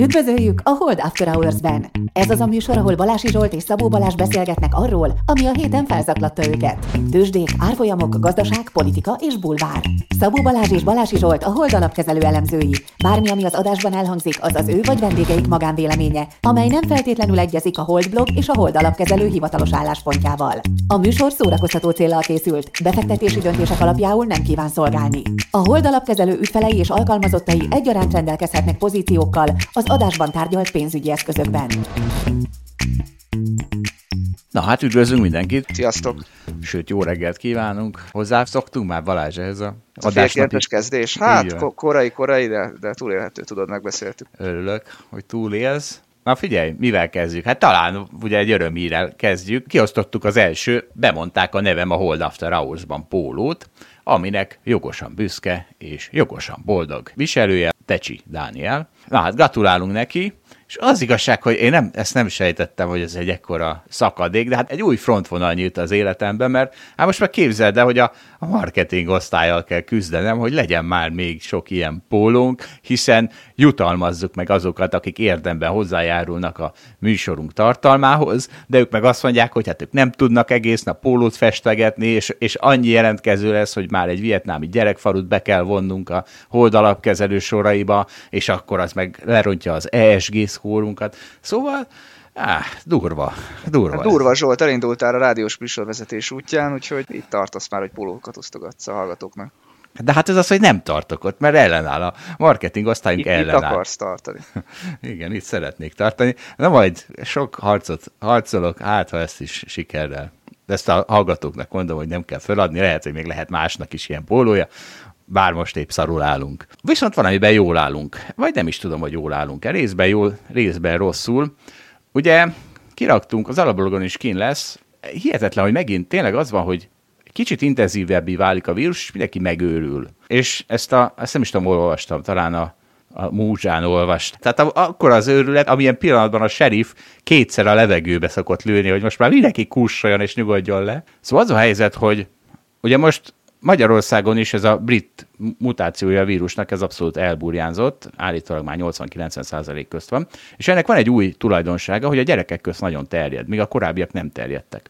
Üdvözöljük a Hold After Hours-ben! Ez az a műsor, ahol Balási Zsolt és Szabó Balázs beszélgetnek arról, ami a héten felzaklatta őket. Tőzsdék, árfolyamok, gazdaság, politika és bulvár. Szabó Balázs és Balási Zsolt a Hold alapkezelő elemzői. Bármi, ami az adásban elhangzik, az az ő vagy vendégeik magánvéleménye, amely nem feltétlenül egyezik a Hold blog és a Hold alapkezelő hivatalos álláspontjával. A műsor szórakoztató célral készült, befektetési döntések alapjául nem kíván szolgálni. A Hold alapkezelő ügyfelei és alkalmazottai egyaránt rendelkezhetnek pozíciókkal az adásban tárgyalt pénzügyi eszközökben. Na hát üdvözlünk mindenkit. Sziasztok! Sőt, jó reggelt kívánunk. Hozzászoktunk már Balázs ehhez a adásnak. kezdés. Hát, ko- korai, korai, de, de túlélhető, tudod, megbeszéltük. Örülök, hogy túlélsz. Na figyelj, mivel kezdjük? Hát talán ugye egy örömhírrel kezdjük. Kiosztottuk az első, bemondták a nevem a Hold After Hours-ban pólót, aminek jogosan büszke és jogosan boldog viselője Tecsi Dániel. Na hát gratulálunk neki, és az igazság, hogy én nem, ezt nem sejtettem, hogy ez egy ekkora szakadék, de hát egy új frontvonal nyílt az életemben, mert hát most már képzeld el, hogy a, a marketing osztályjal kell küzdenem, hogy legyen már még sok ilyen pólónk, hiszen jutalmazzuk meg azokat, akik érdemben hozzájárulnak a műsorunk tartalmához, de ők meg azt mondják, hogy hát ők nem tudnak egész nap pólót festegetni, és, és annyi jelentkező lesz, hogy már egy vietnámi gyerekfarut be kell vonnunk a holdalapkezelő soraiba, és akkor az meg lerontja az ESG szkórunkat. Szóval Á, durva, durva. Hát durva, Zsolt, elindultál a rádiós műsorvezetés útján, úgyhogy itt tartasz már, hogy pólókat osztogatsz a hallgatóknak. De hát ez az, hogy nem tartok ott, mert ellenáll a marketing osztályunk itt, ellenáll. Itt akarsz tartani. Igen, itt szeretnék tartani. Na majd sok harcot harcolok, hát ha ezt is sikerrel. De ezt a hallgatóknak mondom, hogy nem kell feladni, lehet, hogy még lehet másnak is ilyen pólója, bár most épp szarul állunk. Viszont van, amiben jól állunk, vagy nem is tudom, hogy jól állunk-e, részben jól, részben rosszul. Ugye kiraktunk, az alapblogon is kín lesz, hihetetlen, hogy megint tényleg az van, hogy kicsit intenzívebbé válik a vírus, és mindenki megőrül. És ezt, a, ezt nem is tudom, hol olvastam, talán a, a múzsán olvast. Tehát a, akkor az őrület, amilyen pillanatban a sheriff kétszer a levegőbe szokott lőni, hogy most már mindenki kussoljon és nyugodjon le. Szóval az a helyzet, hogy ugye most Magyarországon is ez a brit mutációja a vírusnak, ez abszolút elburjánzott, állítólag már 80-90 százalék közt van, és ennek van egy új tulajdonsága, hogy a gyerekek közt nagyon terjed, míg a korábbiak nem terjedtek.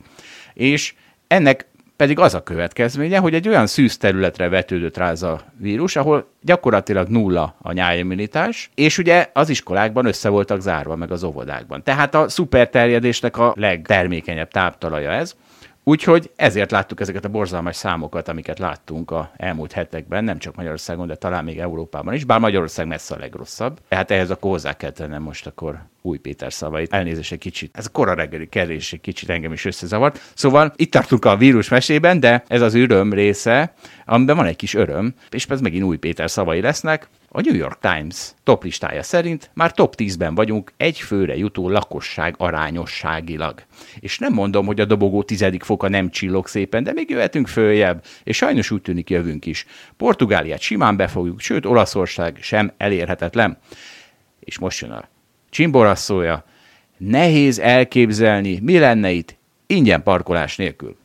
És ennek pedig az a következménye, hogy egy olyan szűz területre vetődött rá ez a vírus, ahol gyakorlatilag nulla a nyájimmunitás, és ugye az iskolákban össze voltak zárva, meg az óvodákban. Tehát a szuperterjedésnek a legtermékenyebb táptalaja ez, Úgyhogy ezért láttuk ezeket a borzalmas számokat, amiket láttunk a elmúlt hetekben, nem csak Magyarországon, de talán még Európában is, bár Magyarország messze a legrosszabb. Tehát ehhez akkor hozzá kell tennem most akkor új Péter szavait. Elnézést egy kicsit. Ez a kora reggeli kerés egy kicsit engem is összezavart. Szóval itt tartunk a vírus mesében, de ez az öröm része, amiben van egy kis öröm, és ez megint új Péter szavai lesznek. A New York Times top listája szerint már top 10-ben vagyunk egy főre jutó lakosság arányosságilag. És nem mondom, hogy a dobogó tizedik foka nem csillog szépen, de még jöhetünk följebb, és sajnos úgy tűnik jövünk is. Portugáliát simán befogjuk, sőt Olaszország sem elérhetetlen. És most jön a csimborasszója. Nehéz elképzelni, mi lenne itt ingyen parkolás nélkül.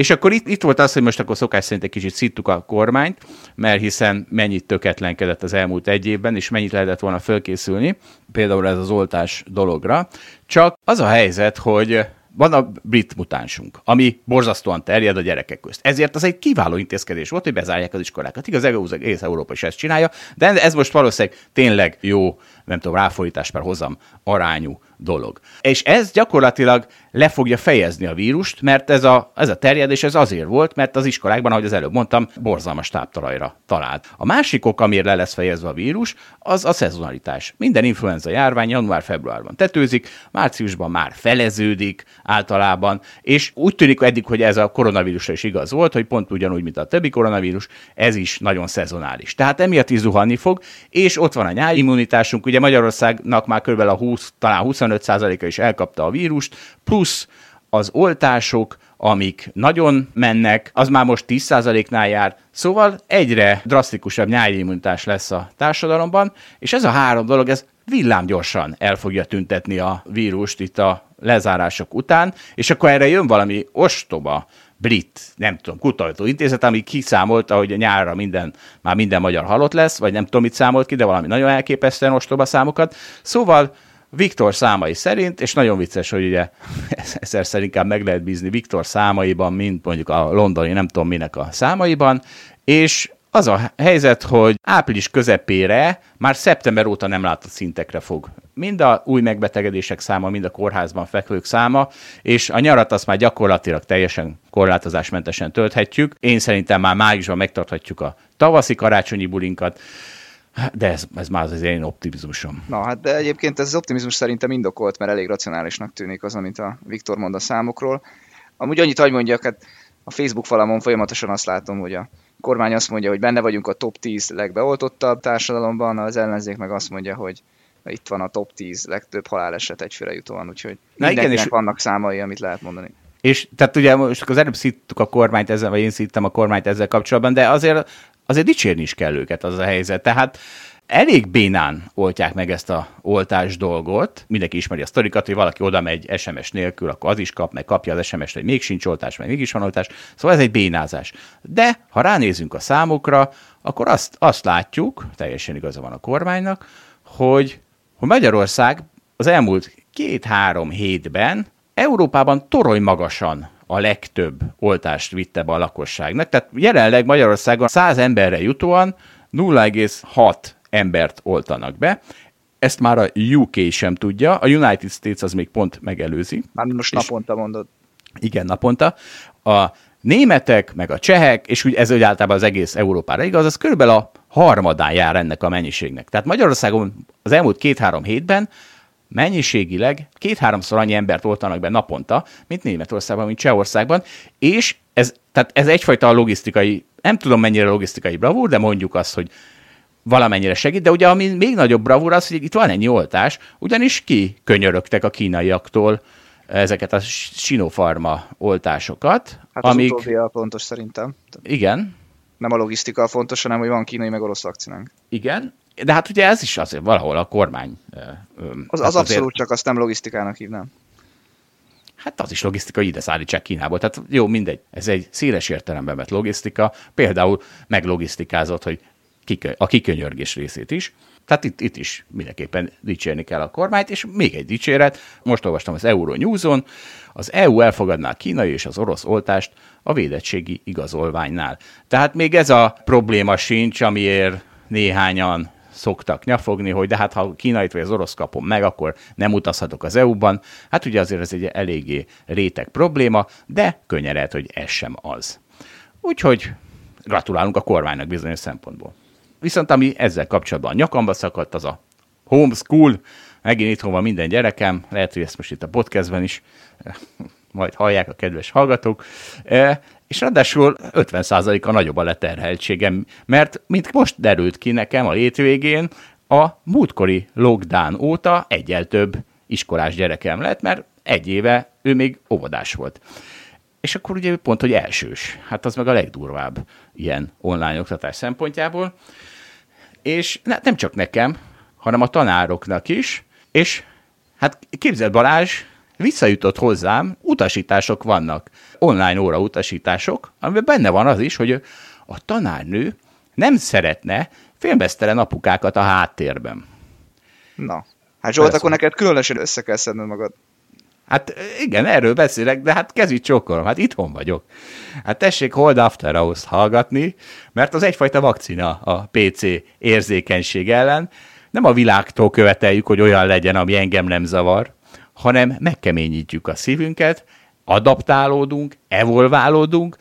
És akkor itt, itt volt az, hogy most akkor szokás szerint egy kicsit szittuk a kormányt, mert hiszen mennyit töketlenkedett az elmúlt egy évben, és mennyit lehetett volna fölkészülni, például ez az oltás dologra. Csak az a helyzet, hogy van a brit mutánsunk, ami borzasztóan terjed a gyerekek közt. Ezért az egy kiváló intézkedés volt, hogy bezárják az iskolákat. Igaz, egész Európa is ezt csinálja, de ez most valószínűleg tényleg jó, nem tudom, ráfordítás per hozam arányú dolog. És ez gyakorlatilag le fogja fejezni a vírust, mert ez a, ez a terjedés ez azért volt, mert az iskolákban, ahogy az előbb mondtam, borzalmas táptalajra talált. A másik ok, amiért le lesz fejezve a vírus, az a szezonalitás. Minden influenza járvány január-februárban tetőzik, márciusban már feleződik általában, és úgy tűnik eddig, hogy ez a koronavírusra is igaz volt, hogy pont ugyanúgy, mint a többi koronavírus, ez is nagyon szezonális. Tehát emiatt is zuhanni fog, és ott van a nyári immunitásunk, ugye Magyarországnak már kb. a 20, talán 25%-a is elkapta a vírust, plusz az oltások, amik nagyon mennek, az már most 10%-nál jár, szóval egyre drasztikusabb nyári immunitás lesz a társadalomban, és ez a három dolog, ez villámgyorsan el fogja tüntetni a vírust itt a lezárások után, és akkor erre jön valami ostoba brit, nem tudom, kutató intézet, ami kiszámolta, hogy nyárra minden, már minden magyar halott lesz, vagy nem tudom, mit számolt ki, de valami nagyon elképesztően ostoba számokat. Szóval Viktor számai szerint, és nagyon vicces, hogy ugye ezer inkább meg lehet bízni Viktor számaiban, mint mondjuk a londoni nem tudom minek a számaiban, és az a helyzet, hogy április közepére már szeptember óta nem látott szintekre fog. Mind a új megbetegedések száma, mind a kórházban fekvők száma, és a nyarat azt már gyakorlatilag teljesen korlátozásmentesen tölthetjük. Én szerintem már májusban megtarthatjuk a tavaszi karácsonyi bulinkat, de ez, ez már az én optimizmusom. Na hát, de egyébként ez az optimizmus szerintem indokolt, mert elég racionálisnak tűnik az, amit a Viktor mond a számokról. Amúgy annyit, hogy mondjak, hát a Facebook falamon folyamatosan azt látom, hogy a kormány azt mondja, hogy benne vagyunk a top 10 legbeoltottabb társadalomban, az ellenzék meg azt mondja, hogy itt van a top 10 legtöbb haláleset egyfőre jutóan, úgyhogy Na igen, és vannak számai, amit lehet mondani. És tehát ugye most az előbb szíttuk a kormányt ezzel, vagy én szítem a kormányt ezzel kapcsolatban, de azért, azért dicsérni is kell őket az a helyzet. Tehát elég bénán oltják meg ezt a oltás dolgot. Mindenki ismeri a sztorikat, hogy valaki oda megy SMS nélkül, akkor az is kap, meg kapja az SMS-t, hogy még sincs oltás, meg mégis van oltás. Szóval ez egy bénázás. De ha ránézünk a számokra, akkor azt, azt látjuk, teljesen igaza van a kormánynak, hogy, hogy Magyarország az elmúlt két-három hétben Európában torony magasan a legtöbb oltást vitte be a lakosságnak. Tehát jelenleg Magyarországon 100 emberre jutóan 0,6 embert oltanak be. Ezt már a UK sem tudja, a United States az még pont megelőzi. Már most naponta mondod. Igen, naponta. A németek, meg a csehek, és úgy ez úgy általában az egész Európára igaz, az körülbelül a harmadán jár ennek a mennyiségnek. Tehát Magyarországon az elmúlt két-három hétben mennyiségileg két-háromszor annyi embert oltanak be naponta, mint Németországban, mint Csehországban, és ez, tehát ez egyfajta logisztikai, nem tudom mennyire logisztikai bravúr, de mondjuk azt, hogy valamennyire segít, de ugye ami még nagyobb bravúr az, hogy itt van ennyi oltás, ugyanis ki könyörögtek a kínaiaktól ezeket a Sinopharma oltásokat. Hát az amik... utóbbi a pontos szerintem. Igen. Nem a logisztika a fontos, hanem hogy van kínai meg orosz vakcinánk. Igen, de hát ugye ez is azért valahol a kormány. Az, az abszolút azért... csak azt nem logisztikának hívnám. Hát az is logisztika, hogy ide szállítsák Kínából. Tehát jó, mindegy. Ez egy széles értelemben vett logisztika. Például meglogisztikázott, hogy a kikönyörgés részét is. Tehát itt, itt is mindenképpen dicsérni kell a kormányt, és még egy dicséret, most olvastam az Euronews-on, az EU elfogadná a kínai és az orosz oltást a védettségi igazolványnál. Tehát még ez a probléma sincs, amiért néhányan szoktak nyafogni, hogy de hát ha kínait vagy az orosz kapom meg, akkor nem utazhatok az EU-ban. Hát ugye azért ez egy eléggé réteg probléma, de könnyen lehet, hogy ez sem az. Úgyhogy gratulálunk a kormánynak bizonyos szempontból. Viszont ami ezzel kapcsolatban nyakamba szakadt, az a homeschool. Megint itthon van minden gyerekem, lehet, hogy ezt most itt a podcastben is majd hallják a kedves hallgatók. E, és ráadásul 50%-a nagyobb a leterheltségem, mert mint most derült ki nekem a hétvégén, a múltkori lockdown óta egyel több iskolás gyerekem lett, mert egy éve ő még óvodás volt. És akkor ugye pont, hogy elsős. Hát az meg a legdurvább ilyen online oktatás szempontjából és nem csak nekem, hanem a tanároknak is, és hát képzeld Balázs, visszajutott hozzám, utasítások vannak, online óra utasítások, amiben benne van az is, hogy a tanárnő nem szeretne filmesztelen apukákat a háttérben. Na, hát Zsolt, akkor neked különösen össze kell szedned magad. Hát igen, erről beszélek, de hát kezit csókolom, hát itthon vagyok. Hát tessék Hold After House hallgatni, mert az egyfajta vakcina a PC érzékenység ellen. Nem a világtól követeljük, hogy olyan legyen, ami engem nem zavar, hanem megkeményítjük a szívünket, adaptálódunk, evolválódunk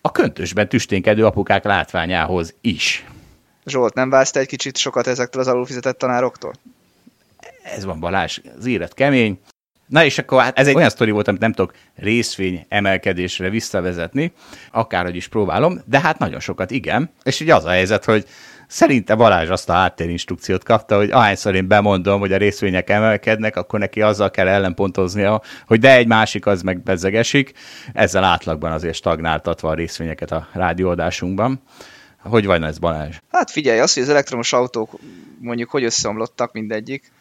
a köntösben tüsténkedő apukák látványához is. Zsolt, nem válsz egy kicsit sokat ezektől az alulfizetett tanároktól? Ez van Balázs, az élet kemény, Na és akkor hát ez egy olyan sztori volt, amit nem tudok részvény emelkedésre visszavezetni, akárhogy is próbálom, de hát nagyon sokat igen. És ugye az a helyzet, hogy Szerinte Balázs azt a háttérinstrukciót kapta, hogy ahányszor én bemondom, hogy a részvények emelkednek, akkor neki azzal kell ellenpontoznia, hogy de egy másik az meg bezzegesik. Ezzel átlagban azért stagnáltatva a részvényeket a rádióadásunkban. Hogy van ez Balázs? Hát figyelj, az, hogy az elektromos autók mondjuk hogy összeomlottak mindegyik,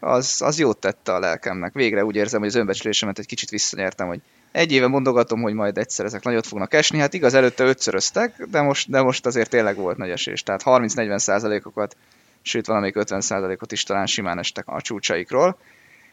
az, az jót tette a lelkemnek. Végre úgy érzem, hogy az önbecsülésemet egy kicsit visszanyertem, hogy egy éve mondogatom, hogy majd egyszer ezek nagyot fognak esni, hát igaz, előtte ötszöröztek, de most, de most azért tényleg volt nagy esés, tehát 30-40 százalékokat, sőt valamelyik 50 százalékot is talán simán estek a csúcsaikról.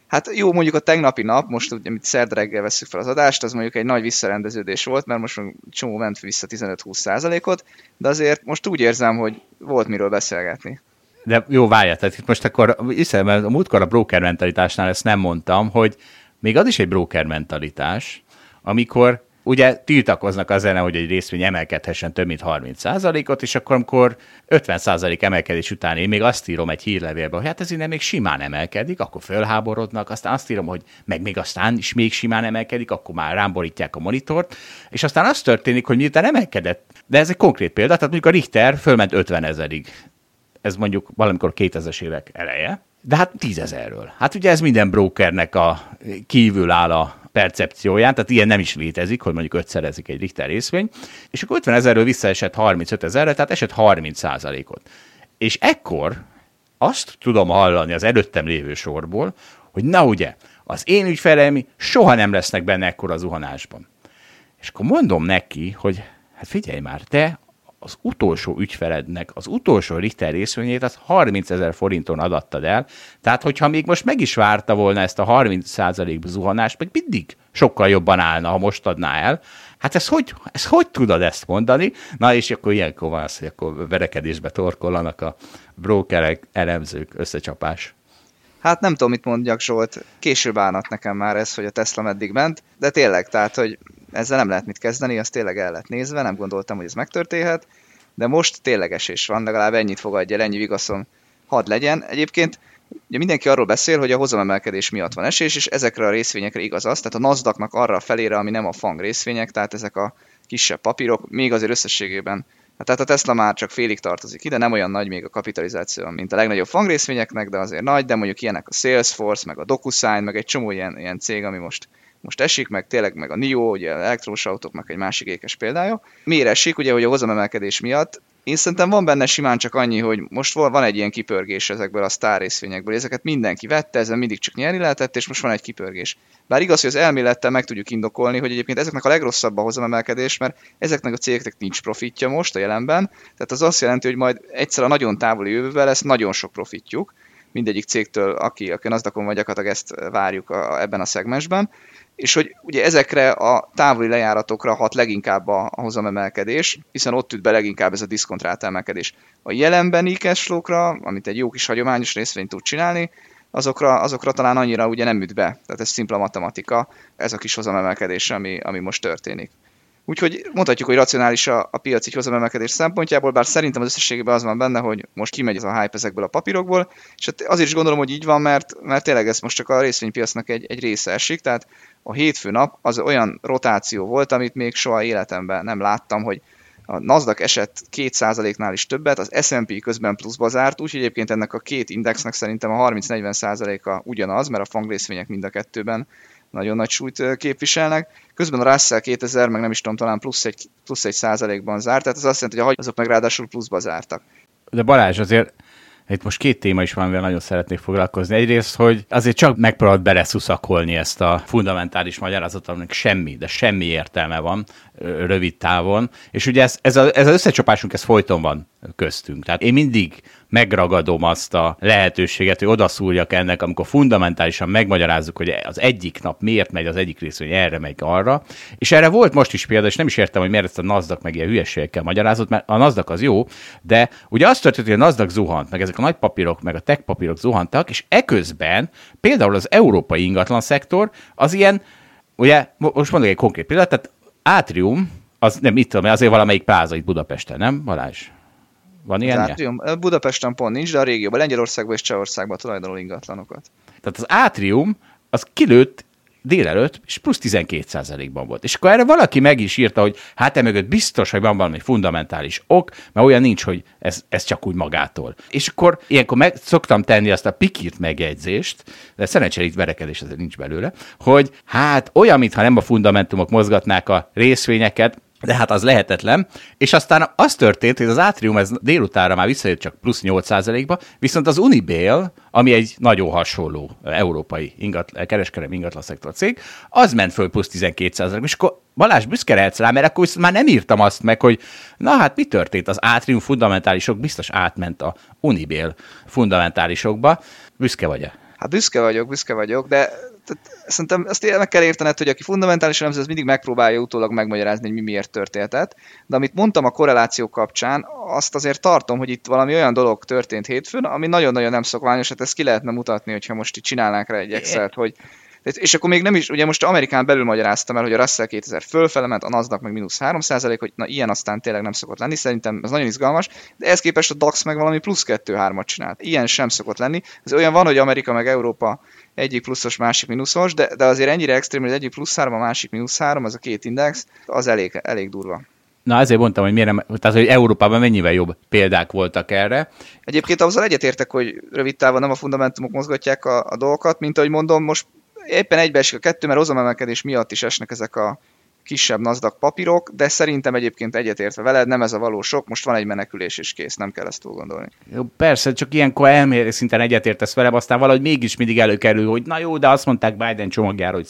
Hát jó, mondjuk a tegnapi nap, most amit szerd reggel veszük fel az adást, az mondjuk egy nagy visszarendeződés volt, mert most csomó ment vissza 15-20 százalékot, de azért most úgy érzem, hogy volt miről beszélgetni. De jó, várjál, tehát itt most akkor, hiszen mert a múltkor a broker mentalitásnál ezt nem mondtam, hogy még az is egy broker mentalitás, amikor ugye tiltakoznak az ellen, hogy egy részvény emelkedhessen több mint 30%-ot, és akkor amikor 50% emelkedés után én még azt írom egy hírlevélbe, hogy hát ez innen még simán emelkedik, akkor fölháborodnak, aztán azt írom, hogy meg még aztán is még simán emelkedik, akkor már rámborítják a monitort, és aztán az történik, hogy miután emelkedett, de ez egy konkrét példa, tehát mondjuk a Richter fölment 50 ezerig. Ez mondjuk valamikor 2000-es évek eleje, de hát tízezerről. Hát ugye ez minden brokernek a kívül áll a percepcióján, tehát ilyen nem is létezik, hogy mondjuk ötszerezik egy Richter részvény, és akkor 50 ezerről visszaesett 35 ezerre, tehát esett 30 százalékot. És ekkor azt tudom hallani az előttem lévő sorból, hogy na ugye, az én ügyfeleim soha nem lesznek benne ekkor az zuhanásban. És akkor mondom neki, hogy hát figyelj már, te az utolsó ügyfelednek az utolsó Richter részvényét az 30 ezer forinton adattad el, tehát hogyha még most meg is várta volna ezt a 30% zuhanást, meg mindig sokkal jobban állna, ha most adná el, hát ez hogy, ez hogy tudod ezt mondani? Na és akkor ilyenkor van az, hogy akkor verekedésbe torkollanak a brokerek, elemzők, összecsapás. Hát nem tudom, mit mondjak, Zsolt. Később állnak nekem már ez, hogy a Tesla meddig ment, de tényleg, tehát, hogy ezzel nem lehet mit kezdeni, azt tényleg el lett nézve, nem gondoltam, hogy ez megtörténhet, de most tényleg esés van, legalább ennyit fogadja el, ennyi vigaszom hadd legyen. Egyébként ugye mindenki arról beszél, hogy a hozamemelkedés miatt van esés, és ezekre a részvényekre igaz az, tehát a nasdaq arra a felére, ami nem a fang részvények, tehát ezek a kisebb papírok, még azért összességében tehát a Tesla már csak félig tartozik ide, nem olyan nagy még a kapitalizáció, mint a legnagyobb fangrészvényeknek, de azért nagy, de mondjuk ilyenek a Salesforce, meg a DocuSign, meg egy csomó ilyen, ilyen cég, ami most most esik, meg tényleg meg a NIO, ugye elektrós autók, meg egy másik ékes példája. Miért esik? Ugye, hogy a hozamemelkedés miatt én szerintem van benne simán csak annyi, hogy most van egy ilyen kipörgés ezekből a sztár részvényekből. Ezeket mindenki vette, ezen mindig csak nyerni lehetett, és most van egy kipörgés. Bár igaz, hogy az elmélettel meg tudjuk indokolni, hogy egyébként ezeknek a legrosszabb a hozamemelkedés, mert ezeknek a cégeknek nincs profitja most a jelenben. Tehát az azt jelenti, hogy majd egyszer a nagyon távoli jövőben lesz nagyon sok profitjuk mindegyik cégtől, aki, aki az vagy gyakorlatilag ezt várjuk a, ebben a szegmensben és hogy ugye ezekre a távoli lejáratokra hat leginkább a, a hozamemelkedés, hiszen ott üt be leginkább ez a diszkontrált emelkedés. A jelenbeni cashflow-kra, amit egy jó kis hagyományos részvény tud csinálni, azokra, azokra talán annyira ugye nem üt be. Tehát ez szimpla matematika, ez a kis hozamemelkedés, ami, ami most történik. Úgyhogy mondhatjuk, hogy racionális a, a piaci hozamemelkedés szempontjából, bár szerintem az összességében az van benne, hogy most kimegy ez a hype ezekből a papírokból, és hát azért is gondolom, hogy így van, mert, mert tényleg ez most csak a részvénypiacnak egy, egy része esik, tehát a hétfő nap az olyan rotáció volt, amit még soha életemben nem láttam, hogy a Nasdaq esett 2%-nál is többet, az S&P közben pluszba zárt, úgyhogy egyébként ennek a két indexnek szerintem a 30-40%-a ugyanaz, mert a fangrészvények mind a kettőben nagyon nagy súlyt képviselnek. Közben a Russell 2000, meg nem is tudom, talán plusz egy, plusz egy százalékban zárt, tehát ez azt jelenti, hogy azok meg ráadásul pluszba zártak. De Balázs, azért itt most két téma is van, amivel nagyon szeretnék foglalkozni. Egyrészt, hogy azért csak megpróbált beleszuszakolni ezt a fundamentális magyarázatot, aminek semmi, de semmi értelme van rövid távon. És ugye ez, ez, a, ez az összecsapásunk, ez folyton van köztünk. Tehát én mindig megragadom azt a lehetőséget, hogy odaszúrjak ennek, amikor fundamentálisan megmagyarázzuk, hogy az egyik nap miért megy az egyik rész, hogy erre megy arra. És erre volt most is példa, és nem is értem, hogy miért ezt a NASDAQ meg ilyen hülyeségekkel magyarázott, mert a NASDAQ az jó, de ugye azt történt, hogy a NASDAQ zuhant, meg ezek a nagy papírok, meg a tech papírok zuhantak, és eközben például az európai ingatlan szektor az ilyen, ugye, most mondok egy konkrét példát, tehát Átrium, az nem itt tudom, azért valamelyik pláza itt Budapesten, nem Balázs? Van ilyen? átrium, Budapesten pont nincs, de a régióban, Lengyelországban és Csehországban tulajdonol ingatlanokat. Tehát az átrium, az kilőtt délelőtt, és plusz 12%-ban volt. És akkor erre valaki meg is írta, hogy hát e mögött biztos, hogy van valami fundamentális ok, mert olyan nincs, hogy ez, ez csak úgy magától. És akkor ilyenkor meg szoktam tenni azt a pikírt megjegyzést, de szerencsére itt verekedés azért nincs belőle, hogy hát olyan, mintha nem a fundamentumok mozgatnák a részvényeket, de hát az lehetetlen, és aztán az történt, hogy az átrium ez délutára már visszajött csak plusz 8%-ba, viszont az Unibail, ami egy nagyon hasonló európai ingatlan, kereskedelmi ingatlan szektor cég, az ment föl plusz 12%-ba, és akkor Balázs büszke lehetsz rá, mert akkor viszont már nem írtam azt meg, hogy na hát mi történt, az átrium fundamentálisok biztos átment a Unibail fundamentálisokba. Büszke vagy-e? Hát büszke vagyok, büszke vagyok, de tehát szerintem ezt meg kell értened, hogy aki fundamentális elemző, az mindig megpróbálja utólag megmagyarázni, hogy mi miért történtett. De amit mondtam a korreláció kapcsán, azt azért tartom, hogy itt valami olyan dolog történt hétfőn, ami nagyon-nagyon nem szokványos, hát ezt ki lehetne mutatni, hogyha most itt csinálnánk rá egy Excel-t, hogy és akkor még nem is, ugye most Amerikán belül magyaráztam el, hogy a Russell 2000 fölfele ment, a Nasdaq meg mínusz 3 hogy na ilyen aztán tényleg nem szokott lenni, szerintem ez nagyon izgalmas, de ehhez képest a DAX meg valami plusz 2-3-at csinált. Ilyen sem szokott lenni. Ez olyan van, hogy Amerika meg Európa egyik pluszos, másik mínuszos, de, de azért ennyire extrém, hogy egyik plusz 3, a másik mínusz 3, az a két index, az elég, elég durva. Na ezért mondtam, hogy miért nem, tehát hogy Európában mennyivel jobb példák voltak erre. Egyébként azzal egyetértek, hogy rövid távon nem a fundamentumok mozgatják a, a dolgokat, mint ahogy mondom, most éppen egybeesik a kettő, mert hozamemelkedés miatt is esnek ezek a kisebb nazdak papírok, de szerintem egyébként egyetértve veled, nem ez a való sok, most van egy menekülés és kész, nem kell ezt túl gondolni. Jó, persze, csak ilyenkor elmérés szinten egyetértesz velem, aztán valahogy mégis mindig előkerül, hogy na jó, de azt mondták Biden csomagjára, hogy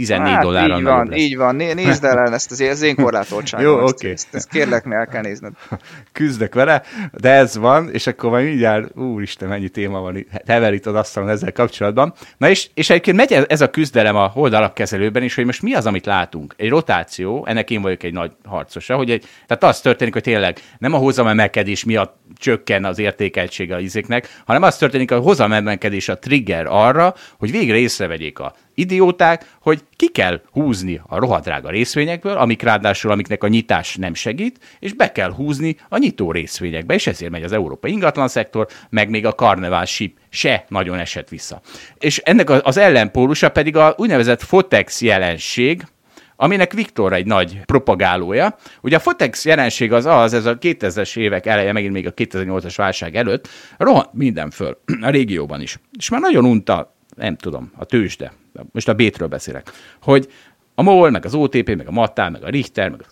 14 hát, dollárra így van, lesz. így van. Nézd el ezt az, az én korlátoltságom. Jó, oké. Okay. Ezt, ezt kérlek, el kell nézned. Küzdök vele, de ez van, és akkor majd mindjárt, úristen, mennyi téma van, hever itt az asztalon ezzel kapcsolatban. Na és, és egyébként megy ez a küzdelem a holdalapkezelőben is, hogy most mi az, amit látunk? Egy rotáció, ennek én vagyok egy nagy harcosa, hogy egy, tehát az történik, hogy tényleg nem a hozamemelkedés miatt csökken az értékeltsége a izéknek, hanem az történik, hogy a hozamemelkedés a trigger arra, hogy végre észrevegyék a idióták, hogy ki kell húzni a rohadrága részvényekből, amik ráadásul, amiknek a nyitás nem segít, és be kell húzni a nyitó részvényekbe, és ezért megy az európai ingatlan szektor, meg még a Carnival Ship se nagyon esett vissza. És ennek az ellenpólusa pedig a úgynevezett Fotex jelenség, aminek Viktor egy nagy propagálója. Ugye a Fotex jelenség az az, ez a 2000-es évek eleje, megint még a 2008-as válság előtt, rohant minden föl, a régióban is. És már nagyon unta, nem tudom, a tőzsde, most a Bétről beszélek, hogy a MOL, meg az OTP, meg a Mattál, meg a Richter, meg,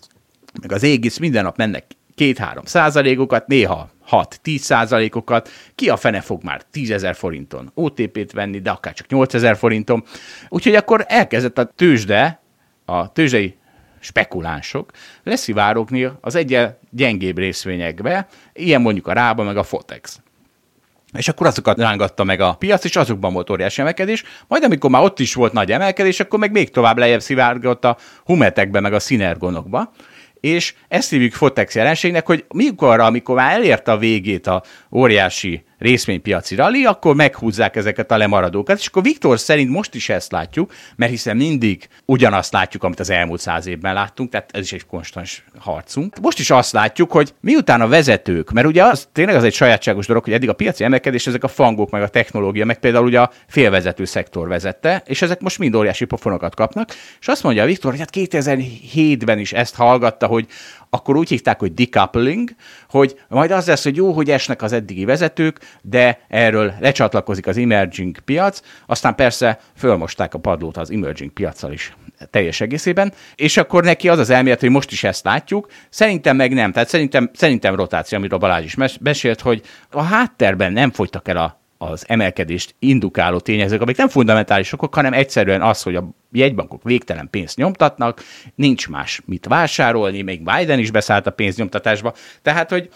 meg az Égis minden nap mennek 2-3 százalékokat, néha 6-10 százalékokat, ki a fene fog már 10 ezer forinton OTP-t venni, de akár csak 8 ezer forinton. Úgyhogy akkor elkezdett a tőzsde, a tőzsdei spekulánsok leszivárogni az egyel gyengébb részvényekbe, ilyen mondjuk a Rába, meg a Fotex. És akkor azokat rángatta meg a piac, és azokban volt óriási emelkedés. Majd amikor már ott is volt nagy emelkedés, akkor meg még tovább lejjebb szivárgott a humetekbe, meg a szinergonokba és ezt hívjuk Fotex jelenségnek, hogy mikor, amikor már elérte a végét a óriási részvénypiaci rally, akkor meghúzzák ezeket a lemaradókat, és akkor Viktor szerint most is ezt látjuk, mert hiszen mindig ugyanazt látjuk, amit az elmúlt száz évben láttunk, tehát ez is egy konstans harcunk. Most is azt látjuk, hogy miután a vezetők, mert ugye az tényleg az egy sajátságos dolog, hogy eddig a piaci emelkedés, ezek a fangok, meg a technológia, meg például ugye a félvezető szektor vezette, és ezek most mind óriási pofonokat kapnak, és azt mondja Viktor, hogy hát 2007-ben is ezt hallgatta, hogy akkor úgy hívták, hogy decoupling, hogy majd az lesz, hogy jó, hogy esnek az eddigi vezetők, de erről lecsatlakozik az emerging piac, aztán persze fölmosták a padlót az emerging piacsal is teljes egészében, és akkor neki az az elmélet, hogy most is ezt látjuk, szerintem meg nem. Tehát szerintem, szerintem rotáció, amiről Balázs is mesélt, hogy a háttérben nem fogytak el a az emelkedést indukáló tényezők, amik nem fundamentális okok, hanem egyszerűen az, hogy a jegybankok végtelen pénzt nyomtatnak, nincs más mit vásárolni, még Biden is beszállt a pénznyomtatásba, tehát, hogy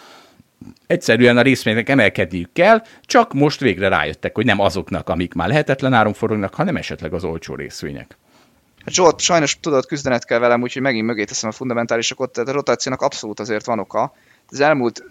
egyszerűen a részvények emelkedniük kell, csak most végre rájöttek, hogy nem azoknak, amik már lehetetlen áron forognak, hanem esetleg az olcsó részvények. Zsolt, sajnos tudod, küzdenet kell velem, úgyhogy megint mögé teszem a fundamentálisokat, tehát a rotációnak abszolút azért van oka. Az elmúlt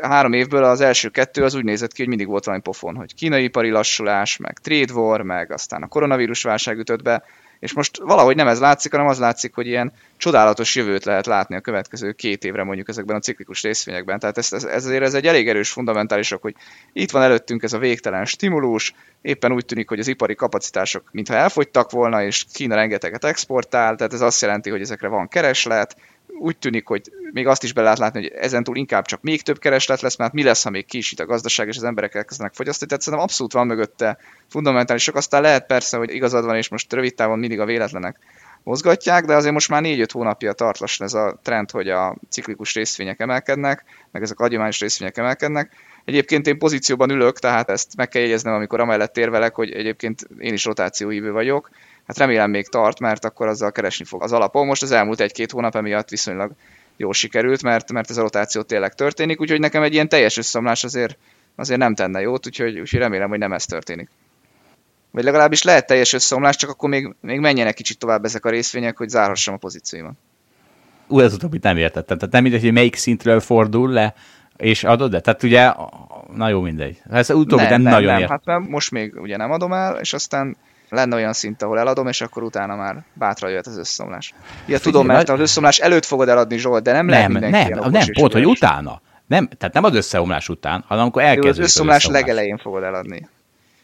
három évből az első kettő az úgy nézett ki, hogy mindig volt valami pofon, hogy kínai ipari lassulás, meg trade war, meg aztán a koronavírus válság ütött be, és most valahogy nem ez látszik, hanem az látszik, hogy ilyen csodálatos jövőt lehet látni a következő két évre mondjuk ezekben a ciklikus részvényekben. Tehát ez, ez, ez azért ez egy elég erős fundamentálisok, hogy itt van előttünk ez a végtelen stimulus, éppen úgy tűnik, hogy az ipari kapacitások mintha elfogytak volna, és Kína rengeteget exportál, tehát ez azt jelenti, hogy ezekre van kereslet, úgy tűnik, hogy még azt is be lehet látni, hogy ezentúl inkább csak még több kereslet lesz, mert mi lesz, ha még kisít a gazdaság, és az emberek elkezdenek fogyasztani. Tehát szerintem abszolút van mögötte fundamentális sok. Aztán lehet persze, hogy igazad van, és most rövid távon mindig a véletlenek mozgatják, de azért most már 4-5 hónapja tart lassan ez a trend, hogy a ciklikus részvények emelkednek, meg ezek a hagyományos részvények emelkednek. Egyébként én pozícióban ülök, tehát ezt meg kell jegyeznem, amikor amellett érvelek, hogy egyébként én is rotációhívő vagyok. Hát remélem még tart, mert akkor azzal keresni fog az alapon. Most az elmúlt egy-két hónap emiatt viszonylag jól sikerült, mert, mert ez a rotáció tényleg történik, úgyhogy nekem egy ilyen teljes összeomlás azért, azért nem tenne jót, úgyhogy, úgyhogy remélem, hogy nem ez történik. Vagy legalábbis lehet teljes összeomlás, csak akkor még, még menjenek kicsit tovább ezek a részvények, hogy zárhassam a pozícióimat. Ú, ez utóbbit nem értettem. Tehát nem mindegy, hogy melyik szintről fordul le, és adod de Tehát ugye, na jó, mindegy. Ez utóbbi nem, nem, nem nagyon nem. Ért. Hát mert most még ugye nem adom el, és aztán lenne olyan szint, ahol eladom, és akkor utána már bátra jöhet az összeomlás. Ja, tudom, mert az összeomlás előtt fogod eladni, Zsolt, de nem, nem lehet mindenki Nem, nem, pont, hogy utána. Nem, tehát nem az összeomlás után, hanem amikor elkezdődik az összeomlás, összeomlás legelején fogod eladni.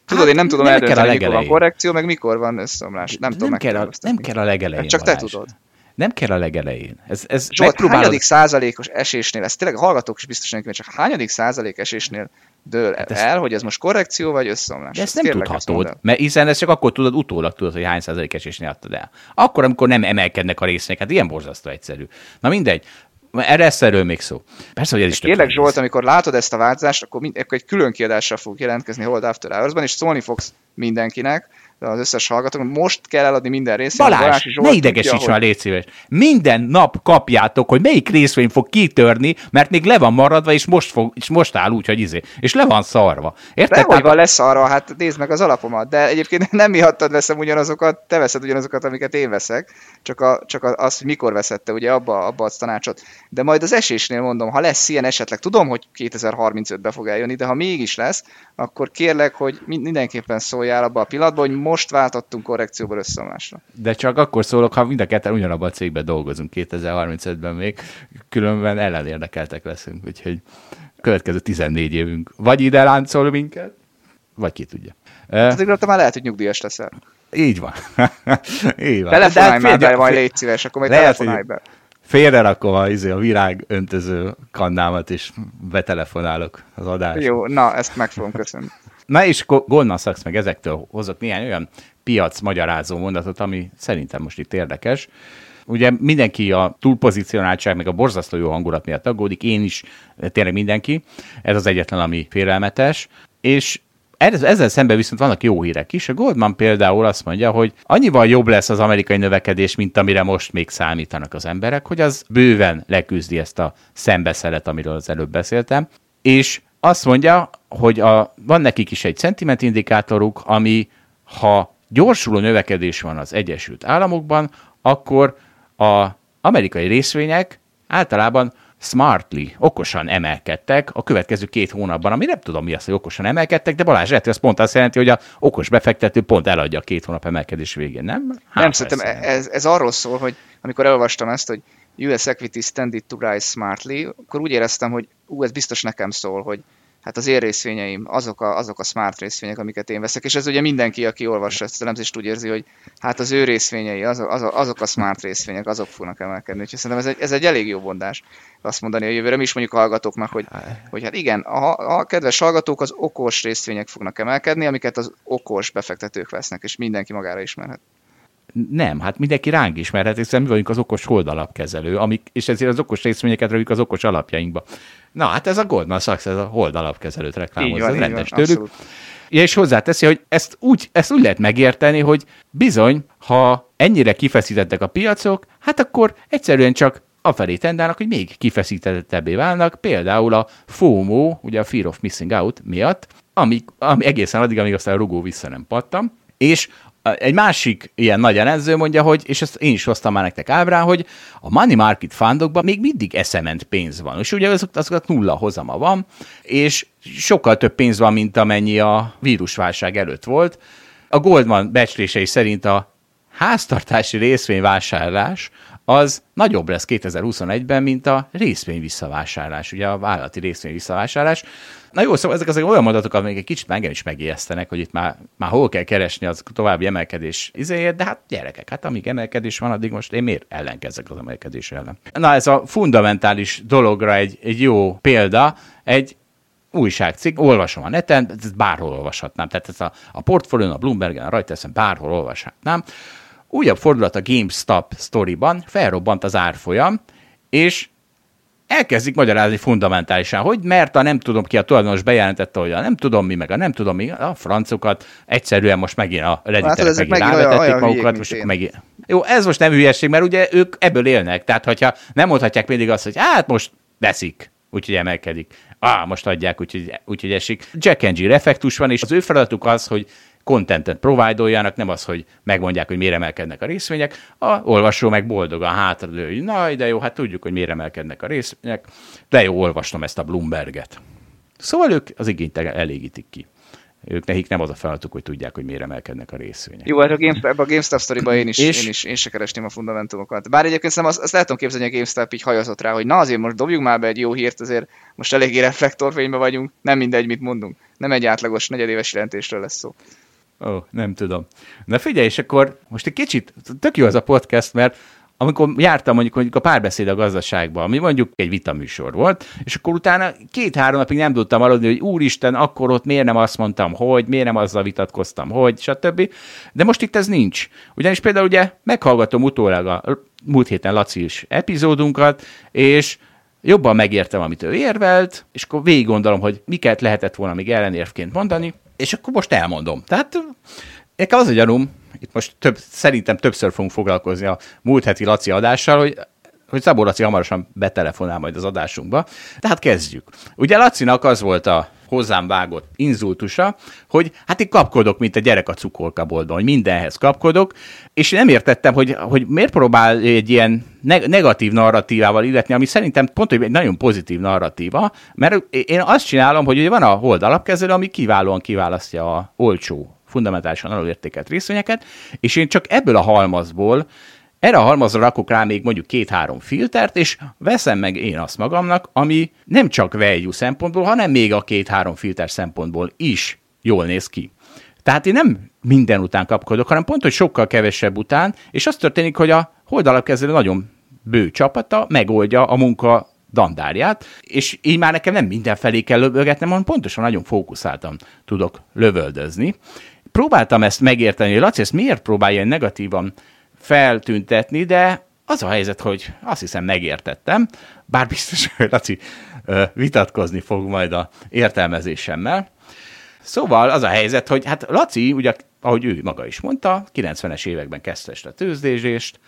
Tudod, hát, én nem tudom nem eldönteni, mikor van korrekció, meg mikor van összeomlás. Nem, nem tudom kell a, Nem kell a legelején. Hát csak te tudod. Nem kell a legelején. Ez, ez Zsolt, megpróbálod... hányadik százalékos esésnél, ezt tényleg a hallgatók is biztosan csak hányadik százalék esésnél dől hát el, hogy ez most korrekció vagy összeomlás. De ezt, ezt nem tudhatod, mert hiszen ezt csak akkor tudod, utólag tudod, hogy hány százalék esésnél adtad el. Akkor, amikor nem emelkednek a részek, hát ilyen borzasztó egyszerű. Na mindegy, erre lesz erről még szó. Persze, hogy ez is Kérlek Zsolt, amikor látod ezt a változást, akkor, mind, akkor egy külön kiadással fog jelentkezni Hold After Hours-ban, és szólni fogsz mindenkinek, az összes hallgatók, most kell eladni minden részt. Balázs, Balázs ne idegesíts már, légy szíves. Minden nap kapjátok, hogy melyik részvény fog kitörni, mert még le van maradva, és most, fog, és most áll úgy, hogy izé, és le van szarva. Érted? De hogy van leszarva, hát nézd meg az alapomat, de egyébként nem miattad veszem ugyanazokat, te veszed ugyanazokat, amiket én veszek, csak, a, csak az, hogy mikor veszette, ugye abba, abba adsz tanácsot. De majd az esésnél mondom, ha lesz ilyen esetleg, tudom, hogy 2035-be fog eljönni, de ha mégis lesz, akkor kérlek, hogy mindenképpen szóljál abba a pillanatban, hogy most váltottunk korrekcióból összeomlásra. De csak akkor szólok, ha mind a ketten ugyanabban a cégben dolgozunk 2035-ben még, különben ellenérdekeltek leszünk, úgyhogy következő 14 évünk vagy ide láncol minket, vagy ki tudja. Hát te már lehet, hogy nyugdíjas leszel. Így van. Így van. Telefonálj hát, már be, majd légy szíves, akkor majd lehet, telefonálj be. Félre rakom a, izé, a virág öntöző kannámat, és betelefonálok az adásra. Jó, na, ezt meg fogom köszönni. Na és Goldman Sachs meg ezektől hozok néhány olyan piac magyarázó mondatot, ami szerintem most itt érdekes. Ugye mindenki a túlpozicionáltság, meg a borzasztó jó hangulat miatt aggódik, én is, tényleg mindenki. Ez az egyetlen, ami félelmetes. És ezzel szemben viszont vannak jó hírek is. A Goldman például azt mondja, hogy annyival jobb lesz az amerikai növekedés, mint amire most még számítanak az emberek, hogy az bőven leküzdi ezt a szembeszelet, amiről az előbb beszéltem. És azt mondja, hogy a, van nekik is egy sentiment indikátoruk, ami ha gyorsuló növekedés van az Egyesült Államokban, akkor a amerikai részvények általában smartly, okosan emelkedtek a következő két hónapban, ami nem tudom mi az, hogy okosan emelkedtek, de Balázs lehet, hogy az pont azt jelenti, hogy a okos befektető pont eladja a két hónap emelkedés végén, nem? Hát, nem, szerintem ez, ez arról szól, hogy amikor elolvastam ezt, hogy US Equity Standard to Rise Smartly, akkor úgy éreztem, hogy ú, ez biztos nekem szól, hogy hát az én részvényeim, azok a, azok a smart részvények, amiket én veszek, és ez ugye mindenki, aki olvassa ezt az elemzést, úgy érzi, hogy hát az ő részvényei, azok, azok, a smart részvények, azok fognak emelkedni. Úgyhogy szerintem ez egy, ez egy elég jó mondás azt mondani a jövőre. Mi is mondjuk a hallgatóknak, hogy, hogy hát igen, a, a kedves hallgatók az okos részvények fognak emelkedni, amiket az okos befektetők vesznek, és mindenki magára ismerhet. Nem, hát mindenki ránk ismerhet, hiszen mi vagyunk az okos holdalapkezelő, amik, és ezért az okos részvényeket rakjuk az okos alapjainkba. Na, hát ez a Goldman Sachs, ez a holdalapkezelőt reklámozza, ez rendes van, tőlük. Ja, és hozzáteszi, hogy ezt úgy, ezt úgy lehet megérteni, hogy bizony, ha ennyire kifeszítettek a piacok, hát akkor egyszerűen csak afelé tendálnak, hogy még kifeszítettebbé válnak, például a FOMO, ugye a Fear of Missing Out miatt, ami, ami egészen addig, amíg aztán a rugó vissza nem pattam, és egy másik ilyen nagy elemző mondja, hogy, és ezt én is hoztam már nektek ábrán, hogy a money market fundokban még mindig eszement pénz van. És ugye azok, azok nulla hozama van, és sokkal több pénz van, mint amennyi a vírusválság előtt volt. A Goldman becslései szerint a háztartási részvényvásárlás az nagyobb lesz 2021-ben, mint a részvény visszavásárlás, ugye a vállalati részvény visszavásárlás. Na jó, szóval ezek az olyan mondatok, amik egy kicsit engem is megijesztenek, hogy itt már, már hol kell keresni az további emelkedés izéért, de hát gyerekek, hát amíg emelkedés van, addig most én miért ellenkezzek az emelkedés ellen? Na ez a fundamentális dologra egy, egy jó példa, egy újságcikk, olvasom a neten, ezt bárhol olvashatnám, tehát ez a, a portfólión, a Bloombergen, a Reutersen, bárhol olvashatnám, újabb fordulat a GameStop sztoriban, felrobbant az árfolyam, és elkezdik magyarázni fundamentálisan, hogy mert a nem tudom ki a tulajdonos bejelentette, hogy a nem tudom mi, meg a nem tudom mi, a francokat egyszerűen most megint a redditerek hát, megint, megint rávetették magukat, most megint. Jó, ez most nem hülyeség, mert ugye ők ebből élnek, tehát hogyha nem mondhatják mindig azt, hogy hát most veszik, úgyhogy emelkedik. Ah, most adják, úgyhogy, úgyhogy esik. Jack and Jill effektus van, és az ő feladatuk az, hogy contentet provide nem az, hogy megmondják, hogy miért emelkednek a részvények, a olvasó meg boldogan hátradő, hogy na, de jó, hát tudjuk, hogy miért emelkednek a részvények, de jó, olvastam ezt a Bloomberget. Szóval ők az igényt elégítik ki ők nekik nem az a feladatuk, hogy tudják, hogy miért emelkednek a részvények. Jó, hát a Game, ebbe a GameStop sztoriba én is, és? én is én se keresném a fundamentumokat. Bár egyébként szerintem azt, azt lehet tudom képzelni, hogy a GameStop így hajazott rá, hogy na azért most dobjuk már be egy jó hírt, azért most eléggé reflektorfényben vagyunk, nem mindegy, mit mondunk. Nem egy átlagos negyedéves jelentésről lesz szó. Ó, nem tudom. Na figyelj, és akkor most egy kicsit, tök jó az a podcast, mert amikor jártam mondjuk, mondjuk a párbeszéd a gazdaságban, ami mondjuk egy vitaműsor volt, és akkor utána két-három napig nem tudtam aludni, hogy úristen, akkor ott miért nem azt mondtam, hogy, miért nem azzal vitatkoztam, hogy, stb. De most itt ez nincs. Ugyanis például ugye meghallgatom utólag a múlt héten Laci is epizódunkat, és jobban megértem, amit ő érvelt, és akkor végig gondolom, hogy miket lehetett volna még ellenérvként mondani, és akkor most elmondom. Tehát nekem az a gyanúm, itt most több, szerintem többször fogunk foglalkozni a múlt heti Laci adással, hogy hogy Szabó Laci hamarosan betelefonál majd az adásunkba. Tehát kezdjük. Ugye Lacinak az volt a hozzám vágott inzultusa, hogy hát én kapkodok, mint a gyerek a cukorkaboltban, hogy mindenhez kapkodok, és nem értettem, hogy, hogy miért próbál egy ilyen negatív narratívával illetni, ami szerintem pont hogy egy nagyon pozitív narratíva, mert én azt csinálom, hogy van a hold alapkezelő, ami kiválóan kiválasztja a olcsó fundamentálisan alulértékelt részvényeket, és én csak ebből a halmazból erre a halmazra rakok rá még mondjuk két-három filtert, és veszem meg én azt magamnak, ami nem csak value szempontból, hanem még a két-három filter szempontból is jól néz ki. Tehát én nem minden után kapkodok, hanem pont, hogy sokkal kevesebb után, és az történik, hogy a holdalapkezelő nagyon bő csapata megoldja a munka dandárját, és így már nekem nem mindenfelé kell lövögetnem, hanem pontosan nagyon fókuszáltan tudok lövöldözni. Próbáltam ezt megérteni, hogy Laci ezt miért próbálja negatívan feltüntetni, de az a helyzet, hogy azt hiszem megértettem, bár biztos, hogy Laci vitatkozni fog majd a értelmezésemmel. Szóval az a helyzet, hogy hát Laci, ugye, ahogy ő maga is mondta, 90-es években kezdte ezt a tőzsdésést,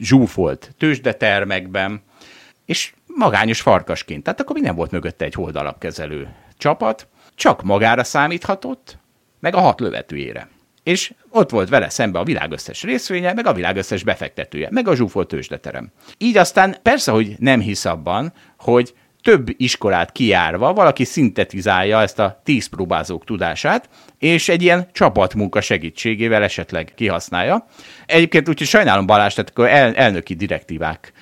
zsúfolt tőzsdetermekben, és magányos farkasként. Tehát akkor még nem volt mögötte egy holdalapkezelő csapat, csak magára számíthatott, meg a hat lövetőjére és ott volt vele szembe a világ összes részvénye, meg a világ összes befektetője, meg a zsúfolt tőzsdeterem. Így aztán persze, hogy nem hisz abban, hogy több iskolát kiárva valaki szintetizálja ezt a tíz próbázók tudását, és egy ilyen csapatmunka segítségével esetleg kihasználja. Egyébként úgyhogy sajnálom Balázs, tehát akkor el, elnöki direktívák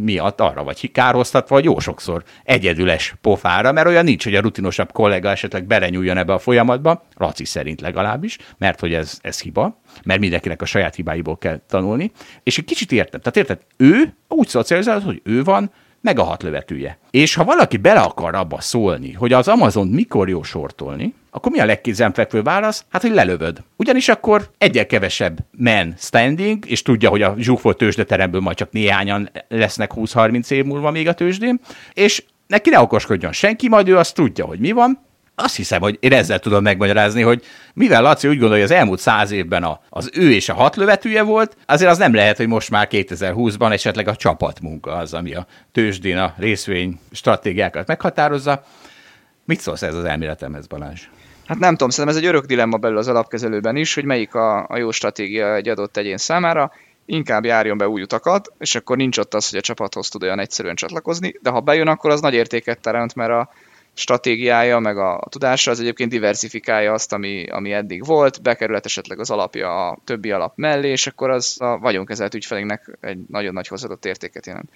miatt arra vagy kárhoztatva, vagy jó sokszor egyedüles pofára, mert olyan nincs, hogy a rutinosabb kollega esetleg belenyúljon ebbe a folyamatba, Laci szerint legalábbis, mert hogy ez, ez hiba, mert mindenkinek a saját hibáiból kell tanulni, és egy kicsit értem. Tehát érted, ő úgy szocializálod, hogy ő van, meg a hat lövetője. És ha valaki bele akar abba szólni, hogy az Amazon mikor jó sortolni, akkor mi a legkézenfekvő válasz? Hát, hogy lelövöd. Ugyanis akkor egyel kevesebb man standing, és tudja, hogy a zsúfolt tőzsdeteremből majd csak néhányan lesznek 20-30 év múlva még a tőzsdén, és neki ne okoskodjon senki, majd ő azt tudja, hogy mi van, azt hiszem, hogy én ezzel tudom megmagyarázni, hogy mivel Laci úgy gondolja, hogy az elmúlt száz évben a, az ő és a hat lövetője volt, azért az nem lehet, hogy most már 2020-ban esetleg a csapatmunka az, ami a tőzsdén a részvény stratégiákat meghatározza. Mit szólsz ez az elméletemhez, Balázs? Hát nem tudom, szerintem ez egy örök dilemma belül az alapkezelőben is, hogy melyik a, a jó stratégia egy adott egyén számára. Inkább járjon be új utakat, és akkor nincs ott az, hogy a csapathoz tud olyan egyszerűen csatlakozni, de ha bejön, akkor az nagy értéket teremt, mert a, stratégiája, meg a tudása, az egyébként diversifikálja azt, ami, ami eddig volt, bekerülhet esetleg az alapja a többi alap mellé, és akkor az a vagyonkezelt ügyfelénknek egy nagyon nagy hozzáadott értéket jelent.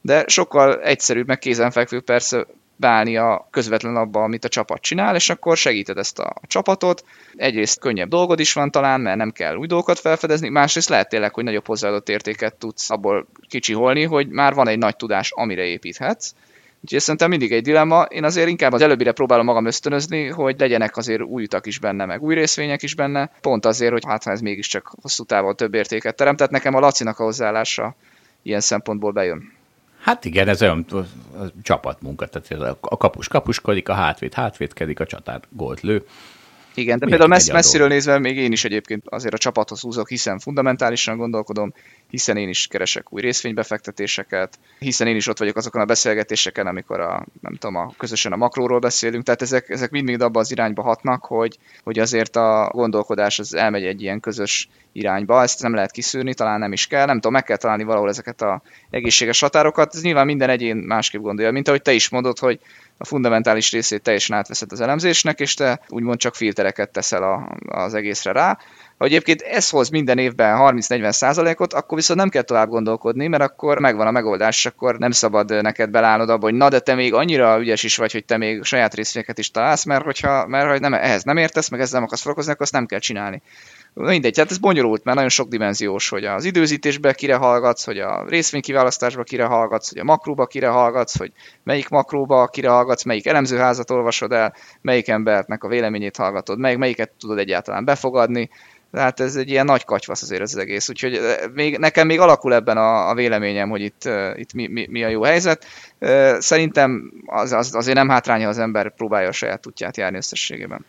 De sokkal egyszerűbb, meg kézenfekvő persze a közvetlen abba, amit a csapat csinál, és akkor segíted ezt a csapatot. Egyrészt könnyebb dolgod is van talán, mert nem kell új dolgokat felfedezni, másrészt lehet tényleg, hogy nagyobb hozzáadott értéket tudsz abból kicsiholni, hogy már van egy nagy tudás, amire építhetsz, Úgyhogy szerintem mindig egy dilemma. Én azért inkább az előbbire próbálom magam ösztönözni, hogy legyenek azért új utak is benne, meg új részvények is benne, pont azért, hogy hát ha ez mégiscsak hosszú távon több értéket teremt. Tehát nekem a Lacinak a hozzáállása ilyen szempontból bejön. Hát igen, ez olyan csapatmunka, tehát a kapus kapuskodik, a hátvéd hátvédkedik, a csatár gólt lő. Igen, de például messz, messziről nézve még én is egyébként azért a csapathoz húzok, hiszen fundamentálisan gondolkodom, hiszen én is keresek új részvénybefektetéseket, hiszen én is ott vagyok azokon a beszélgetéseken, amikor a, nem tudom, a, közösen a makróról beszélünk, tehát ezek, ezek mind-mind abba az irányba hatnak, hogy, hogy azért a gondolkodás az elmegy egy ilyen közös irányba, ezt nem lehet kiszűrni, talán nem is kell, nem tudom, meg kell találni valahol ezeket a egészséges határokat, ez nyilván minden egyén másképp gondolja, mint ahogy te is mondod, hogy a fundamentális részét teljesen átveszed az elemzésnek, és te úgymond csak filtereket teszel a, az egészre rá. Ha egyébként ez hoz minden évben 30-40 százalékot, akkor viszont nem kell tovább gondolkodni, mert akkor megvan a megoldás, akkor nem szabad neked belállnod abba, hogy na, de te még annyira ügyes is vagy, hogy te még saját részvényeket is találsz, mert hogyha mert, hogy nem, ehhez nem értesz, meg ezzel nem akarsz foglalkozni, akkor azt nem kell csinálni. Mindegy, hát ez bonyolult, mert nagyon sok dimenziós, hogy az időzítésbe kire hallgatsz, hogy a részvénykiválasztásba kire hallgatsz, hogy a makróba kire hallgatsz, hogy melyik makróba kire hallgatsz, melyik elemzőházat olvasod el, melyik embernek a véleményét hallgatod, melyik, melyiket tudod egyáltalán befogadni. Tehát ez egy ilyen nagy katyvasz azért az egész. Úgyhogy eh, még, nekem még alakul ebben a, a véleményem, hogy itt, uh, itt mi, mi, mi, a jó helyzet. Uh, szerintem az, az, azért nem hátránya, az ember próbálja a saját útját járni összességében.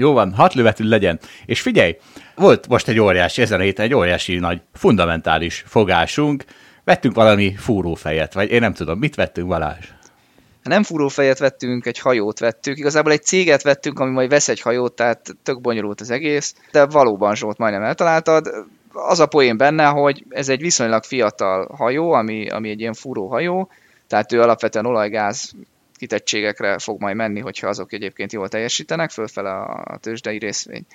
Jó van, hat lövetű legyen. És figyelj, volt most egy óriási, ezen a héten egy óriási nagy fundamentális fogásunk, vettünk valami fúrófejet, vagy én nem tudom, mit vettünk Balázs? Nem fúrófejet vettünk, egy hajót vettük. Igazából egy céget vettünk, ami majd vesz egy hajót, tehát tök bonyolult az egész, de valóban Zsolt majdnem eltaláltad. Az a poén benne, hogy ez egy viszonylag fiatal hajó, ami, ami egy ilyen fúró tehát ő alapvetően olajgáz kitettségekre fog majd menni, hogyha azok egyébként jól teljesítenek, fölfele a tőzsdei részvény.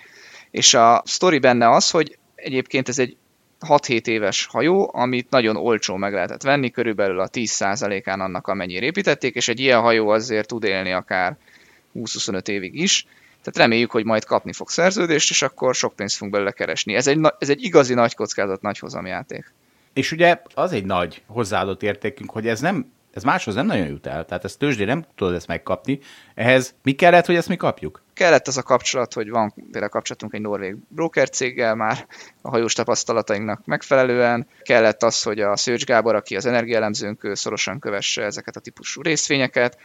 És a sztori benne az, hogy egyébként ez egy 6-7 éves hajó, amit nagyon olcsó meg lehetett venni, körülbelül a 10%-án annak, amennyire építették, és egy ilyen hajó azért tud élni akár 20-25 évig is. Tehát reméljük, hogy majd kapni fog szerződést, és akkor sok pénzt fogunk belőle keresni. Ez egy, ez egy igazi nagy kockázat, nagy hozamjáték. És ugye az egy nagy hozzáadott értékünk, hogy ez nem ez máshoz nem nagyon jut el, tehát ezt tőzsdé nem tudod ezt megkapni. Ehhez mi kellett, hogy ezt mi kapjuk? Kellett az a kapcsolat, hogy van például kapcsolatunk egy norvég broker céggel már a hajós tapasztalatainknak megfelelően. Kellett az, hogy a Szőcs Gábor, aki az energiaelemzőnk, szorosan kövesse ezeket a típusú részvényeket.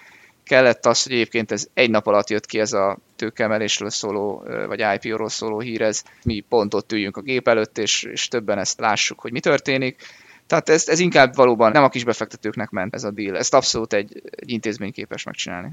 Kellett az, hogy egyébként ez egy nap alatt jött ki ez a tőkemelésről szóló, vagy IPO-ról szóló hír, ez mi pont ott üljünk a gép előtt, és, és többen ezt lássuk, hogy mi történik tehát ez, ez inkább valóban nem a kis befektetőknek ment ez a deal. Ezt abszolút egy, egy intézmény képes megcsinálni.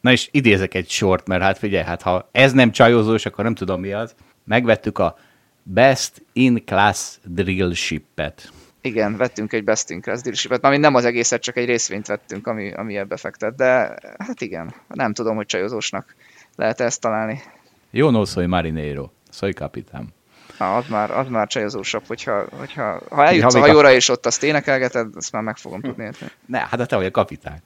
Na és idézek egy sort, mert hát figyelj, hát ha ez nem csajozós, akkor nem tudom mi az. Megvettük a Best in Class Drill Ship-et. Igen, vettünk egy Best in Class Drill Ship-et, ami nem az egészet, csak egy részvényt vettünk, ami, ami ebbe fektet. De hát igen, nem tudom, hogy csajozósnak lehet ezt találni. Jó no soy marinero, soy capitán. Na, az már, az már csajozósabb, hogyha, hogyha ha eljutsz ha a hajóra, a... és ott azt énekelgeted, azt már meg fogom tudni érteni. Ne, hát de te vagy a kapitány.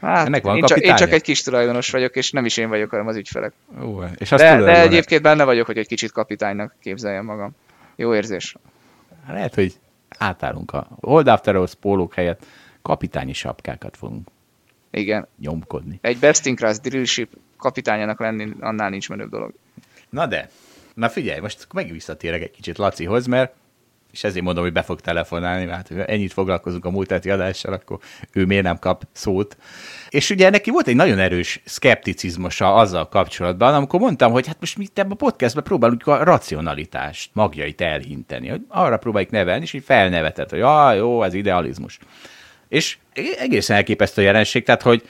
Hát, Ennek van én, csak, én csak egy kis tulajdonos vagyok, és nem is én vagyok, hanem az ügyfelek. Ó, és azt de, de egyébként benne vagyok, hogy egy kicsit kapitánynak képzeljem magam. Jó érzés. Lehet, hogy átállunk a Old After pólók helyett kapitányi sapkákat fogunk igen. nyomkodni. Egy best in class drillship kapitányának lenni, annál nincs menőbb dolog. Na de, Na figyelj, most meg visszatérek egy kicsit Lacihoz, mert és ezért mondom, hogy be fog telefonálni, hát, ennyit foglalkozunk a múlt heti adással, akkor ő miért nem kap szót. És ugye neki volt egy nagyon erős szkepticizmusa azzal kapcsolatban, amikor mondtam, hogy hát most mi ebben a podcastben próbálunk a racionalitást, magjait elhinteni, hogy arra próbáljuk nevelni, és így felnevetett, hogy ah, jó, ez idealizmus. És egészen elképesztő jelenség, tehát hogy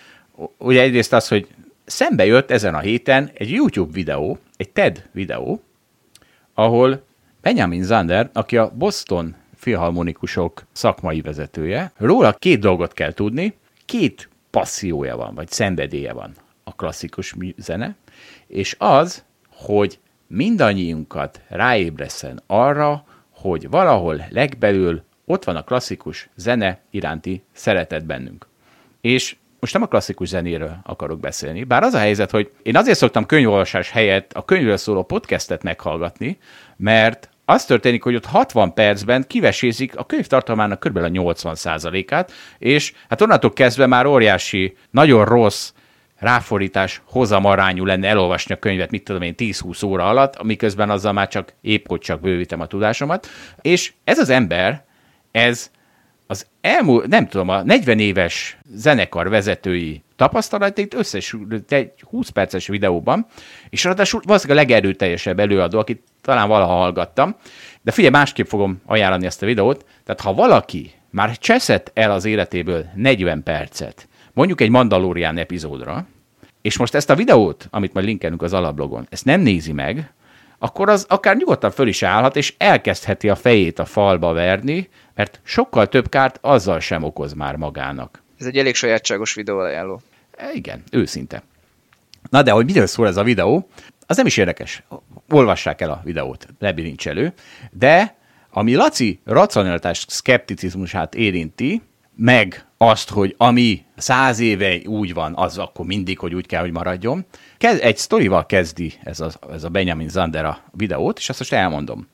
ugye egyrészt az, hogy szembe jött ezen a héten egy YouTube videó, egy TED videó, ahol Benjamin Zander, aki a Boston filharmonikusok szakmai vezetője, róla két dolgot kell tudni, két passziója van, vagy szenvedélye van a klasszikus zene, és az, hogy mindannyiunkat ráébreszen arra, hogy valahol legbelül ott van a klasszikus zene iránti szeretet bennünk. És most nem a klasszikus zenéről akarok beszélni, bár az a helyzet, hogy én azért szoktam könyvolvasás helyett a könyvről szóló podcastet meghallgatni, mert az történik, hogy ott 60 percben kivesézik a könyv tartalmának kb. a 80%-át, és hát onnantól kezdve már óriási, nagyon rossz ráfordítás hozamarányú lenne elolvasni a könyvet, mit tudom én, 10-20 óra alatt, miközben azzal már csak épp hogy csak bővítem a tudásomat. És ez az ember, ez az elmúlt, nem tudom, a 40 éves zenekar vezetői tapasztalatait összesült egy 20 perces videóban, és ráadásul valószínűleg a legerőteljesebb előadó, akit talán valaha hallgattam, de figyelj, másképp fogom ajánlani ezt a videót, tehát ha valaki már cseszett el az életéből 40 percet, mondjuk egy Mandalorian epizódra, és most ezt a videót, amit majd linkelünk az alablogon, ezt nem nézi meg, akkor az akár nyugodtan föl is állhat, és elkezdheti a fejét a falba verni, mert sokkal több kárt azzal sem okoz már magának. Ez egy elég sajátságos videó ajánló. E, igen, őszinte. Na de, hogy miről szól ez a videó, az nem is érdekes. Olvassák el a videót, lebirincs elő. De ami Laci racionalitás szkepticizmusát érinti, meg azt, hogy ami száz éve úgy van, az akkor mindig, hogy úgy kell, hogy maradjon. Egy sztorival kezdi ez a, ez a Benjamin Zander a videót, és azt most elmondom.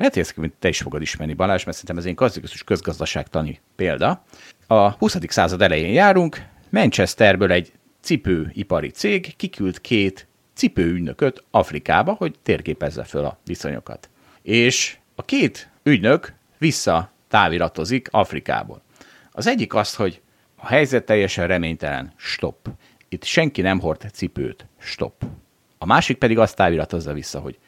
Lehet, hogy ezt te is fogod ismerni, Balázs, mert szerintem ez egy klasszikus közgazdaságtani példa. A 20. század elején járunk, Manchesterből egy cipőipari cég kiküld két cipőügynököt Afrikába, hogy térképezze föl a viszonyokat. És a két ügynök vissza táviratozik Afrikából. Az egyik az, hogy a helyzet teljesen reménytelen, stop. Itt senki nem hord cipőt, stop. A másik pedig azt táviratozza vissza, hogy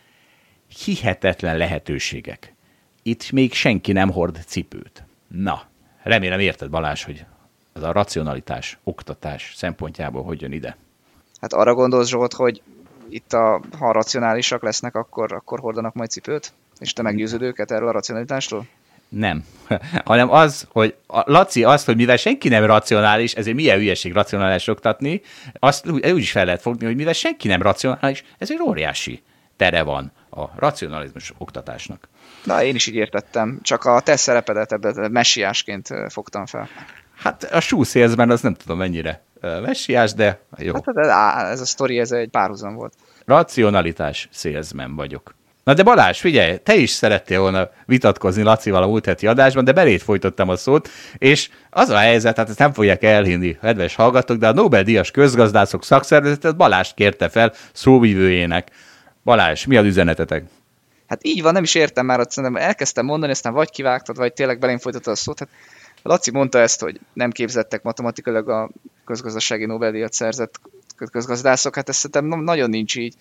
hihetetlen lehetőségek. Itt még senki nem hord cipőt. Na, remélem érted Balázs, hogy az a racionalitás, oktatás szempontjából hogy jön ide. Hát arra gondolsz Zsolt, hogy itt a, ha racionálisak lesznek, akkor, akkor hordanak majd cipőt? És te meggyőződ őket erről a racionalitásról? Nem. hanem az, hogy a Laci azt, hogy mivel senki nem racionális, ezért milyen hülyeség racionális oktatni, azt úgy is fel lehet fogni, hogy mivel senki nem racionális, ezért óriási tere van a racionalizmus oktatásnak. Na, én is így értettem, csak a te szerepedet ebben messiásként fogtam fel. Hát a súszélzben az nem tudom mennyire messiás, de jó. Hát ez a sztori, ez egy párhuzam volt. Racionalitás szélzmen vagyok. Na de Balázs, figyelj, te is szerettél volna vitatkozni Lacival a múlt heti adásban, de belét folytottam a szót, és az a helyzet, hát ezt nem fogják elhinni, kedves hallgatók, de a Nobel-díjas közgazdászok szakszervezetet Balázs kérte fel szóvívőjének. Balázs, mi az üzenetetek? Hát így van, nem is értem már, ott szerintem elkezdtem mondani, aztán vagy kivágtad, vagy tényleg belém folytattad a szót. Hát Laci mondta ezt, hogy nem képzettek matematikailag a közgazdasági Nobel-díjat szerzett közgazdászok, hát ez szerintem nagyon nincs így.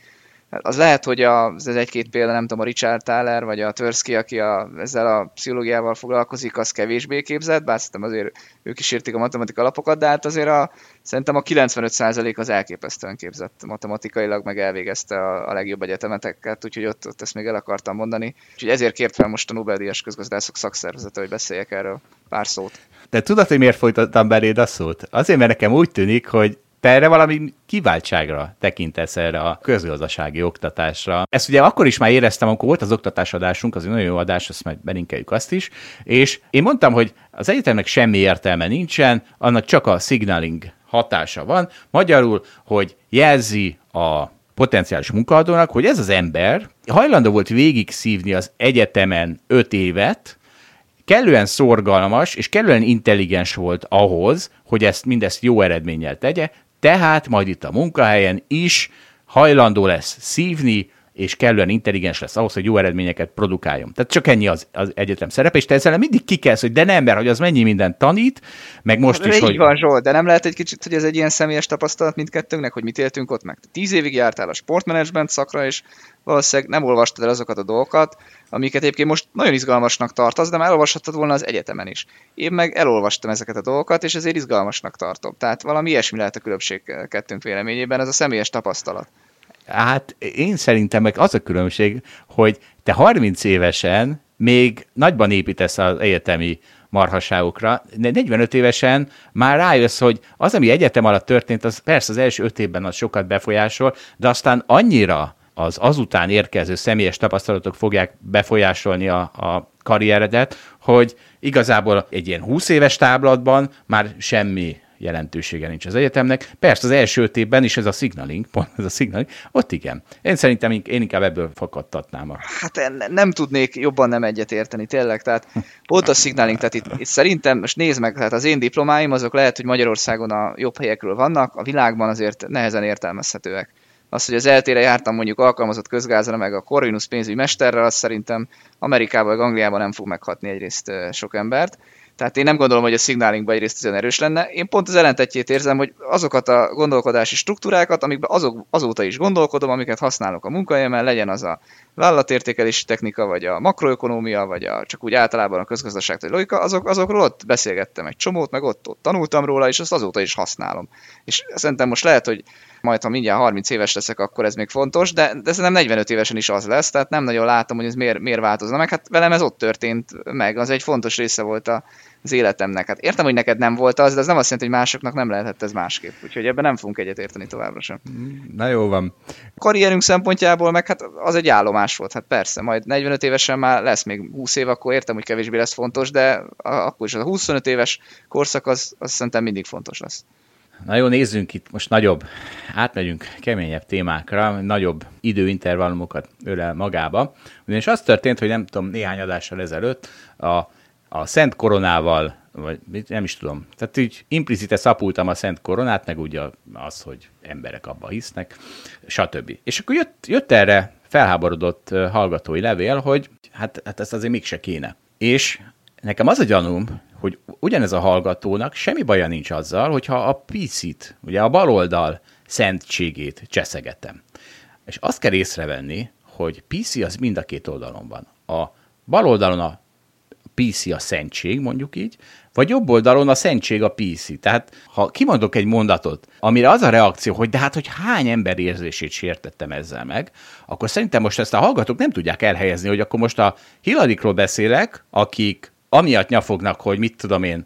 Az lehet, hogy az egy-két példa, nem tudom, a Richard Thaler, vagy a Tversky, aki a, ezzel a pszichológiával foglalkozik, az kevésbé képzett, bár szerintem azért ők is értik a matematika alapokat, de hát azért a, szerintem a 95% az elképesztően képzett matematikailag, meg elvégezte a, a legjobb egyetemeteket, úgyhogy ott, ott ezt még el akartam mondani. Úgyhogy ezért kért fel most a Nobel-díjas közgazdászok szakszervezete, hogy beszéljek erről pár szót. De tudod, hogy miért folytattam beléd a szót? Azért, mert nekem úgy tűnik, hogy te erre valami kiváltságra tekintesz erre a közgazdasági oktatásra. Ezt ugye akkor is már éreztem, amikor volt az oktatásodásunk, az egy nagyon jó adás, azt majd belinkeljük azt is, és én mondtam, hogy az egyetemnek semmi értelme nincsen, annak csak a signaling hatása van. Magyarul, hogy jelzi a potenciális munkaadónak, hogy ez az ember hajlandó volt végig szívni az egyetemen öt évet, kellően szorgalmas és kellően intelligens volt ahhoz, hogy ezt mindezt jó eredménnyel tegye, tehát majd itt a munkahelyen is hajlandó lesz szívni, és kellően intelligens lesz ahhoz, hogy jó eredményeket produkáljon. Tehát csak ennyi az, az egyetem szerepe, és te ezzel mindig kikelsz, hogy de nem, mert hogy az mennyi mindent tanít, meg most hát, is, így hogy... van, Zsolt, de nem lehet egy kicsit, hogy ez egy ilyen személyes tapasztalat mindkettőnknek, hogy mit éltünk ott meg. Tíz évig jártál a sportmenedzsment szakra, és valószínűleg nem olvastad el azokat a dolgokat, amiket egyébként most nagyon izgalmasnak tartasz, de már elolvashattad volna az egyetemen is. Én meg elolvastam ezeket a dolgokat, és ezért izgalmasnak tartom. Tehát valami ilyesmi lehet a különbség kettőnk véleményében, ez a személyes tapasztalat. Hát én szerintem meg az a különbség, hogy te 30 évesen még nagyban építesz az egyetemi marhaságokra, de 45 évesen már rájössz, hogy az, ami egyetem alatt történt, az persze az első öt évben az sokat befolyásol, de aztán annyira az azután érkező személyes tapasztalatok fogják befolyásolni a, a karrieredet, hogy igazából egy ilyen 20 éves táblatban már semmi jelentősége nincs az egyetemnek. Persze az első öt évben is ez a signaling, pont ez a signaling, ott igen. Én szerintem én inkább ebből fakadtatnám. A... Hát nem tudnék jobban nem egyet érteni, tényleg. Tehát ott a signaling, tehát itt, itt szerintem, most nézd meg, tehát az én diplomáim azok lehet, hogy Magyarországon a jobb helyekről vannak, a világban azért nehezen értelmezhetőek. Az, hogy az eltére jártam mondjuk alkalmazott közgázra, meg a Corvinus pénzügyi mesterrel, az szerintem Amerikában, vagy Angliában nem fog meghatni egyrészt sok embert. Tehát én nem gondolom, hogy a szignálingban egyrészt olyan erős lenne. Én pont az ellentetjét érzem, hogy azokat a gondolkodási struktúrákat, amikben azok, azóta is gondolkodom, amiket használok a munkahelyemen, legyen az a vállalatértékelési technika, vagy a makroökonómia, vagy a, csak úgy általában a közgazdaság, vagy logika, azok, azokról ott beszélgettem egy csomót, meg ott, ott tanultam róla, és azt azóta is használom. És szerintem most lehet, hogy majd ha mindjárt 30 éves leszek, akkor ez még fontos, de, de szerintem 45 évesen is az lesz, tehát nem nagyon látom, hogy ez miért, miért változna meg. Hát velem ez ott történt meg, az egy fontos része volt a, az életemnek. Hát értem, hogy neked nem volt az, de ez nem azt jelenti, hogy másoknak nem lehetett ez másképp. Úgyhogy ebben nem fogunk egyet érteni továbbra sem. Na jó van. Karrierünk szempontjából meg hát az egy állomás volt. Hát persze, majd 45 évesen már lesz még 20 év, akkor értem, hogy kevésbé lesz fontos, de akkor is az a 25 éves korszak az, az szerintem mindig fontos lesz. Na jó, nézzünk itt most nagyobb, átmegyünk keményebb témákra, nagyobb időintervallumokat ölel magába. Ugyanis az történt, hogy nem tudom, néhány adással ezelőtt a, a Szent Koronával, vagy nem is tudom, tehát így implicite szapultam a Szent Koronát, meg ugye az, hogy emberek abba hisznek, stb. És akkor jött, jött erre felháborodott hallgatói levél, hogy hát, hát ezt azért mégse kéne. És nekem az a gyanúm, hogy ugyanez a hallgatónak semmi baja nincs azzal, hogyha a PC-t, ugye a baloldal szentségét cseszegetem. És azt kell észrevenni, hogy PC az mind a két oldalon van. A bal oldalon a PC a szentség, mondjuk így, vagy jobb oldalon a szentség a PC. Tehát ha kimondok egy mondatot, amire az a reakció, hogy de hát, hogy hány ember érzését sértettem ezzel meg, akkor szerintem most ezt a hallgatók nem tudják elhelyezni, hogy akkor most a Hillarikról beszélek, akik amiatt nyafognak, hogy mit tudom én,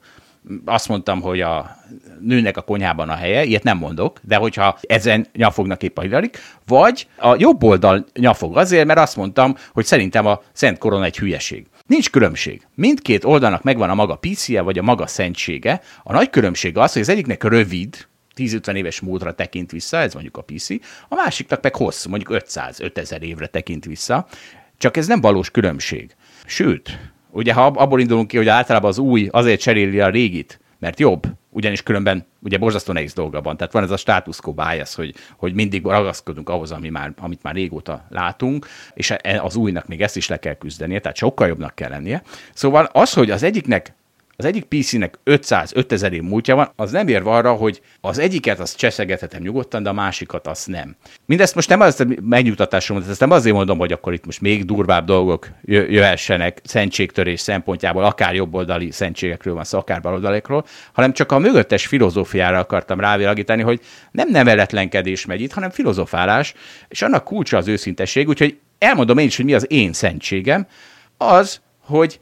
azt mondtam, hogy a nőnek a konyhában a helye, ilyet nem mondok, de hogyha ezen nyafognak épp a Hillarik, vagy a jobb oldal nyafog azért, mert azt mondtam, hogy szerintem a Szent Korona egy hülyeség. Nincs különbség. Mindkét oldalnak megvan a maga pície, vagy a maga szentsége. A nagy különbség az, hogy az egyiknek rövid, 10-50 éves módra tekint vissza, ez mondjuk a PC, a másiknak meg hosszú, mondjuk 500-5000 évre tekint vissza, csak ez nem valós különbség. Sőt, Ugye ha abból indulunk ki, hogy általában az új azért cseréli a régit, mert jobb, ugyanis különben ugye borzasztó nehéz dolga van. Tehát van ez a status quo bias, hogy, hogy mindig ragaszkodunk ahhoz, ami már, amit már régóta látunk, és e, az újnak még ezt is le kell küzdenie, tehát sokkal jobbnak kell lennie. Szóval az, hogy az egyiknek az egyik PC-nek 500-5000 év múltja van, az nem ér arra, hogy az egyiket azt cseszegethetem nyugodtan, de a másikat azt nem. Mindezt most nem az megnyugtatásom, ezt nem azért mondom, hogy akkor itt most még durvább dolgok jöhessenek szentségtörés szempontjából, akár jobboldali szentségekről van szó, akár baloldalikról, hanem csak a mögöttes filozófiára akartam rávilágítani, hogy nem neveletlenkedés megy itt, hanem filozofálás, és annak kulcsa az őszintesség, úgyhogy elmondom én is, hogy mi az én szentségem, az, hogy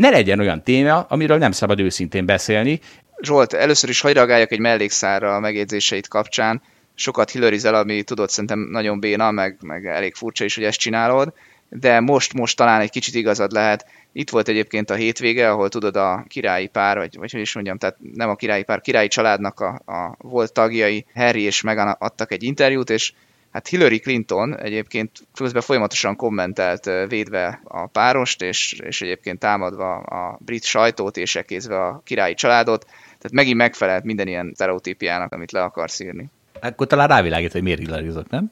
ne legyen olyan téma, amiről nem szabad őszintén beszélni. Zsolt, először is hagyj reagáljak egy mellékszára a megjegyzéseit kapcsán. Sokat hillarizel, ami tudod szerintem nagyon béna, meg, meg elég furcsa is, hogy ezt csinálod, de most, most talán egy kicsit igazad lehet. Itt volt egyébként a hétvége, ahol tudod a királyi pár, vagy, vagy hogy is mondjam, tehát nem a királyi pár, királyi családnak a, a volt tagjai, Harry és Meghan adtak egy interjút, és Hát Hillary Clinton egyébként közben folyamatosan kommentelt védve a párost, és, és egyébként támadva a brit sajtót és ekézve a királyi családot, tehát megint megfelelt minden ilyen stereotípiának, amit le akarsz írni. Akkor talán rávilágít, hogy miért hillarizok, nem?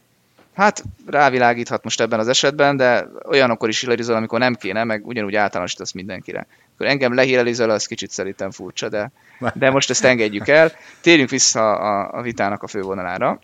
Hát rávilágíthat most ebben az esetben, de olyanokkor is hillarizol, amikor nem kéne, meg ugyanúgy általánosítasz mindenkire. Akkor engem lehillarizol, az kicsit szerintem furcsa, de, de most ezt engedjük el. Térjünk vissza a, a vitának a fővonalára.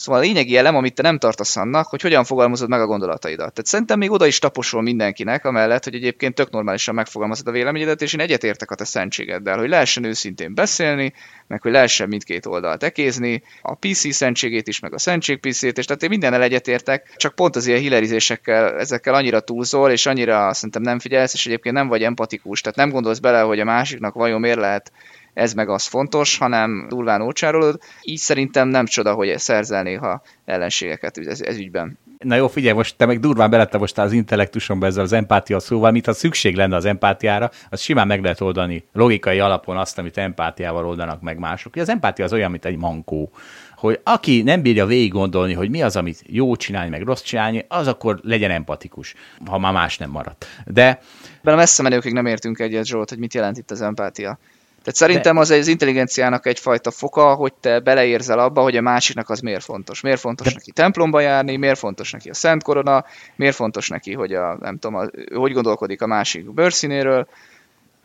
Szóval a lényegi elem, amit te nem tartasz annak, hogy hogyan fogalmazod meg a gondolataidat. Tehát szerintem még oda is taposol mindenkinek, amellett, hogy egyébként tök normálisan megfogalmazod a véleményedet, és én egyetértek a te szentségeddel, hogy lehessen őszintén beszélni, meg hogy lehessen mindkét oldalt ekézni, a PC szentségét is, meg a szentség PC-t, és tehát én mindennel egyetértek, csak pont az ilyen hilerizésekkel, ezekkel annyira túlzol, és annyira szerintem nem figyelsz, és egyébként nem vagy empatikus, tehát nem gondolsz bele, hogy a másiknak vajon miért lehet ez meg az fontos, hanem durván ócsárolod. Így szerintem nem csoda, hogy szerzel néha ellenségeket ez, ez ügyben. Na jó, figyelj, most te meg durván belette most az intellektusomba ezzel az empátia szóval, mint ha szükség lenne az empátiára, az simán meg lehet oldani logikai alapon azt, amit empátiával oldanak meg mások. Az empátia az olyan, mint egy mankó hogy aki nem bírja végig gondolni, hogy mi az, amit jó csinálni, meg rossz csinálni, az akkor legyen empatikus, ha már más nem maradt. De... A messze menőkig nem értünk egyet, Zsolt, hogy mit jelent itt az empátia. Tehát szerintem az az intelligenciának egyfajta foka, hogy te beleérzel abba, hogy a másiknak az miért fontos. Miért fontos De... neki templomba járni, miért fontos neki a Szent Korona, miért fontos neki, hogy a, nem tudom, a, hogy gondolkodik a másik bőrszínéről,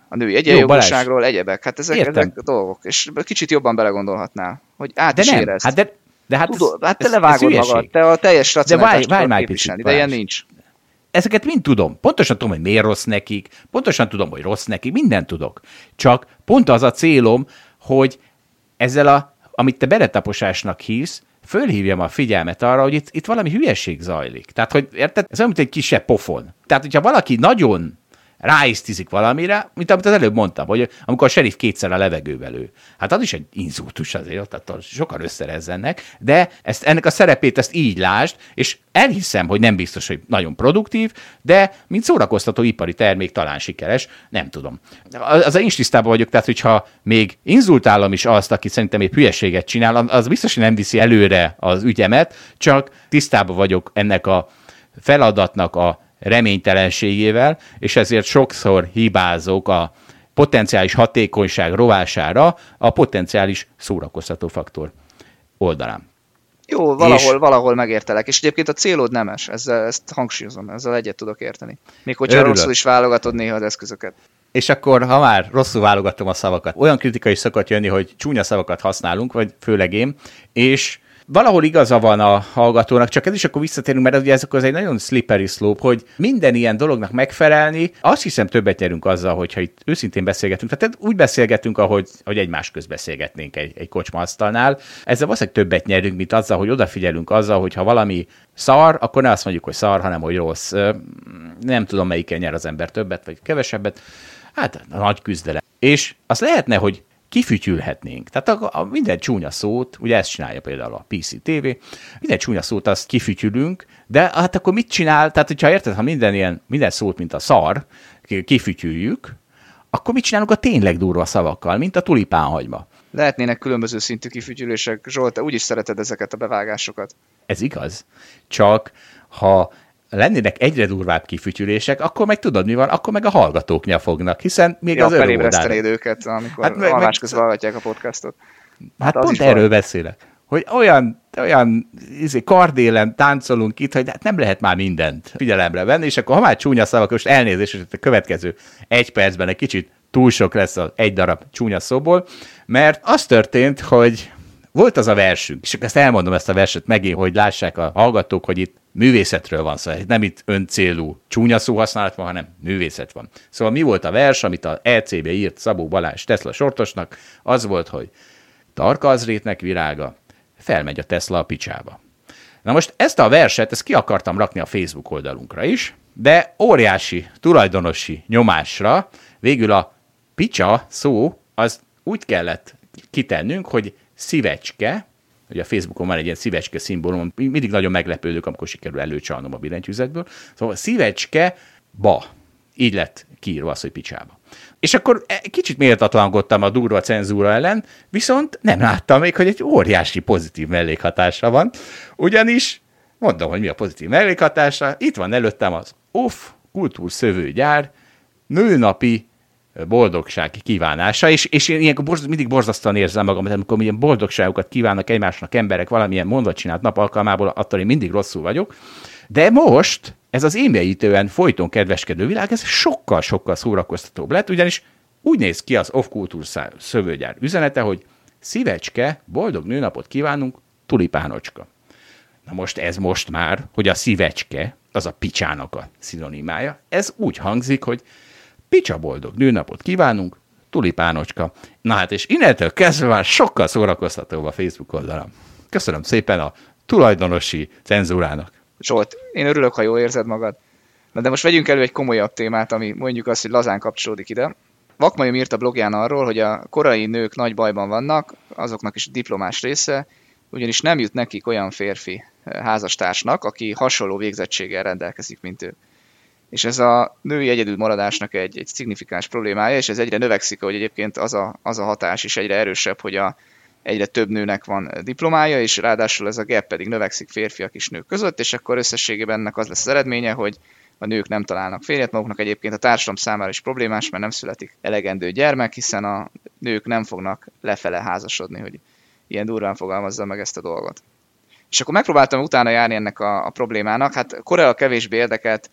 a női egyenjogúságról, egyebek. Hát ezek, ezek a dolgok. És kicsit jobban belegondolhatnál, hogy át de is nem. érezd. Hát de, de hát, Tudod, hát te levágod ez magad, te a teljes racionalitást de várj, várj képviselni, de ilyen nincs. Ezeket mind tudom. Pontosan tudom, hogy miért rossz nekik, pontosan tudom, hogy rossz nekik, mindent tudok. Csak pont az a célom, hogy ezzel a, amit te beretaposásnak hívsz, fölhívjam a figyelmet arra, hogy itt, itt valami hülyeség zajlik. Tehát, hogy érted? Ez olyan, mint egy kisebb pofon. Tehát, hogyha valaki nagyon ráisztizik valamire, mint amit az előbb mondtam, hogy amikor a serif kétszer a levegőbe lő. Hát az is egy inzultus azért, tehát sokan összerezzenek, de ezt, ennek a szerepét ezt így lásd, és elhiszem, hogy nem biztos, hogy nagyon produktív, de mint szórakoztató ipari termék talán sikeres, nem tudom. Az én is vagyok, tehát hogyha még inzultálom is azt, aki szerintem egy hülyeséget csinál, az biztos, hogy nem viszi előre az ügyemet, csak tisztában vagyok ennek a feladatnak a reménytelenségével, és ezért sokszor hibázok a potenciális hatékonyság rovására a potenciális szórakoztató faktor oldalán. Jó, valahol, és... valahol megértelek. És egyébként a célod nemes, ezzel, ezt hangsúlyozom, ezzel egyet tudok érteni. Még hogyha Örülök. rosszul is válogatod néha az eszközöket. És akkor, ha már rosszul válogatom a szavakat, olyan kritika is szokott jönni, hogy csúnya szavakat használunk, vagy főleg én, és valahol igaza van a hallgatónak, csak ez is akkor visszatérünk, mert ugye ez az egy nagyon slippery slope, hogy minden ilyen dolognak megfelelni, azt hiszem többet nyerünk azzal, hogyha itt őszintén beszélgetünk. Tehát úgy beszélgetünk, ahogy, hogy egymás köz beszélgetnénk egy, egy kocsmasztalnál. Ezzel valószínűleg többet nyerünk, mint azzal, hogy odafigyelünk azzal, hogy ha valami szar, akkor ne azt mondjuk, hogy szar, hanem hogy rossz. Nem tudom, melyiken nyer az ember többet vagy kevesebbet. Hát nagy küzdelem. És az lehetne, hogy kifütyülhetnénk. Tehát a, a minden csúnya szót, ugye ezt csinálja például a PC TV, minden csúnya szót azt kifütyülünk, de hát akkor mit csinál? Tehát, hogyha érted, ha minden ilyen, minden szót, mint a szar, kifütyüljük, akkor mit csinálunk a tényleg durva szavakkal, mint a tulipánhagyma? Lehetnének különböző szintű kifütyülések. Zsolt, te úgyis szereted ezeket a bevágásokat. Ez igaz. Csak ha lennének egyre durvább kifütyülések, akkor meg tudod, mi van, akkor meg a hallgatók nyafognak, hiszen még ja, az örömódád... őket, amikor hát meg, alvás közben hallgatják a podcastot. Hát, hát pont erről van. beszélek. Hogy olyan, olyan izé, kardélen táncolunk itt, hogy hát nem lehet már mindent figyelemre venni, és akkor ha már csúnya szavak, most elnézést, hogy a következő egy percben egy kicsit túl sok lesz az egy darab csúnya szóból, mert az történt, hogy volt az a versünk, és ezt elmondom ezt a verset megint, hogy lássák a hallgatók, hogy itt művészetről van szó, nem itt öncélú csúnya szó használat van, hanem művészet van. Szóval mi volt a vers, amit a ECB írt Szabó Balázs Tesla sortosnak? Az volt, hogy tarka az rétnek virága, felmegy a Tesla a picsába. Na most ezt a verset, ezt ki akartam rakni a Facebook oldalunkra is, de óriási tulajdonosi nyomásra végül a picsa szó az úgy kellett kitennünk, hogy szívecske, hogy a Facebookon van egy ilyen szívecske szimbólum, mindig nagyon meglepődök, amikor sikerül előcsalnom a billentyűzetből. Szóval szívecske, ba. Így lett kiírva az, hogy picsába. És akkor e, kicsit méltatlankodtam a durva cenzúra ellen, viszont nem láttam még, hogy egy óriási pozitív mellékhatása van, ugyanis mondom, hogy mi a pozitív mellékhatása, itt van előttem az OFF kultúrszövőgyár nőnapi boldogság kívánása, és, és én ilyenkor borz, mindig borzasztóan érzem magam, amikor ilyen boldogságokat kívánnak egymásnak emberek valamilyen mondat csinált nap alkalmából, attól én mindig rosszul vagyok. De most ez az émjeítően folyton kedveskedő világ, ez sokkal-sokkal szórakoztatóbb lett, ugyanis úgy néz ki az off kultúr szövőgyár üzenete, hogy szívecske, boldog nőnapot kívánunk, tulipánocska. Na most ez most már, hogy a szívecske, az a picsának a szinonimája, ez úgy hangzik, hogy Picsa boldog nőnapot kívánunk, tulipánocska. Na hát, és innentől kezdve már sokkal szórakoztatóbb a Facebook oldalam. Köszönöm szépen a tulajdonosi cenzúrának. Zsolt, én örülök, ha jól érzed magad. Na de most vegyünk elő egy komolyabb témát, ami mondjuk azt, hogy lazán kapcsolódik ide. Vakmajom írt a blogján arról, hogy a korai nők nagy bajban vannak, azoknak is diplomás része, ugyanis nem jut nekik olyan férfi házastársnak, aki hasonló végzettséggel rendelkezik, mint ő. És ez a női egyedül maradásnak egy, egy szignifikáns problémája, és ez egyre növekszik, hogy egyébként az a, az a hatás is egyre erősebb, hogy a, egyre több nőnek van diplomája, és ráadásul ez a gap pedig növekszik férfiak és nők között, és akkor összességében ennek az lesz az eredménye, hogy a nők nem találnak férjet maguknak. Egyébként a társadalom számára is problémás, mert nem születik elegendő gyermek, hiszen a nők nem fognak lefele házasodni, hogy ilyen durván fogalmazza meg ezt a dolgot. És akkor megpróbáltam utána járni ennek a, a problémának. Hát Korea kevésbé érdekelt,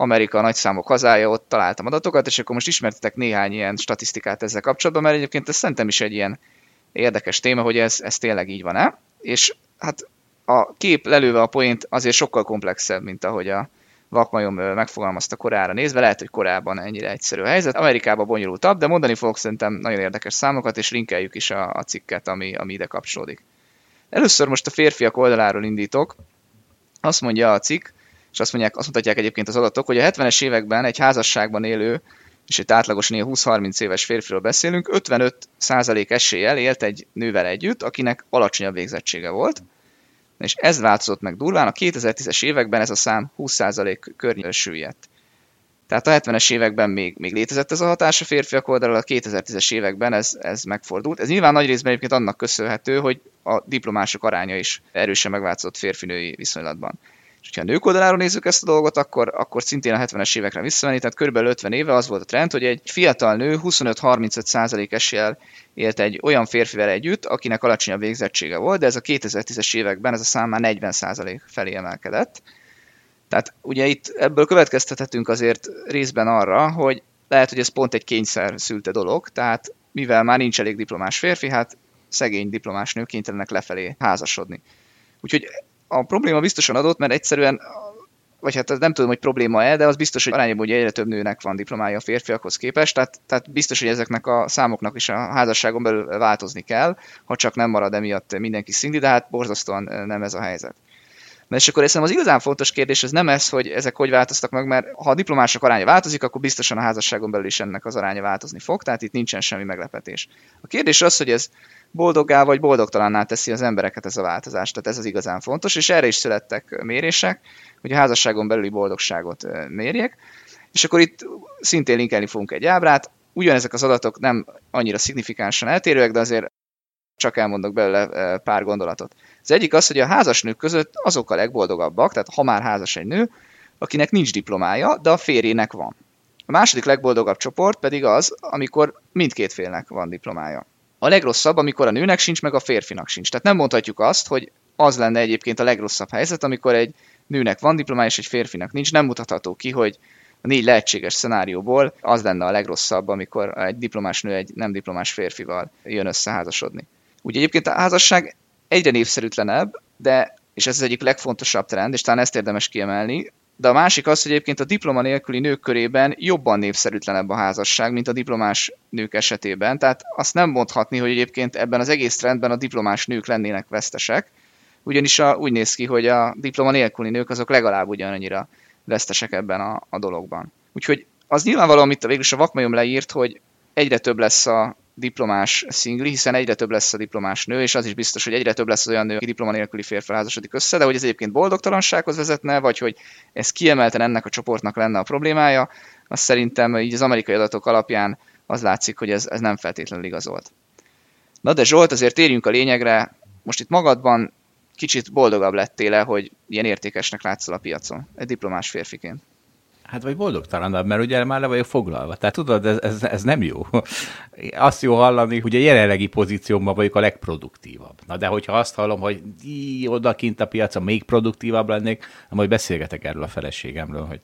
Amerika a nagyszámok hazája, ott találtam adatokat, és akkor most ismertetek néhány ilyen statisztikát ezzel kapcsolatban, mert egyébként ez szerintem is egy ilyen érdekes téma, hogy ez, ez tényleg így van-e. És hát a kép lelőve a point azért sokkal komplexebb, mint ahogy a vakmajom megfogalmazta korára nézve. Lehet, hogy korábban ennyire egyszerű a helyzet. Amerikában bonyolultabb, de mondani fogok szerintem nagyon érdekes számokat, és linkeljük is a, a cikket, ami, ami ide kapcsolódik. Először most a férfiak oldaláról indítok. Azt mondja a cikk, és azt mondják, azt mutatják egyébként az adatok, hogy a 70-es években egy házasságban élő és egy átlagosan 20-30 éves férfiről beszélünk, 55% eséllyel élt egy nővel együtt, akinek alacsonyabb végzettsége volt, és ez változott meg durván, a 2010-es években ez a szám 20% környékén süllyedt. Tehát a 70-es években még, még létezett ez a hatás a férfiak oldalról, a 2010-es években ez, ez megfordult. Ez nyilván nagy részben egyébként annak köszönhető, hogy a diplomások aránya is erősen megváltozott férfinői viszonylatban. És ha a nők oldaláról nézzük ezt a dolgot, akkor, akkor szintén a 70-es évekre visszamenni, tehát körülbelül 50 éve az volt a trend, hogy egy fiatal nő 25-35% eséllyel élt egy olyan férfivel együtt, akinek alacsonyabb végzettsége volt, de ez a 2010-es években ez a szám már 40% felé emelkedett. Tehát ugye itt ebből következtethetünk azért részben arra, hogy lehet, hogy ez pont egy kényszer szülte dolog, tehát mivel már nincs elég diplomás férfi, hát szegény diplomás nők kénytelenek lefelé házasodni. Úgyhogy a probléma biztosan adott, mert egyszerűen vagy hát nem tudom, hogy probléma-e, de az biztos, hogy arányban hogy egyre több nőnek van diplomája a férfiakhoz képest, tehát, tehát biztos, hogy ezeknek a számoknak is a házasságon belül változni kell, ha csak nem marad emiatt mindenki szindi, de hát borzasztóan nem ez a helyzet. Na és akkor hiszem az igazán fontos kérdés az nem ez, hogy ezek hogy változtak meg, mert ha a diplomások aránya változik, akkor biztosan a házasságon belül is ennek az aránya változni fog, tehát itt nincsen semmi meglepetés. A kérdés az, hogy ez boldoggá vagy boldogtalanná teszi az embereket ez a változás. Tehát ez az igazán fontos, és erre is születtek mérések, hogy a házasságon belüli boldogságot mérjek. És akkor itt szintén linkelni fogunk egy ábrát. Ugyanezek az adatok nem annyira szignifikánsan eltérőek, de azért csak elmondok belőle pár gondolatot. Az egyik az, hogy a házas nők között azok a legboldogabbak, tehát ha már házas egy nő, akinek nincs diplomája, de a férjének van. A második legboldogabb csoport pedig az, amikor mindkét félnek van diplomája. A legrosszabb, amikor a nőnek sincs, meg a férfinak sincs. Tehát nem mondhatjuk azt, hogy az lenne egyébként a legrosszabb helyzet, amikor egy nőnek van diplomája, és egy férfinak nincs. Nem mutatható ki, hogy a négy lehetséges szenárióból az lenne a legrosszabb, amikor egy diplomás nő egy nem diplomás férfival jön összeházasodni. Ugye egyébként a házasság egyre népszerűtlenebb, de és ez az egyik legfontosabb trend, és talán ezt érdemes kiemelni, de a másik az, hogy egyébként a diploma nélküli nők körében jobban népszerűtlenebb a házasság, mint a diplomás nők esetében. Tehát azt nem mondhatni, hogy egyébként ebben az egész trendben a diplomás nők lennének vesztesek, ugyanis a, úgy néz ki, hogy a diploma nélküli nők azok legalább ugyanannyira vesztesek ebben a, a dologban. Úgyhogy az nyilvánvalóan, amit végül a vakmajom leírt, hogy egyre több lesz a diplomás szingli, hiszen egyre több lesz a diplomás nő, és az is biztos, hogy egyre több lesz olyan nő, aki diploma nélküli férfi házasodik össze, de hogy ez egyébként boldogtalansághoz vezetne, vagy hogy ez kiemelten ennek a csoportnak lenne a problémája, azt szerintem így az amerikai adatok alapján az látszik, hogy ez, ez nem feltétlenül igazolt. Na de Zsolt, azért térjünk a lényegre, most itt magadban kicsit boldogabb lettél hogy ilyen értékesnek látszol a piacon, egy diplomás férfiként. Hát vagy boldogtalanabb, mert ugye már le vagyok foglalva. Tehát tudod, ez, ez, ez nem jó. Azt jó hallani, hogy a jelenlegi pozíciómban vagyok a legproduktívabb. Na de hogyha azt hallom, hogy í, odakint a piacon még produktívabb lennék, majd beszélgetek erről a feleségemről, hogy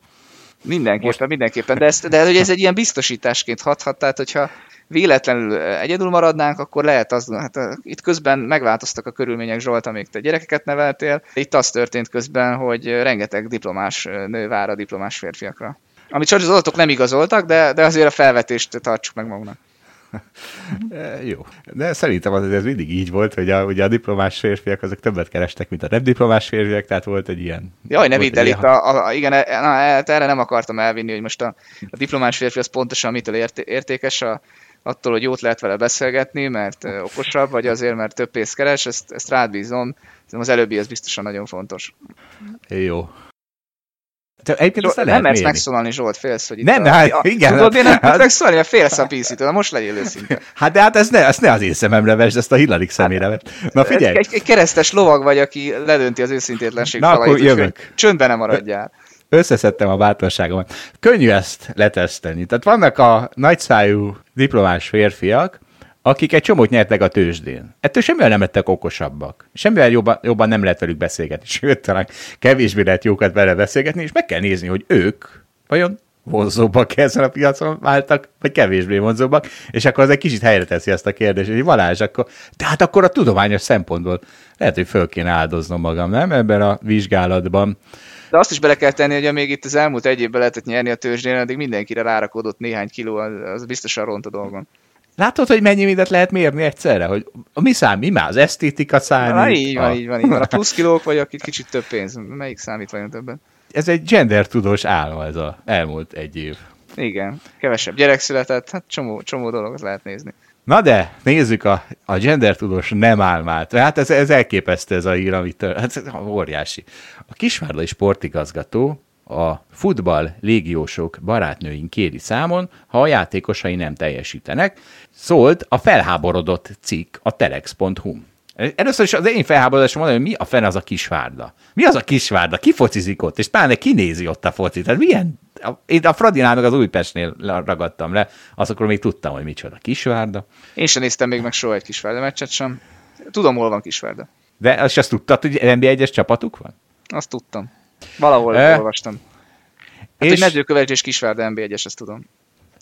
Mindenképpen, most... mindenképpen, de, ezt, de hogy ez egy ilyen biztosításként hathat, tehát hogyha véletlenül egyedül maradnánk, akkor lehet az, hát itt közben megváltoztak a körülmények, Zsolt, amíg te gyerekeket neveltél. Itt az történt közben, hogy rengeteg diplomás nő vár a diplomás férfiakra. Amit csak az adatok nem igazoltak, de, de azért a felvetést tartsuk meg magunknak. Jó. De szerintem az, ez mindig így volt, hogy a, ugye a diplomás férfiak azok többet kerestek, mint a nem diplomás férfiak, tehát volt egy ilyen... Jaj, ne vidd el itt, a, a, igen, e, na, e, erre nem akartam elvinni, hogy most a, a diplomás férfi az pontosan mitől ért, értékes, a, attól, hogy jót lehet vele beszélgetni, mert okosabb, vagy azért, mert több pénzt keres, ezt, ezt rád bízom. Az előbbi ez biztosan nagyon fontos. Jó. Te egyébként Zsolt, nem mersz megszólalni, Zsolt, félsz, hogy itt nem, a, hát, a, igen. Tudod, én nem hát, megszólalni, mert félsz a pc Na most legyél őszinte. Hát de hát ezt ne, ezt ne az én szememre vesd, ezt a Hillary szemére vesd. Na figyelj. Egy, egy, keresztes lovag vagy, aki ledönti az őszintétlenség Na falait, akkor jövök. Csöndben nem maradjál összeszedtem a bátorságomat. Könnyű ezt leteszteni. Tehát vannak a nagyszájú diplomás férfiak, akik egy csomót nyertek a tőzsdén. Ettől semmivel nem lettek okosabbak. Semmivel jobban, jobban nem lehet velük beszélgetni. Sőt, talán kevésbé lehet jókat vele beszélgetni, és meg kell nézni, hogy ők vajon vonzóbbak ezen a piacon váltak, vagy kevésbé vonzóbbak, és akkor az egy kicsit helyre teszi ezt a kérdést, hogy Valázs, akkor, tehát akkor a tudományos szempontból lehet, hogy föl kéne áldoznom magam, nem, ebben a vizsgálatban. De azt is bele kell tenni, hogy még itt az elmúlt egy évben lehetett nyerni a tőzsdén, addig mindenkire rárakodott néhány kiló, az biztosan ront a dolgon. Látod, hogy mennyi mindent lehet mérni egyszerre? Hogy mi szám, mi már az esztétika számít? Na, így van, a... így van, így van. A plusz kilók, vagy akit kicsit több pénz. Melyik számít vajon többen? Ez egy gender tudós álma ez az elmúlt egy év. Igen, kevesebb gyerek született, hát csomó, csomó dologot lehet nézni. Na de, nézzük a, a gender tudós nem álmát. Hát ez, ez elképesztő ez a hír, amit, hát ez óriási. A kisvárdai sportigazgató a futball légiósok barátnőink kéri számon, ha a játékosai nem teljesítenek, szólt a felháborodott cikk a telex.hu. Először is az én felháborodásom mondani, hogy mi a fene az a kisvárda. Mi az a kisvárda? Ki focizik ott? És pláne kinézi ott a focit? Tehát milyen én a Fradinál meg az Újpestnél ragadtam le, azokról még tudtam, hogy micsoda Kisvárda. Én sem néztem még meg soha egy Kisvárda meccset sem. Tudom, hol van Kisvárda. De azt, azt tudtad, hogy NB1-es csapatuk van? Azt tudtam. Valahol e... olvastam. Hát, és... hogy Mezőköves és Kisvárda NB1-es, ezt tudom.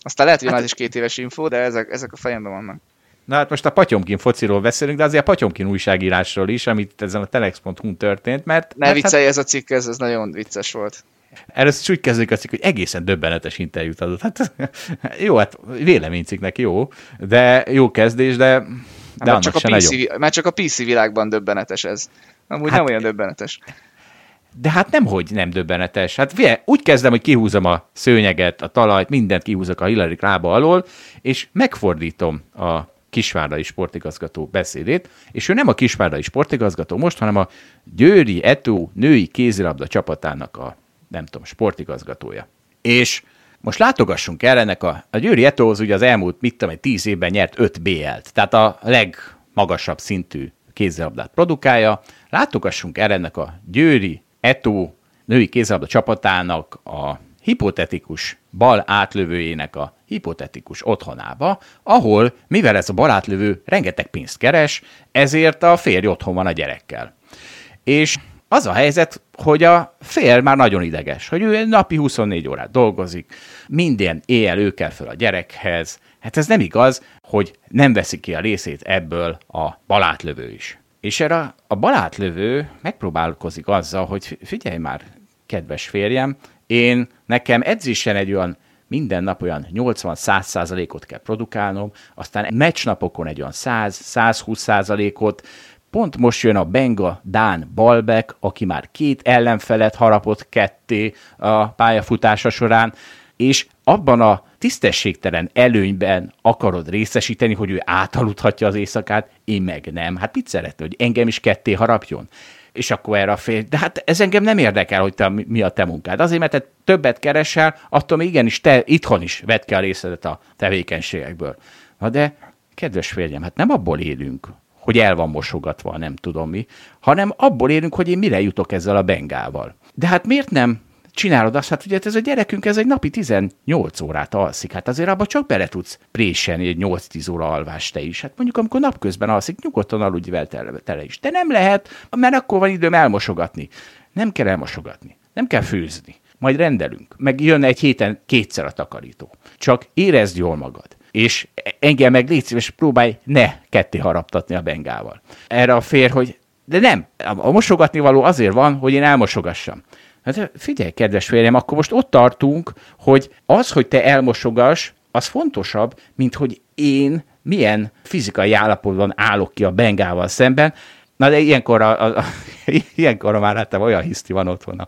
Aztán lehet, hogy hát... már is két éves info, de ezek, ezek a fejemben vannak. Na hát most a Patyomkin fociról beszélünk, de azért a Patyomkin újságírásról is, amit ezen a telex.hu történt, mert... Ne mert viccelj, hát... ez a cikk, ez, ez nagyon vicces volt. Először úgy kezdődik a cikk, hogy egészen döbbenetes interjút adott. Hát, jó, hát véleménycikknek jó, de jó kezdés, de, de annak csak a PC, nagyon. Mert csak a PC világban döbbenetes ez. Amúgy hát, nem olyan döbbenetes. De hát nem, hogy nem döbbenetes. Hát fie, úgy kezdem, hogy kihúzom a szőnyeget, a talajt, mindent kihúzok a Hillary lába alól, és megfordítom a kisvárdai sportigazgató beszédét, és ő nem a kisvárdai sportigazgató most, hanem a Győri Eto női kézilabda csapatának a nem tudom, sportigazgatója. És most látogassunk el ennek a, a Győri Etóhoz ugye az elmúlt, mit tudom, egy tíz évben nyert 5 BL-t, tehát a legmagasabb szintű kézzelabdát produkálja. Látogassunk el ennek a Győri Etó női kézzelabda csapatának a hipotetikus bal átlövőjének a hipotetikus otthonába, ahol, mivel ez a bal átlövő rengeteg pénzt keres, ezért a férj otthon van a gyerekkel. És az a helyzet, hogy a fél már nagyon ideges, hogy ő napi 24 órát dolgozik, minden éjjel ő kell fel a gyerekhez. Hát ez nem igaz, hogy nem veszi ki a részét ebből a balátlövő is. És erre a balátlövő megpróbálkozik azzal, hogy figyelj már, kedves férjem, én nekem edzésen egy olyan minden nap olyan 80-100 százalékot kell produkálnom, aztán meccsnapokon egy olyan 100-120 százalékot, Pont most jön a Benga Dán Balbek, aki már két ellenfelet harapott ketté a pályafutása során, és abban a tisztességtelen előnyben akarod részesíteni, hogy ő átaludhatja az éjszakát, én meg nem. Hát mit szeretne, hogy engem is ketté harapjon? És akkor erre a fél, de hát ez engem nem érdekel, hogy te, mi a te munkád. Azért, mert te többet keresel, attól még igenis te itthon is vedd ki a részedet a tevékenységekből. Na de, kedves férjem, hát nem abból élünk, hogy el van mosogatva, nem tudom mi, hanem abból élünk, hogy én mire jutok ezzel a bengával. De hát miért nem csinálod azt, hát ugye ez a gyerekünk, ez egy napi 18 órát alszik, hát azért abba csak bele tudsz préselni egy 8-10 óra alvást te is. Hát mondjuk amikor napközben alszik, nyugodtan aludj vel tele, tele is. De nem lehet, mert akkor van időm elmosogatni. Nem kell elmosogatni, nem kell főzni. Majd rendelünk. Meg jön egy héten kétszer a takarító. Csak érezd jól magad és engem meg légy szíves, próbálj ne ketté haraptatni a bengával. Erre a fér, hogy de nem, a mosogatni való azért van, hogy én elmosogassam. Hát figyelj, kedves férjem, akkor most ott tartunk, hogy az, hogy te elmosogass, az fontosabb, mint hogy én milyen fizikai állapotban állok ki a bengával szemben. Na de ilyenkor, a, a, a, ilyenkor már hát olyan hiszti van otthon a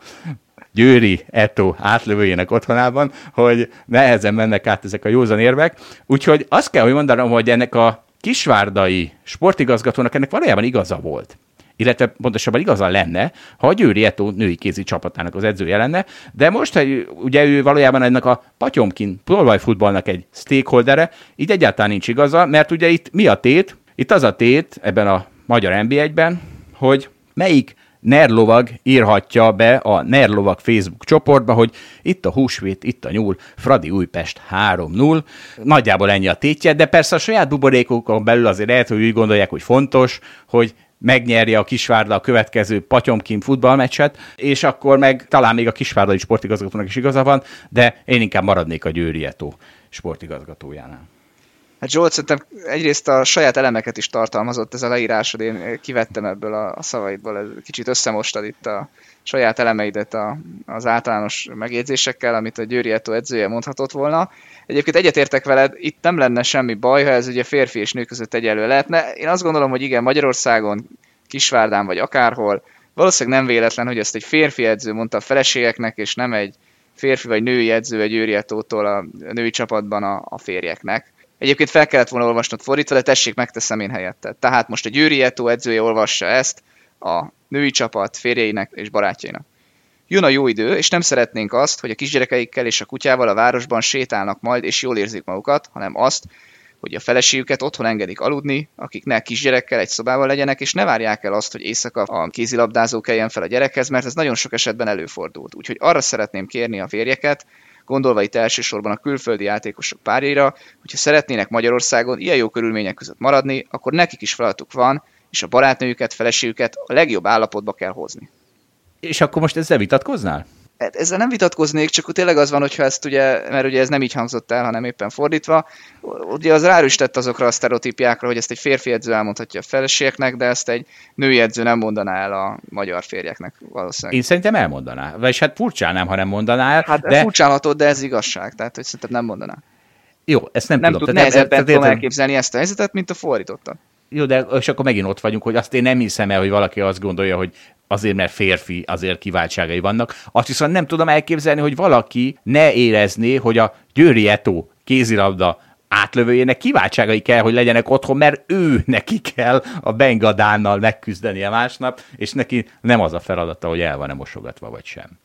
Győri Eto átlövőjének otthonában, hogy nehezen mennek át ezek a józan érvek. Úgyhogy azt kell, hogy mondanom, hogy ennek a kisvárdai sportigazgatónak ennek valójában igaza volt illetve pontosabban igaza lenne, ha a Győri Eto női kézi csapatának az edzője lenne, de most, hogy ugye ő valójában ennek a Patyomkin futballnak egy stakeholdere, így egyáltalán nincs igaza, mert ugye itt mi a tét? Itt az a tét ebben a magyar NB1-ben, hogy melyik Nerlovag írhatja be a Nerlovag Facebook csoportba, hogy itt a húsvét, itt a nyúl, Fradi Újpest 3-0. Nagyjából ennyi a tétje, de persze a saját buborékokon belül azért lehet, hogy úgy gondolják, hogy fontos, hogy megnyerje a Kisvárda a következő Patyomkin futballmeccset, és akkor meg talán még a Kisvárdai sportigazgatónak is igaza van, de én inkább maradnék a Győri sportigazgatójánál. Hát Zsolt, szerintem egyrészt a saját elemeket is tartalmazott ez a leírásod, én kivettem ebből a, a szavaidból, ez kicsit összemostad itt a saját elemeidet a, az általános megjegyzésekkel, amit a Győri Eto edzője mondhatott volna. Egyébként egyetértek veled, itt nem lenne semmi baj, ha ez ugye férfi és nő között egyelő lehetne. Én azt gondolom, hogy igen, Magyarországon, Kisvárdán vagy akárhol, valószínűleg nem véletlen, hogy ezt egy férfi edző mondta a feleségeknek, és nem egy férfi vagy női edző egy Győri Etótól a női csapatban a, a férjeknek Egyébként fel kellett volna olvasnod fordítva, de tessék, megteszem én helyette. Tehát most a Győri Eto edzője olvassa ezt a női csapat férjeinek és barátjainak. Jön a jó idő, és nem szeretnénk azt, hogy a kisgyerekeikkel és a kutyával a városban sétálnak majd, és jól érzik magukat, hanem azt, hogy a feleségüket otthon engedik aludni, akiknek kisgyerekkel egy szobában legyenek, és ne várják el azt, hogy éjszaka a kézilabdázó keljen fel a gyerekhez, mert ez nagyon sok esetben előfordult. Úgyhogy arra szeretném kérni a férjeket, gondolva itt elsősorban a külföldi játékosok párjaira, hogyha szeretnének Magyarországon ilyen jó körülmények között maradni, akkor nekik is feladatuk van, és a barátnőjüket, feleségüket a legjobb állapotba kell hozni. És akkor most ezzel vitatkoznál? Hát ezzel nem vitatkoznék, csak tényleg az van, hogyha ezt ugye, mert ugye ez nem így hangzott el, hanem éppen fordítva, ugye az rárüstett azokra a sztereotípiákra, hogy ezt egy férfi edző elmondhatja a feleségeknek, de ezt egy női edző nem mondaná el a magyar férjeknek valószínűleg. Én szerintem elmondaná, vagyis hát furcsálnám, ha nem mondaná el. Hát de... furcsálhatod, de ez igazság, tehát hogy szerintem nem mondaná. Jó, ezt nem, nem tudom. Tud, nehezebben tudom elképzelni ezt a helyzetet, mint a fordítottat. Jó, de és akkor megint ott vagyunk, hogy azt én nem hiszem el, hogy valaki azt gondolja, hogy azért, mert férfi, azért kiváltságai vannak. Azt viszont nem tudom elképzelni, hogy valaki ne érezné, hogy a Győri Eto kézilabda átlövőjének kiváltságai kell, hogy legyenek otthon, mert ő neki kell a Bengadánnal megküzdenie másnap, és neki nem az a feladata, hogy el van-e mosogatva vagy sem.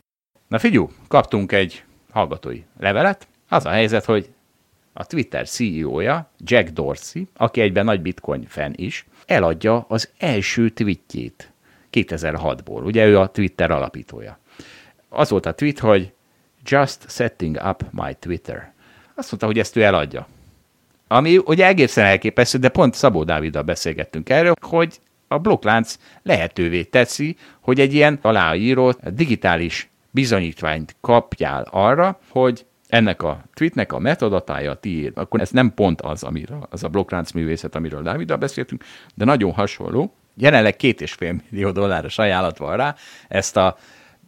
Na figyú, kaptunk egy hallgatói levelet. Az a helyzet, hogy a Twitter CEO-ja, Jack Dorsey, aki egyben nagy bitcoin fan is, eladja az első tweetjét 2006-ból. Ugye ő a Twitter alapítója. Az volt a tweet, hogy just setting up my Twitter. Azt mondta, hogy ezt ő eladja. Ami ugye egészen elképesztő, de pont Szabó Dáviddal beszélgettünk erről, hogy a blokklánc lehetővé teszi, hogy egy ilyen aláírót digitális bizonyítványt kapjál arra, hogy ennek a tweetnek a metadatája a tiéd, akkor ez nem pont az, amiről, az a blokklánc művészet, amiről Dáviddal beszéltünk, de nagyon hasonló. Jelenleg két és fél millió dolláros ajánlat van rá, ezt a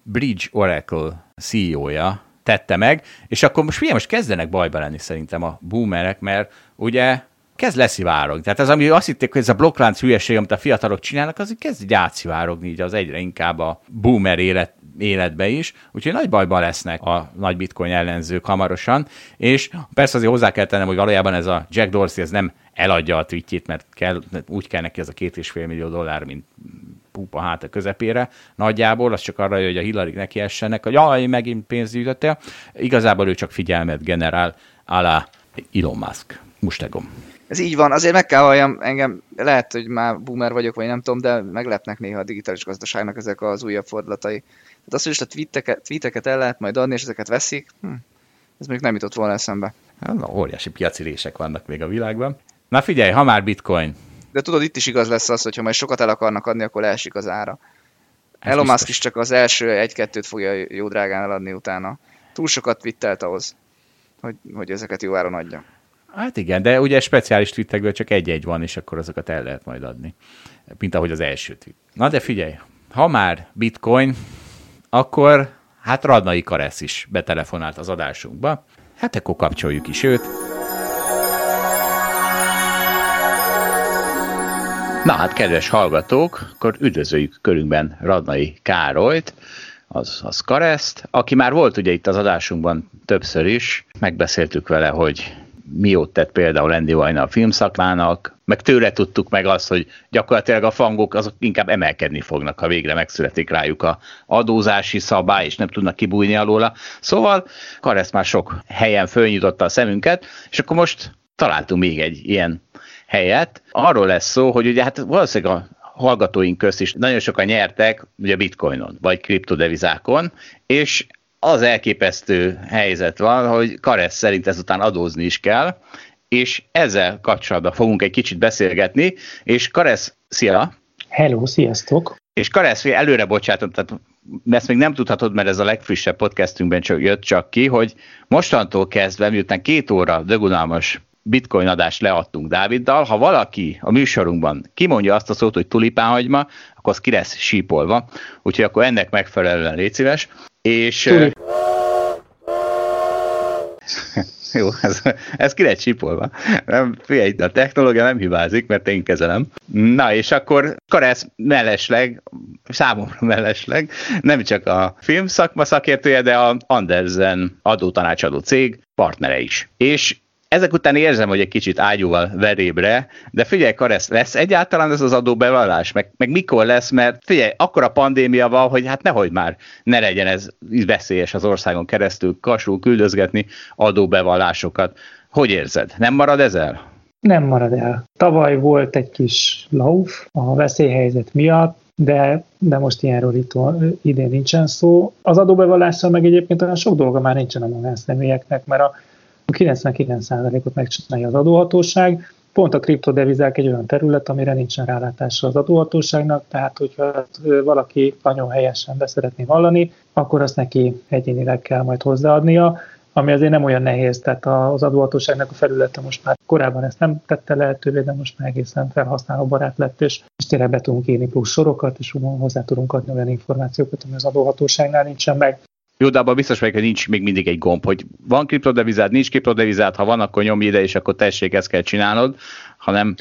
Bridge Oracle CEO-ja tette meg, és akkor most figyelj, most kezdenek bajba lenni szerintem a boomerek, mert ugye kezd leszivárogni. Tehát az, ami azt hitték, hogy ez a blokklánc hülyeség, amit a fiatalok csinálnak, az kezd így átszivárogni így az egyre inkább a boomer élet, életbe is, úgyhogy nagy bajban lesznek a nagy bitcoin ellenzők hamarosan, és persze azért hozzá kell tennem, hogy valójában ez a Jack Dorsey ez nem eladja a tweetjét, mert kell, úgy kell neki ez a két és fél millió dollár, mint púpa hát a közepére nagyjából, az csak arra, hogy a Hillary neki essenek, hogy jaj, megint pénzt gyűjtöttél. Igazából ő csak figyelmet generál alá Elon Musk. Mustegom. Ez így van, azért meg kell valljam, engem lehet, hogy már boomer vagyok, vagy nem tudom, de meglepnek néha a digitális gazdaságnak ezek az újabb fordulatai. Tehát azt, hogy a tweeteket, tweeteket el lehet majd adni, és ezeket veszik, hm, ez még nem jutott volna eszembe. Hát, na, óriási piaci rések vannak még a világban. Na figyelj, ha már bitcoin. De tudod, itt is igaz lesz az, hogy ha majd sokat el akarnak adni, akkor leesik az ára. Ez Elon Musk is csak az első egy-kettőt fogja jó drágán eladni utána. Túl sokat twittelt ahhoz, hogy, hogy ezeket jó áron adja. Hát igen, de ugye speciális twittekből csak egy-egy van, és akkor azokat el lehet majd adni. Mint ahogy az első tweet. Na de figyelj, ha már bitcoin, akkor hát Radnai Karesz is betelefonált az adásunkba. Hát akkor kapcsoljuk is őt. Na hát, kedves hallgatók, akkor üdvözöljük körünkben Radnai Károlyt, az, az Kareszt, aki már volt ugye itt az adásunkban többször is, megbeszéltük vele, hogy mi jót tett például Andy Vajna a filmszakmának, meg tőle tudtuk meg azt, hogy gyakorlatilag a fangok azok inkább emelkedni fognak, ha végre megszületik rájuk a adózási szabály, és nem tudnak kibújni alóla. Szóval Karesz már sok helyen fölnyitotta a szemünket, és akkor most találtunk még egy ilyen helyet. Arról lesz szó, hogy ugye hát valószínűleg a hallgatóink közt is nagyon sokan nyertek ugye bitcoinon, vagy kriptodevizákon, és az elképesztő helyzet van, hogy Karesz szerint ezután adózni is kell, és ezzel kapcsolatban fogunk egy kicsit beszélgetni, és Karesz, szia! Hello, sziasztok! És Karesz, előre bocsátom, tehát ezt még nem tudhatod, mert ez a legfrissebb podcastünkben csak jött csak ki, hogy mostantól kezdve, miután két óra dögunalmas bitcoin adást leadtunk Dáviddal, ha valaki a műsorunkban kimondja azt a szót, hogy tulipánhagyma, akkor az ki lesz sípolva, úgyhogy akkor ennek megfelelően légy szíves. És... Tuli. Jó, ez, ez ki lett csipolva. Nem, figyelj, a technológia nem hibázik, mert én kezelem. Na, és akkor Karesz mellesleg, számomra mellesleg, nem csak a film szakma szakértője, de a Andersen adótanácsadó cég partnere is. És ezek után érzem, hogy egy kicsit ágyúval verébre, de figyelj, Karesz, lesz egyáltalán ez az adóbevallás? Meg, meg mikor lesz? Mert figyelj, akkor a pandémia van, hogy hát nehogy már ne legyen ez veszélyes az országon keresztül kasul küldözgetni adóbevallásokat. Hogy érzed? Nem marad ezzel? Nem marad el. Tavaly volt egy kis lauf a veszélyhelyzet miatt, de, de most ilyenről itt idén nincsen szó. Az adóbevallással meg egyébként olyan sok dolga már nincsen a magánszemélyeknek, mert a 99%-ot megcsinálja az adóhatóság. Pont a kriptodevizák egy olyan terület, amire nincsen rálátása az adóhatóságnak, tehát hogyha valaki nagyon helyesen be szeretné vallani, akkor azt neki egyénileg kell majd hozzáadnia, ami azért nem olyan nehéz, tehát az adóhatóságnak a felülete most már korábban ezt nem tette lehetővé, de most már egészen felhasználó barát lett, és, és tényleg be tudunk írni plusz sorokat, és hozzá tudunk adni olyan információkat, ami az adóhatóságnál nincsen meg. Jó, de abban biztos vagyok, hogy nincs még mindig egy gomb, hogy van kriptodevizád, nincs kriptodevizád, ha van, akkor nyomj ide, és akkor tessék, ezt kell csinálnod, hanem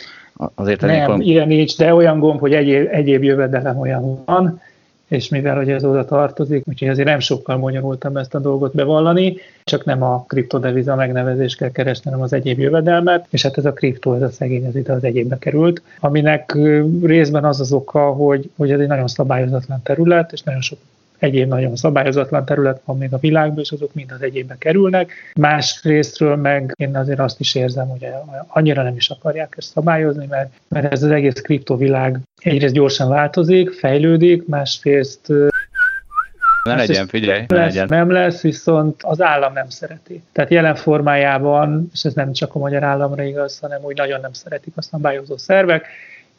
azért... Nem, amikor... ilyen nincs, de olyan gomb, hogy egyéb, egyéb jövedelem olyan van, és mivel hogy ez oda tartozik, úgyhogy azért nem sokkal bonyolultam ezt a dolgot bevallani, csak nem a kriptodeviza megnevezést kell keresni, hanem az egyéb jövedelmet, és hát ez a kriptó, ez a szegény, ez ide az egyébbe került, aminek részben az az oka, hogy, hogy ez egy nagyon szabályozatlan terület, és nagyon sok egyéb nagyon szabályozatlan terület van még a világban, és azok mind az egyébe kerülnek. Más részről meg én azért azt is érzem, hogy annyira nem is akarják ezt szabályozni, mert, mert ez az egész kriptovilág egyrészt gyorsan változik, fejlődik, másrészt ne legyen, figyelj, ne lesz, legyen. Nem lesz, viszont az állam nem szereti. Tehát jelen formájában, és ez nem csak a magyar államra igaz, hanem úgy nagyon nem szeretik a szabályozó szervek,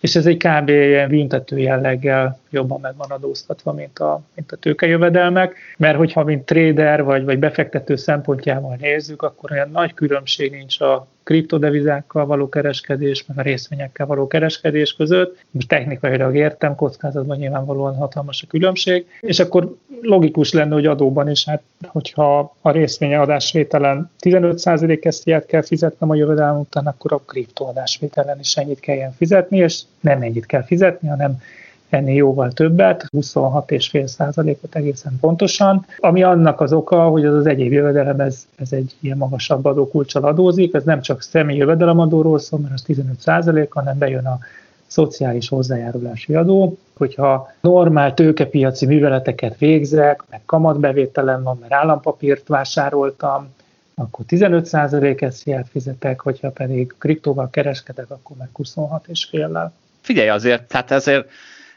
és ez egy kb. ilyen büntető jelleggel jobban meg van adóztatva, mint a, mint a tőkejövedelmek, mert hogyha mint trader vagy, vagy befektető szempontjával nézzük, akkor olyan nagy különbség nincs a kriptodevizákkal való kereskedés, meg a részvényekkel való kereskedés között. Most technikailag értem, kockázatban nyilvánvalóan hatalmas a különbség, és akkor logikus lenne, hogy adóban is, hát hogyha a részvény adásvételen 15% ezt kell fizetnem a jövedelem után, akkor a kriptoadásvételen is ennyit kelljen fizetni, és nem ennyit kell fizetni, hanem ennél jóval többet, 26,5 százalékot egészen pontosan, ami annak az oka, hogy az az egyéb jövedelem, ez, ez egy ilyen magasabb adókulcsal adózik, ez nem csak személyi jövedelemadóról szól, mert az 15 százalék, hanem bejön a szociális hozzájárulási adó, hogyha normál tőkepiaci műveleteket végzek, meg kamatbevételem van, mert állampapírt vásároltam, akkor 15% SZIA-t fizetek, hogyha pedig kriptóval kereskedek, akkor meg 26,5-lel. Figyelj azért, tehát ezért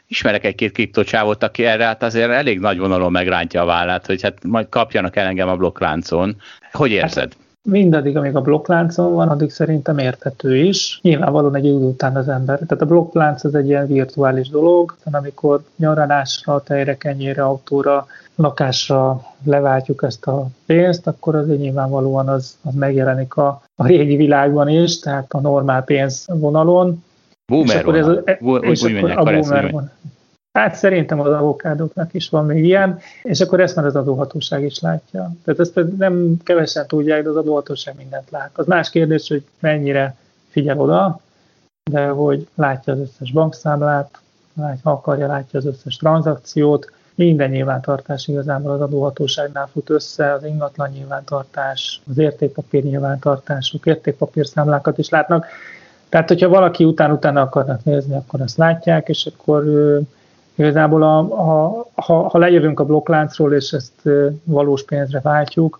ismerek egy-két kriptocsávot, aki erre hát azért elég nagy vonalon megrántja a vállát, hogy hát majd kapjanak el engem a blokkláncon. Hogy érzed? Mindaddig, amíg a blokkláncon van, addig szerintem érthető is. Nyilvánvalóan egy idő után az ember. Tehát a blokklánc az egy ilyen virtuális dolog, amikor nyaralásra, tejre, kenyére, autóra, lakásra leváltjuk ezt a pénzt, akkor azért nyilvánvalóan az, az megjelenik a, a régi világban is, tehát a normál pénzvonalon, Boomer és ez, úgy, és úgy akkor a boomer van. Hát szerintem az avokádoknak is van még ilyen, és akkor ezt már az adóhatóság is látja. Tehát ezt nem kevesen tudják, de az adóhatóság mindent lát. Az más kérdés, hogy mennyire figyel oda, de hogy látja az összes bankszámlát, látja, akarja, látja az összes tranzakciót, minden nyilvántartás igazából az adóhatóságnál fut össze, az ingatlan nyilvántartás, az értékpapír nyilvántartások, értékpapírszámlákat is látnak. Tehát, hogyha valaki után-utána akarnak nézni, akkor azt látják, és akkor igazából a, a, ha, ha lejövünk a blokkláncról, és ezt valós pénzre váltjuk,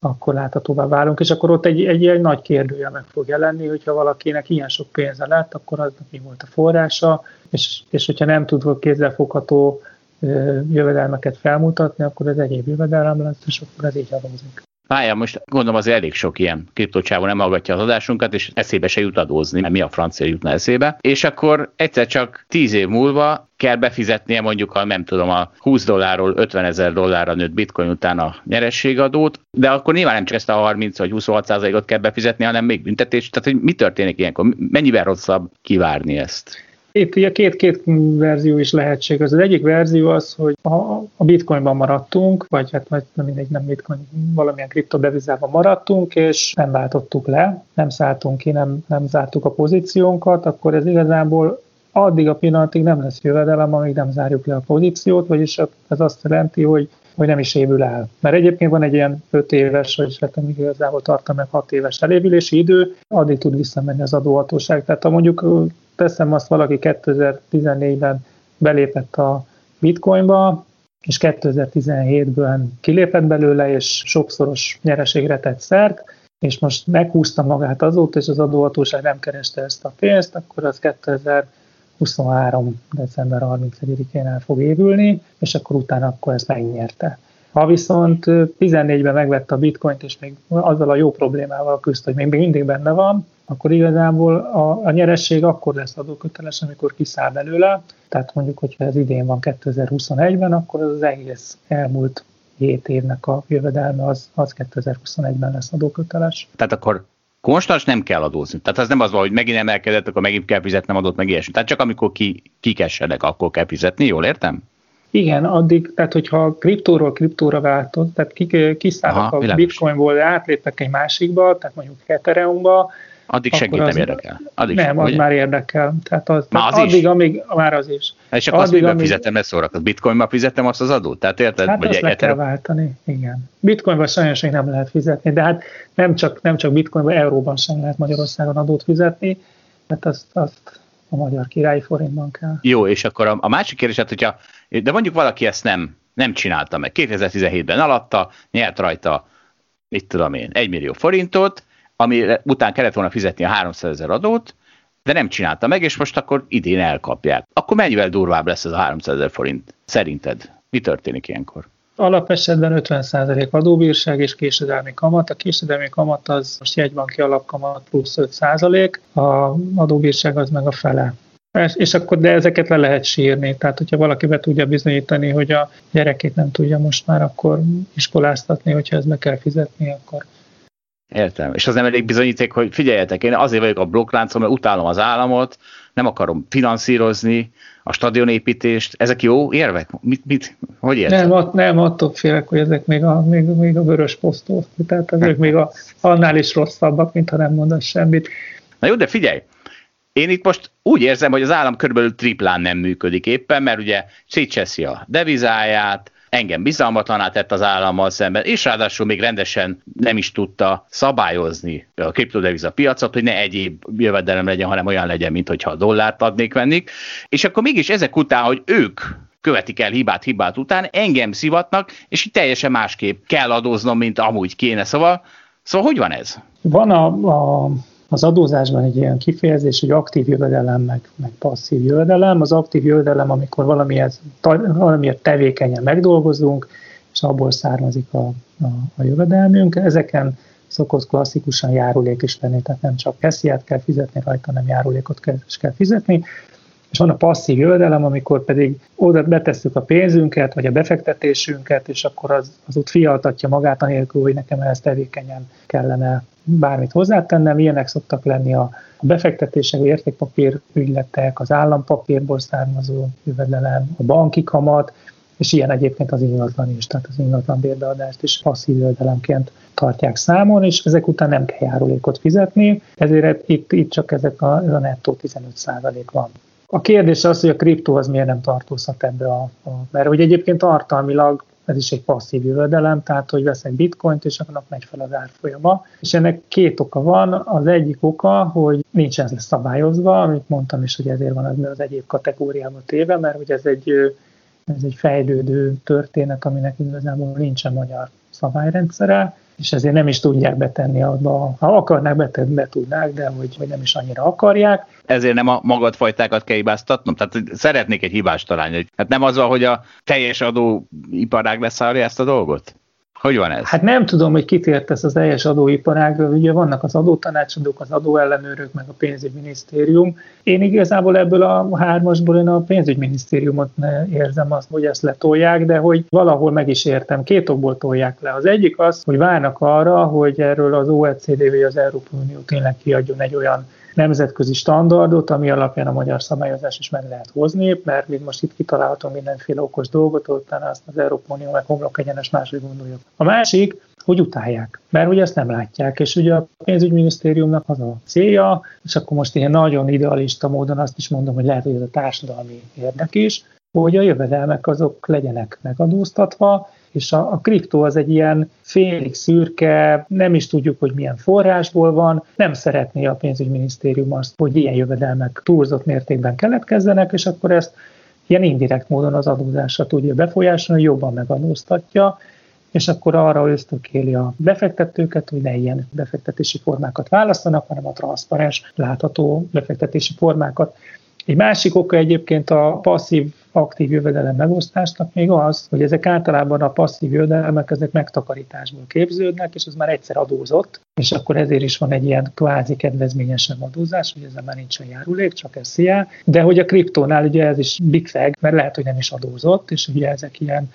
akkor láthatóvá válunk, és akkor ott egy, egy, egy nagy kérdője meg fog jelenni, hogyha valakinek ilyen sok pénze lett, akkor az mi volt a forrása, és, és hogyha nem tud kézzelfogható jövedelmeket felmutatni, akkor ez egyéb jövedelem lesz, és akkor ez így adózik. Pályán most gondolom az elég sok ilyen kriptocsávon nem hallgatja az adásunkat, és eszébe se jut adózni, mert mi a francia jutna eszébe. És akkor egyszer csak 10 év múlva kell befizetnie mondjuk a, nem tudom, a 20 dollárról 50 ezer dollárra nőtt bitcoin után a nyerességadót, de akkor nyilván nem csak ezt a 30 vagy 26 ot kell befizetni, hanem még büntetés. Tehát, hogy mi történik ilyenkor? Mennyivel rosszabb kivárni ezt? Itt ugye két-két verzió is lehetséges. Az egyik verzió az, hogy a, a bitcoinban maradtunk, vagy hát vagy nem mindegy, nem bitcoin, valamilyen kriptodevizában maradtunk, és nem váltottuk le, nem szálltunk ki, nem, nem zártuk a pozíciónkat, akkor ez igazából addig a pillanatig nem lesz jövedelem, amíg nem zárjuk le a pozíciót, vagyis ez azt jelenti, hogy hogy nem is évül el. Mert egyébként van egy ilyen 5 éves, vagy hát igazából tartom meg 6 éves elévülési idő, addig tud visszamenni az adóhatóság. Tehát ha mondjuk teszem azt valaki 2014-ben belépett a bitcoinba, és 2017-ben kilépett belőle, és sokszoros nyereségre tett szert, és most meghúzta magát azóta, és az adóhatóság nem kereste ezt a pénzt, akkor az 2023. december 31-én el fog évülni, és akkor utána akkor ezt megnyerte. Ha viszont 14-ben megvette a bitcoint, és még azzal a jó problémával küzd, hogy még mindig benne van, akkor igazából a, a nyeresség akkor lesz adóköteles, amikor kiszáll belőle. Tehát mondjuk, hogyha ez idén van 2021-ben, akkor az egész elmúlt 7 évnek a jövedelme az, az 2021-ben lesz adóköteles. Tehát akkor konstans nem kell adózni. Tehát az nem az van, hogy megint emelkedett, akkor megint kell fizetnem adót, meg ilyesmi. Tehát csak amikor ki, kikesedek, akkor kell fizetni, jól értem? Igen, addig, tehát hogyha kriptóról kriptóra váltod, tehát kiszállok a bitcoinból, átlépek egy másikba, tehát mondjuk Ethereumba, Addig senkit nem érdekel. Addig nem, sem, az ugye? már érdekel. Tehát az, már az addig, is? amíg, már az is. És akkor azt miben amíg... fizetem, ne szórakozz. Bitcoinban fizetem azt az adót? Tehát érted? Hát azt le kell váltani, igen. Bitcoinban sajnos még nem lehet fizetni, de hát nem csak, nem csak bitcoinban, euróban sem lehet Magyarországon adót fizetni, tehát azt, azt a magyar királyi forintban kell. Jó, és akkor a, a másik kérdés, hát, hogyha, de mondjuk valaki ezt nem, nem csinálta meg. 2017-ben alatta, nyert rajta, mit tudom én, 1 millió forintot, ami után kellett volna fizetni a 300 ezer adót, de nem csinálta meg, és most akkor idén elkapják. Akkor mennyivel durvább lesz ez a 300 ezer forint? Szerinted? Mi történik ilyenkor? Alapesetben 50% adóbírság és késedelmi kamat. A késedelmi kamat az most jegybanki alapkamat plusz 5%, a adóbírság az meg a fele. És akkor, de ezeket le lehet sírni. Tehát, hogyha valaki be tudja bizonyítani, hogy a gyerekét nem tudja most már akkor iskoláztatni, hogyha ezt be kell fizetni, akkor Értem. És az nem elég bizonyíték, hogy figyeljetek, én azért vagyok a blokkláncon, mert utálom az államot, nem akarom finanszírozni a stadionépítést. Ezek jó érvek? Mit, mit, hogy értem? Nem, att, nem, attól félek, hogy ezek még a, még, még a vörös posztó, tehát ezek még a, annál is rosszabbak, mint ha nem mondasz semmit. Na jó, de figyelj, én itt most úgy érzem, hogy az állam körülbelül triplán nem működik éppen, mert ugye szétcseszi a devizáját, engem bizalmatlaná tett az állammal szemben, és ráadásul még rendesen nem is tudta szabályozni a kriptodeviza piacot, hogy ne egyéb jövedelem legyen, hanem olyan legyen, mint hogyha a dollárt adnék vennék. És akkor mégis ezek után, hogy ők követik el hibát hibát után, engem szivatnak, és így teljesen másképp kell adóznom, mint amúgy kéne. Szóval, szóval hogy van ez? Van a, a az adózásban egy ilyen kifejezés, hogy aktív jövedelem, meg, meg passzív jövedelem. Az aktív jövedelem, amikor valamiért, valamiért tevékenyen megdolgozunk, és abból származik a, a, a jövedelmünk. Ezeken szokott klasszikusan járulék is lenni, tehát nem csak esziát kell fizetni rajta, hanem járulékot kell, is kell fizetni. És van a passzív jövedelem, amikor pedig oda betesszük a pénzünket, vagy a befektetésünket, és akkor az, az úgy fialtatja magát, anélkül, hogy nekem ehhez tevékenyen kellene bármit hozzátennem. Ilyenek szoktak lenni a befektetések, értékpapír ügyletek, az állampapírból származó jövedelem, a banki kamat, és ilyen egyébként az ingatlan is, tehát az ingatlan bérbeadást is passzív jövedelemként tartják számon, és ezek után nem kell járulékot fizetni, ezért itt, itt csak ezek a, ez a nettó 15% van. A kérdés az, hogy a kriptó az miért nem tartozhat ebbe a, a mert hogy egyébként tartalmilag ez is egy passzív jövedelem, tehát hogy veszek bitcoint, és annak megy fel az árfolyama. És ennek két oka van. Az egyik oka, hogy nincs ez szabályozva, amit mondtam is, hogy ezért van az, az egyéb kategóriába téve, mert hogy ez egy, ez egy fejlődő történet, aminek igazából nincsen magyar szabályrendszere, és ezért nem is tudják betenni abba, ha akarnák, betenni, be tudnák, de hogy, hogy nem is annyira akarják. Ezért nem a magadfajtákat kell hibáztatnom? Tehát szeretnék egy hibást találni. Hát nem az hogy a teljes adóiparág leszállja ezt a dolgot? Hogy van ez? Hát nem tudom, hogy kitért ez az teljes adóiparágra. Ugye vannak az adótanácsadók, az adóellenőrök, meg a pénzügyminisztérium. Én igazából ebből a hármasból én a pénzügyminisztériumot érzem azt, hogy ezt letolják, de hogy valahol meg is értem. Két okból tolják le. Az egyik az, hogy várnak arra, hogy erről az OECD vagy az Európai Unió tényleg kiadjon egy olyan nemzetközi standardot, ami alapján a magyar szabályozás is meg lehet hozni, mert még most itt kitalálhatunk mindenféle okos dolgot, utána azt az Európai Unió meg homlok egyenes máshogy gondolja. A másik, hogy utálják, mert ugye ezt nem látják, és ugye a pénzügyminisztériumnak az a célja, és akkor most ilyen nagyon idealista módon azt is mondom, hogy lehet, hogy ez a társadalmi érdek is, hogy a jövedelmek azok legyenek megadóztatva, és a, a kriptó az egy ilyen félig szürke, nem is tudjuk, hogy milyen forrásból van, nem szeretné a pénzügyminisztérium azt, hogy ilyen jövedelmek túlzott mértékben keletkezzenek, és akkor ezt ilyen indirekt módon az adózásra tudja befolyásolni, jobban megadóztatja, és akkor arra ösztökéli a befektetőket, hogy ne ilyen befektetési formákat választanak, hanem a transzparens, látható befektetési formákat. Egy másik oka egyébként a passzív aktív jövedelem megosztásnak még az, hogy ezek általában a passzív jövedelmek ezek megtakarításból képződnek, és az már egyszer adózott, és akkor ezért is van egy ilyen kvázi kedvezményesebb adózás, hogy ezzel már nincsen járulék, csak ez szia. De hogy a kriptónál ugye ez is big fag, mert lehet, hogy nem is adózott, és ugye ezek ilyen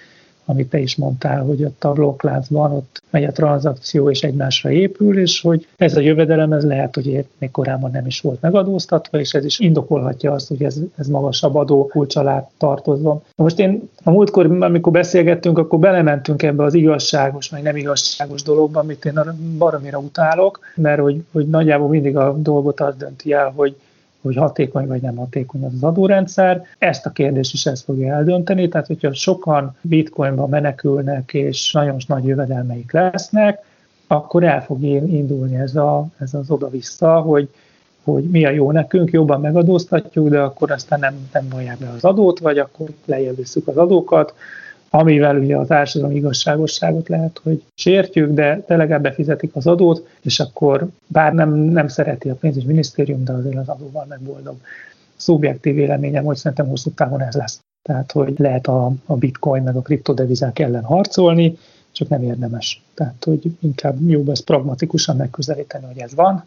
amit te is mondtál, hogy ott a blokkláncban ott megy a tranzakció és egymásra épül, és hogy ez a jövedelem, ez lehet, hogy még korábban nem is volt megadóztatva, és ez is indokolhatja azt, hogy ez, ez magasabb adó kulcs alá tartozom. Most én a múltkor, amikor beszélgettünk, akkor belementünk ebbe az igazságos, vagy nem igazságos dologba, amit én baromira utálok, mert hogy, hogy nagyjából mindig a dolgot az dönti el, hogy hogy hatékony vagy nem hatékony az, az adórendszer. Ezt a kérdést is ez fogja eldönteni, tehát hogyha sokan bitcoinba menekülnek és nagyon nagy jövedelmeik lesznek, akkor el fog indulni ez, a, ez az oda-vissza, hogy, hogy mi a jó nekünk, jobban megadóztatjuk, de akkor aztán nem, nem vallják be az adót, vagy akkor lejjebb az adókat, amivel ugye a társadalmi igazságosságot lehet, hogy sértjük, de, de legalább befizetik az adót, és akkor bár nem, nem szereti a pénzügyminisztérium, de azért az adóval meg boldog. Szubjektív véleményem, hogy szerintem hosszú távon ez lesz. Tehát, hogy lehet a, a bitcoin meg a kriptodevizák ellen harcolni, csak nem érdemes. Tehát, hogy inkább jobb ezt pragmatikusan megközelíteni, hogy ez van,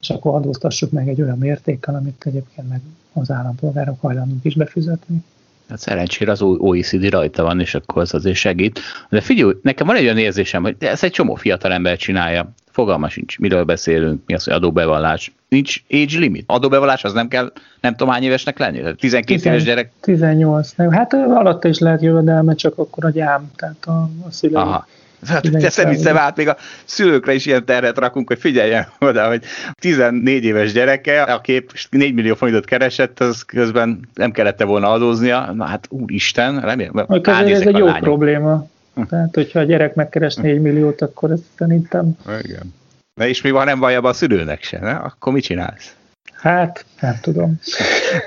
és akkor adóztassuk meg egy olyan mértékkel, amit egyébként meg az állampolgárok hajlandók is befizetni. Hát szerencsére az OECD rajta van, és akkor az azért segít. De figyelj, nekem van egy olyan érzésem, hogy ez egy csomó fiatal ember csinálja. Fogalma sincs, miről beszélünk, mi az, hogy adóbevallás. Nincs age limit. Adóbevallás az nem kell, nem tudom hány évesnek lenni. 12 10, éves gyerek. 18. Hát alatta is lehet jövedelme, csak akkor a gyám, tehát a, a szülői. Aha. Hát, teszem hiszem át, még a szülőkre is ilyen terhet rakunk, hogy figyeljen oda, hogy 14 éves gyereke, aki 4 millió forintot keresett, az közben nem kellett volna adóznia. Na hát úristen, remélem. Ez egy jó lányok. probléma. Hm. Tehát, hogyha a gyerek megkeres 4 milliót, akkor ezt szerintem... Igen. De és mi van, nem vallja a szülőnek se, ne? akkor mit csinálsz? Hát, nem tudom.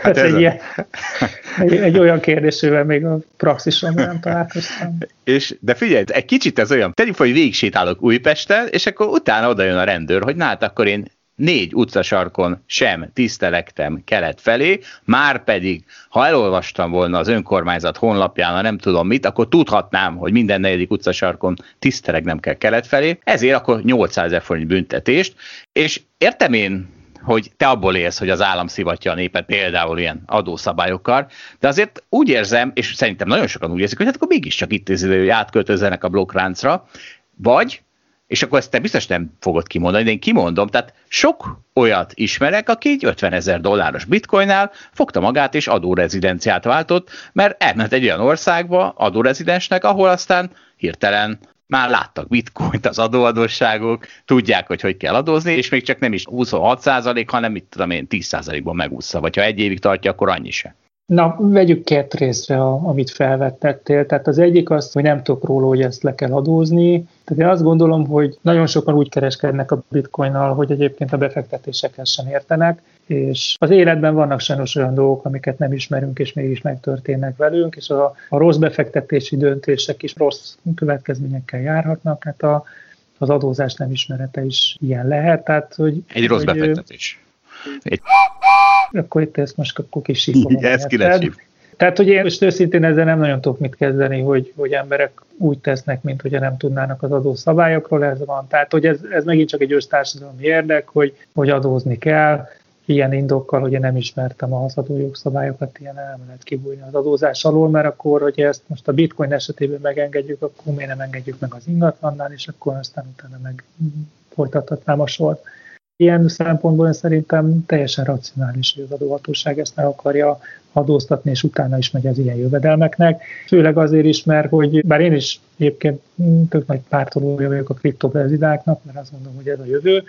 Hát ez, ez egy, ilyen, egy, egy olyan kérdésővel még a praxisom nem találkoztam. És, de figyelj, egy kicsit ez olyan, tegyük fel, hogy végig sétálok Újpesten, és akkor utána oda jön a rendőr, hogy na hát akkor én négy utcasarkon sem tisztelektem kelet felé, már pedig, ha elolvastam volna az önkormányzat honlapján, ha nem tudom mit, akkor tudhatnám, hogy minden negyedik utcasarkon tiszteleg nem kell kelet felé, ezért akkor 800 ezer forint büntetést, és értem én hogy te abból élsz, hogy az állam szivatja a népet például ilyen adószabályokkal, de azért úgy érzem, és szerintem nagyon sokan úgy érzik, hogy hát akkor mégiscsak itt hogy átköltözzenek a blokkráncra, vagy, és akkor ezt te biztos nem fogod kimondani, de én kimondom, tehát sok olyat ismerek, aki egy 50 ezer dolláros bitcoinnál fogta magát és adórezidenciát váltott, mert elment egy olyan országba adórezidensnek, ahol aztán hirtelen már láttak bitcoint az adóadósságok, tudják, hogy hogy kell adózni, és még csak nem is 26% hanem mit tudom én, 10 ban megúszza, vagy ha egy évig tartja, akkor annyi se. Na, vegyük két részre, amit felvettettél. Tehát az egyik az, hogy nem tudok róla, hogy ezt le kell adózni. Tehát én azt gondolom, hogy nagyon sokan úgy kereskednek a bitcoinnal, hogy egyébként a befektetésekhez sem értenek, és az életben vannak sajnos olyan dolgok, amiket nem ismerünk, és mégis megtörténnek velünk, és a, a rossz befektetési döntések is rossz következményekkel járhatnak. Hát a, az adózás nem ismerete is ilyen lehet. Tehát, hogy, Egy rossz hogy, befektetés. Egy... Akkor itt ezt most akkor kis sípolom. Ezt ki Tehát, hogy én most őszintén ezzel nem nagyon tudok mit kezdeni, hogy, hogy emberek úgy tesznek, mint hogyha nem tudnának az adószabályokról, ez van. Tehát, hogy ez, ez megint csak egy össztársadalmi érdek, hogy, hogy adózni kell, ilyen indokkal, hogy én nem ismertem az adójogszabályokat, ilyen nem lehet kibújni az adózás alól, mert akkor, hogy ezt most a bitcoin esetében megengedjük, akkor miért nem engedjük meg az ingatlannál, és akkor aztán utána meg folytathatnám a sort. Ilyen szempontból én szerintem teljesen racionális, hogy az adóhatóság ezt meg akarja adóztatni, és utána is megy az ilyen jövedelmeknek. Főleg azért is, mert hogy bár én is egyébként tök nagy pártolója vagyok a kriptoprezidáknak, mert azt mondom, hogy ez a jövő,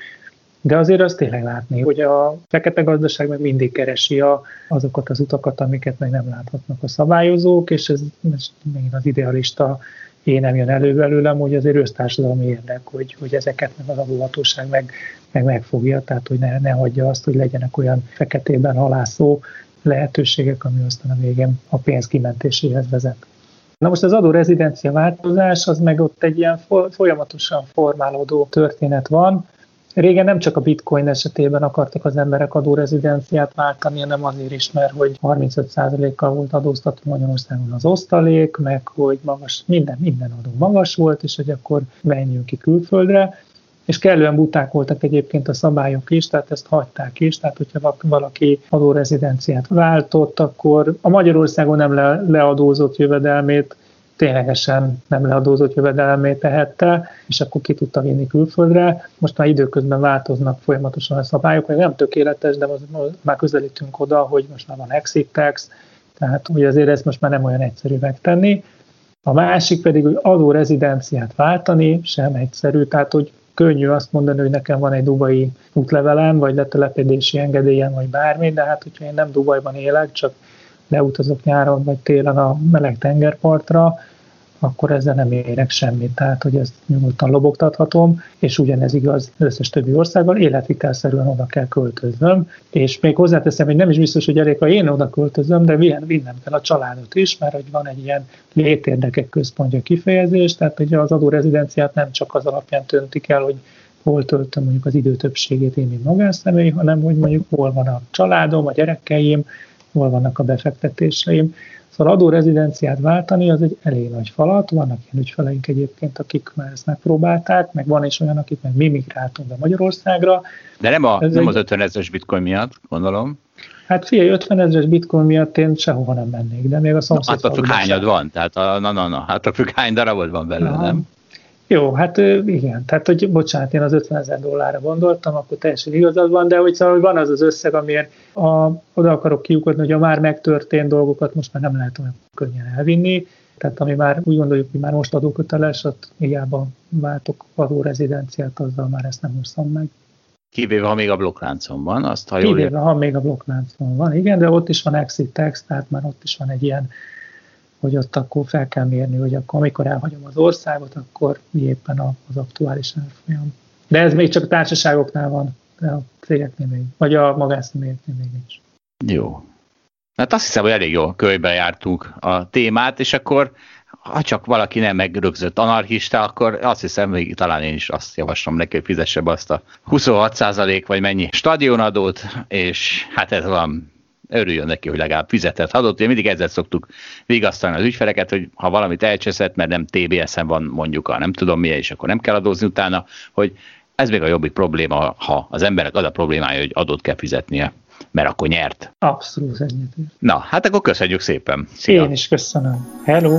de azért azt tényleg látni, hogy a fekete gazdaság meg mindig keresi a, azokat az utakat, amiket meg nem láthatnak a szabályozók, és ez, ez még az idealista én nem jön elő belőlem, hogy azért össztársadalmi érdek, hogy, hogy ezeket meg az adóhatóság meg, meg megfogja, tehát hogy ne, ne hagyja azt, hogy legyenek olyan feketében halászó lehetőségek, ami aztán a végén a pénz kimentéséhez vezet. Na most az adó rezidencia változás, az meg ott egy ilyen folyamatosan formálódó történet van, Régen nem csak a bitcoin esetében akartak az emberek adórezidenciát váltani, hanem azért is, mert hogy 35%-kal volt adóztatva Magyarországon az osztalék, meg hogy magas, minden, minden adó magas volt, és hogy akkor menjünk ki külföldre. És kellően buták voltak egyébként a szabályok is, tehát ezt hagyták is, tehát hogyha valaki adórezidenciát váltott, akkor a Magyarországon nem le, leadózott jövedelmét ténylegesen nem leadózott jövedelmét tehette, és akkor ki tudta vinni külföldre. Most már időközben változnak folyamatosan a szabályok, hogy nem tökéletes, de az, már közelítünk oda, hogy most már van exit tax, tehát ugye azért ezt most már nem olyan egyszerű megtenni. A másik pedig, hogy adó rezidenciát váltani sem egyszerű, tehát hogy könnyű azt mondani, hogy nekem van egy dubai útlevelem, vagy letelepedési engedélyem, vagy bármi, de hát hogyha én nem Dubajban élek, csak leutazok nyáron vagy télen a meleg tengerpartra, akkor ezzel nem érek semmit. Tehát, hogy ezt nyugodtan lobogtathatom, és ugyanez igaz az összes többi országgal, életvitelszerűen oda kell költöznöm, és még hozzáteszem, hogy nem is biztos, hogy elég, ha én oda költözöm, de vinnem kell a családot is, mert hogy van egy ilyen létérdekek központja kifejezés, tehát hogy az adórezidenciát nem csak az alapján töntik el, hogy hol töltöm mondjuk az idő többségét én, mint magánszemély, hanem hogy mondjuk hol van a családom, a gyerekeim, hol vannak a befektetéseim. Szóval adórezidenciát váltani az egy elég nagy falat, vannak ilyen ügyfeleink egyébként, akik már ezt megpróbálták, meg van is olyan, akik meg mi migráltunk be Magyarországra. De nem, a, nem egy... az 50 ezeres bitcoin miatt, gondolom. Hát figyelj, 50 ezeres bitcoin miatt én sehova nem mennék, de még a szomszéd... Hát a hányad van, tehát a, na, na, na, hát a függ hány darabod van belőle, na, nem? Jó, hát igen, tehát hogy bocsánat, én az 50 ezer dollárra gondoltam, akkor teljesen igazad van, de hogy szóval van az az összeg, amiért a, oda akarok kiukodni, hogy a már megtörtént dolgokat most már nem lehet olyan könnyen elvinni, tehát ami már úgy gondoljuk, hogy már most adóköteles, ott hiába váltok adórezidenciát, azzal már ezt nem húzom meg. Kivéve, ha még a blokkláncon van, azt ha Kivéve, jól... ha még a blokkláncon van, igen, de ott is van exit tax, tehát már ott is van egy ilyen hogy ott akkor fel kell mérni, hogy akkor amikor elhagyom az országot, akkor mi éppen az aktuális árfolyam. De ez még csak a társaságoknál van, de a cégeknél még, vagy a magánszemélyeknél még nincs. Jó. Hát azt hiszem, hogy elég jó körbe jártuk a témát, és akkor ha csak valaki nem megrögzött anarchista, akkor azt hiszem, hogy talán én is azt javaslom neki, hogy fizesse be azt a 26% vagy mennyi stadionadót, és hát ez van örüljön neki, hogy legalább fizetett adott. Ugye mindig ezzel szoktuk vigasztalni az ügyfeleket, hogy ha valamit elcseszett, mert nem TBS-en van mondjuk a nem tudom milyen, és akkor nem kell adózni utána, hogy ez még a jobbik probléma, ha az emberek az a problémája, hogy adót kell fizetnie, mert akkor nyert. Abszolút ennyit. Na, hát akkor köszönjük szépen. Szia. Én is köszönöm. Hello!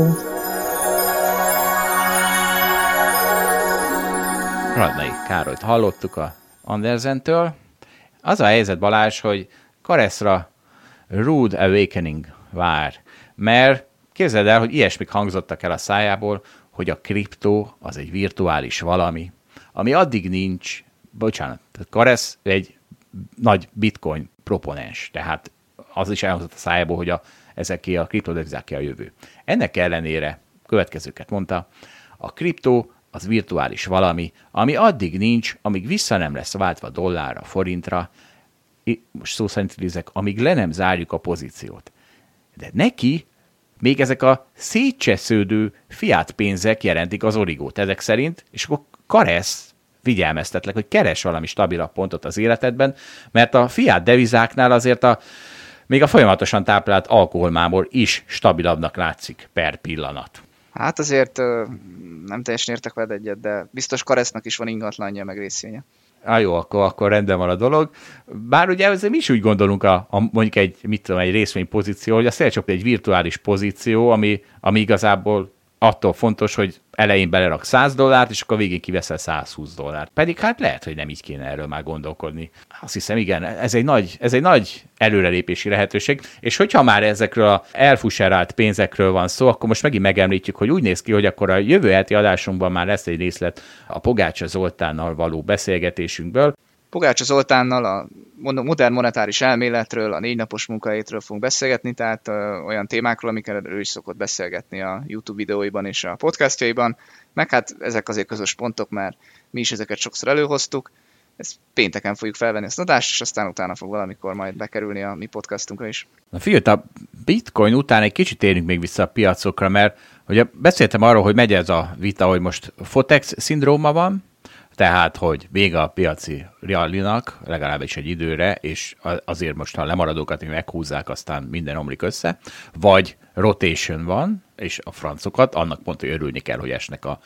Radnai Károlyt hallottuk a Andersentől. Az a helyzet, Balázs, hogy Kareszra Rude Awakening vár. Mert képzeld el, hogy ilyesmik hangzottak el a szájából, hogy a kriptó az egy virtuális valami, ami addig nincs, bocsánat, Karesz egy nagy bitcoin proponens, tehát az is elhozott a szájából, hogy a, ezeké a kriptodevizáké a jövő. Ennek ellenére következőket mondta, a kriptó az virtuális valami, ami addig nincs, amíg vissza nem lesz váltva dollárra, forintra, most szó szerint idézek, amíg le nem zárjuk a pozíciót. De neki még ezek a szétcsesződő fiát pénzek jelentik az origót ezek szerint, és akkor Karesz figyelmeztetlek, hogy keres valami stabilabb pontot az életedben, mert a fiát devizáknál azért a, még a folyamatosan táplált alkoholmámor is stabilabbnak látszik per pillanat. Hát azért nem teljesen értek veled egyet, de biztos Karesznak is van ingatlanja meg részvénye. Á, jó, akkor, akkor rendben van a dolog. Bár ugye ezzel mi is úgy gondolunk, a, a, mondjuk egy, mit tudom, egy részvénypozíció, hogy a szélcsoport egy virtuális pozíció, ami, ami igazából attól fontos, hogy elején belerak 100 dollárt, és akkor végén kiveszel 120 dollárt. Pedig hát lehet, hogy nem így kéne erről már gondolkodni. Azt hiszem, igen, ez egy nagy, ez egy nagy előrelépési lehetőség, és hogyha már ezekről a elfuserált pénzekről van szó, akkor most megint megemlítjük, hogy úgy néz ki, hogy akkor a jövő heti adásunkban már lesz egy részlet a Pogácsa Zoltánnal való beszélgetésünkből, Pogácsa Zoltánnal a modern monetáris elméletről, a négy napos munkahétről fogunk beszélgetni, tehát olyan témákról, amikkel ő is szokott beszélgetni a YouTube videóiban és a podcastjaiban, meg hát ezek azért közös pontok, mert mi is ezeket sokszor előhoztuk, ezt pénteken fogjuk felvenni ezt adást, és aztán utána fog valamikor majd bekerülni a mi podcastunkra is. Na figyelj, a bitcoin után egy kicsit térünk még vissza a piacokra, mert ugye beszéltem arról, hogy megy ez a vita, hogy most Fotex szindróma van, tehát, hogy vége a piaci realinak, legalábbis egy időre, és azért most ha lemaradókat meghúzzák, aztán minden omlik össze, vagy rotation van, és a francokat, annak pont, hogy örülni kell, hogy esnek a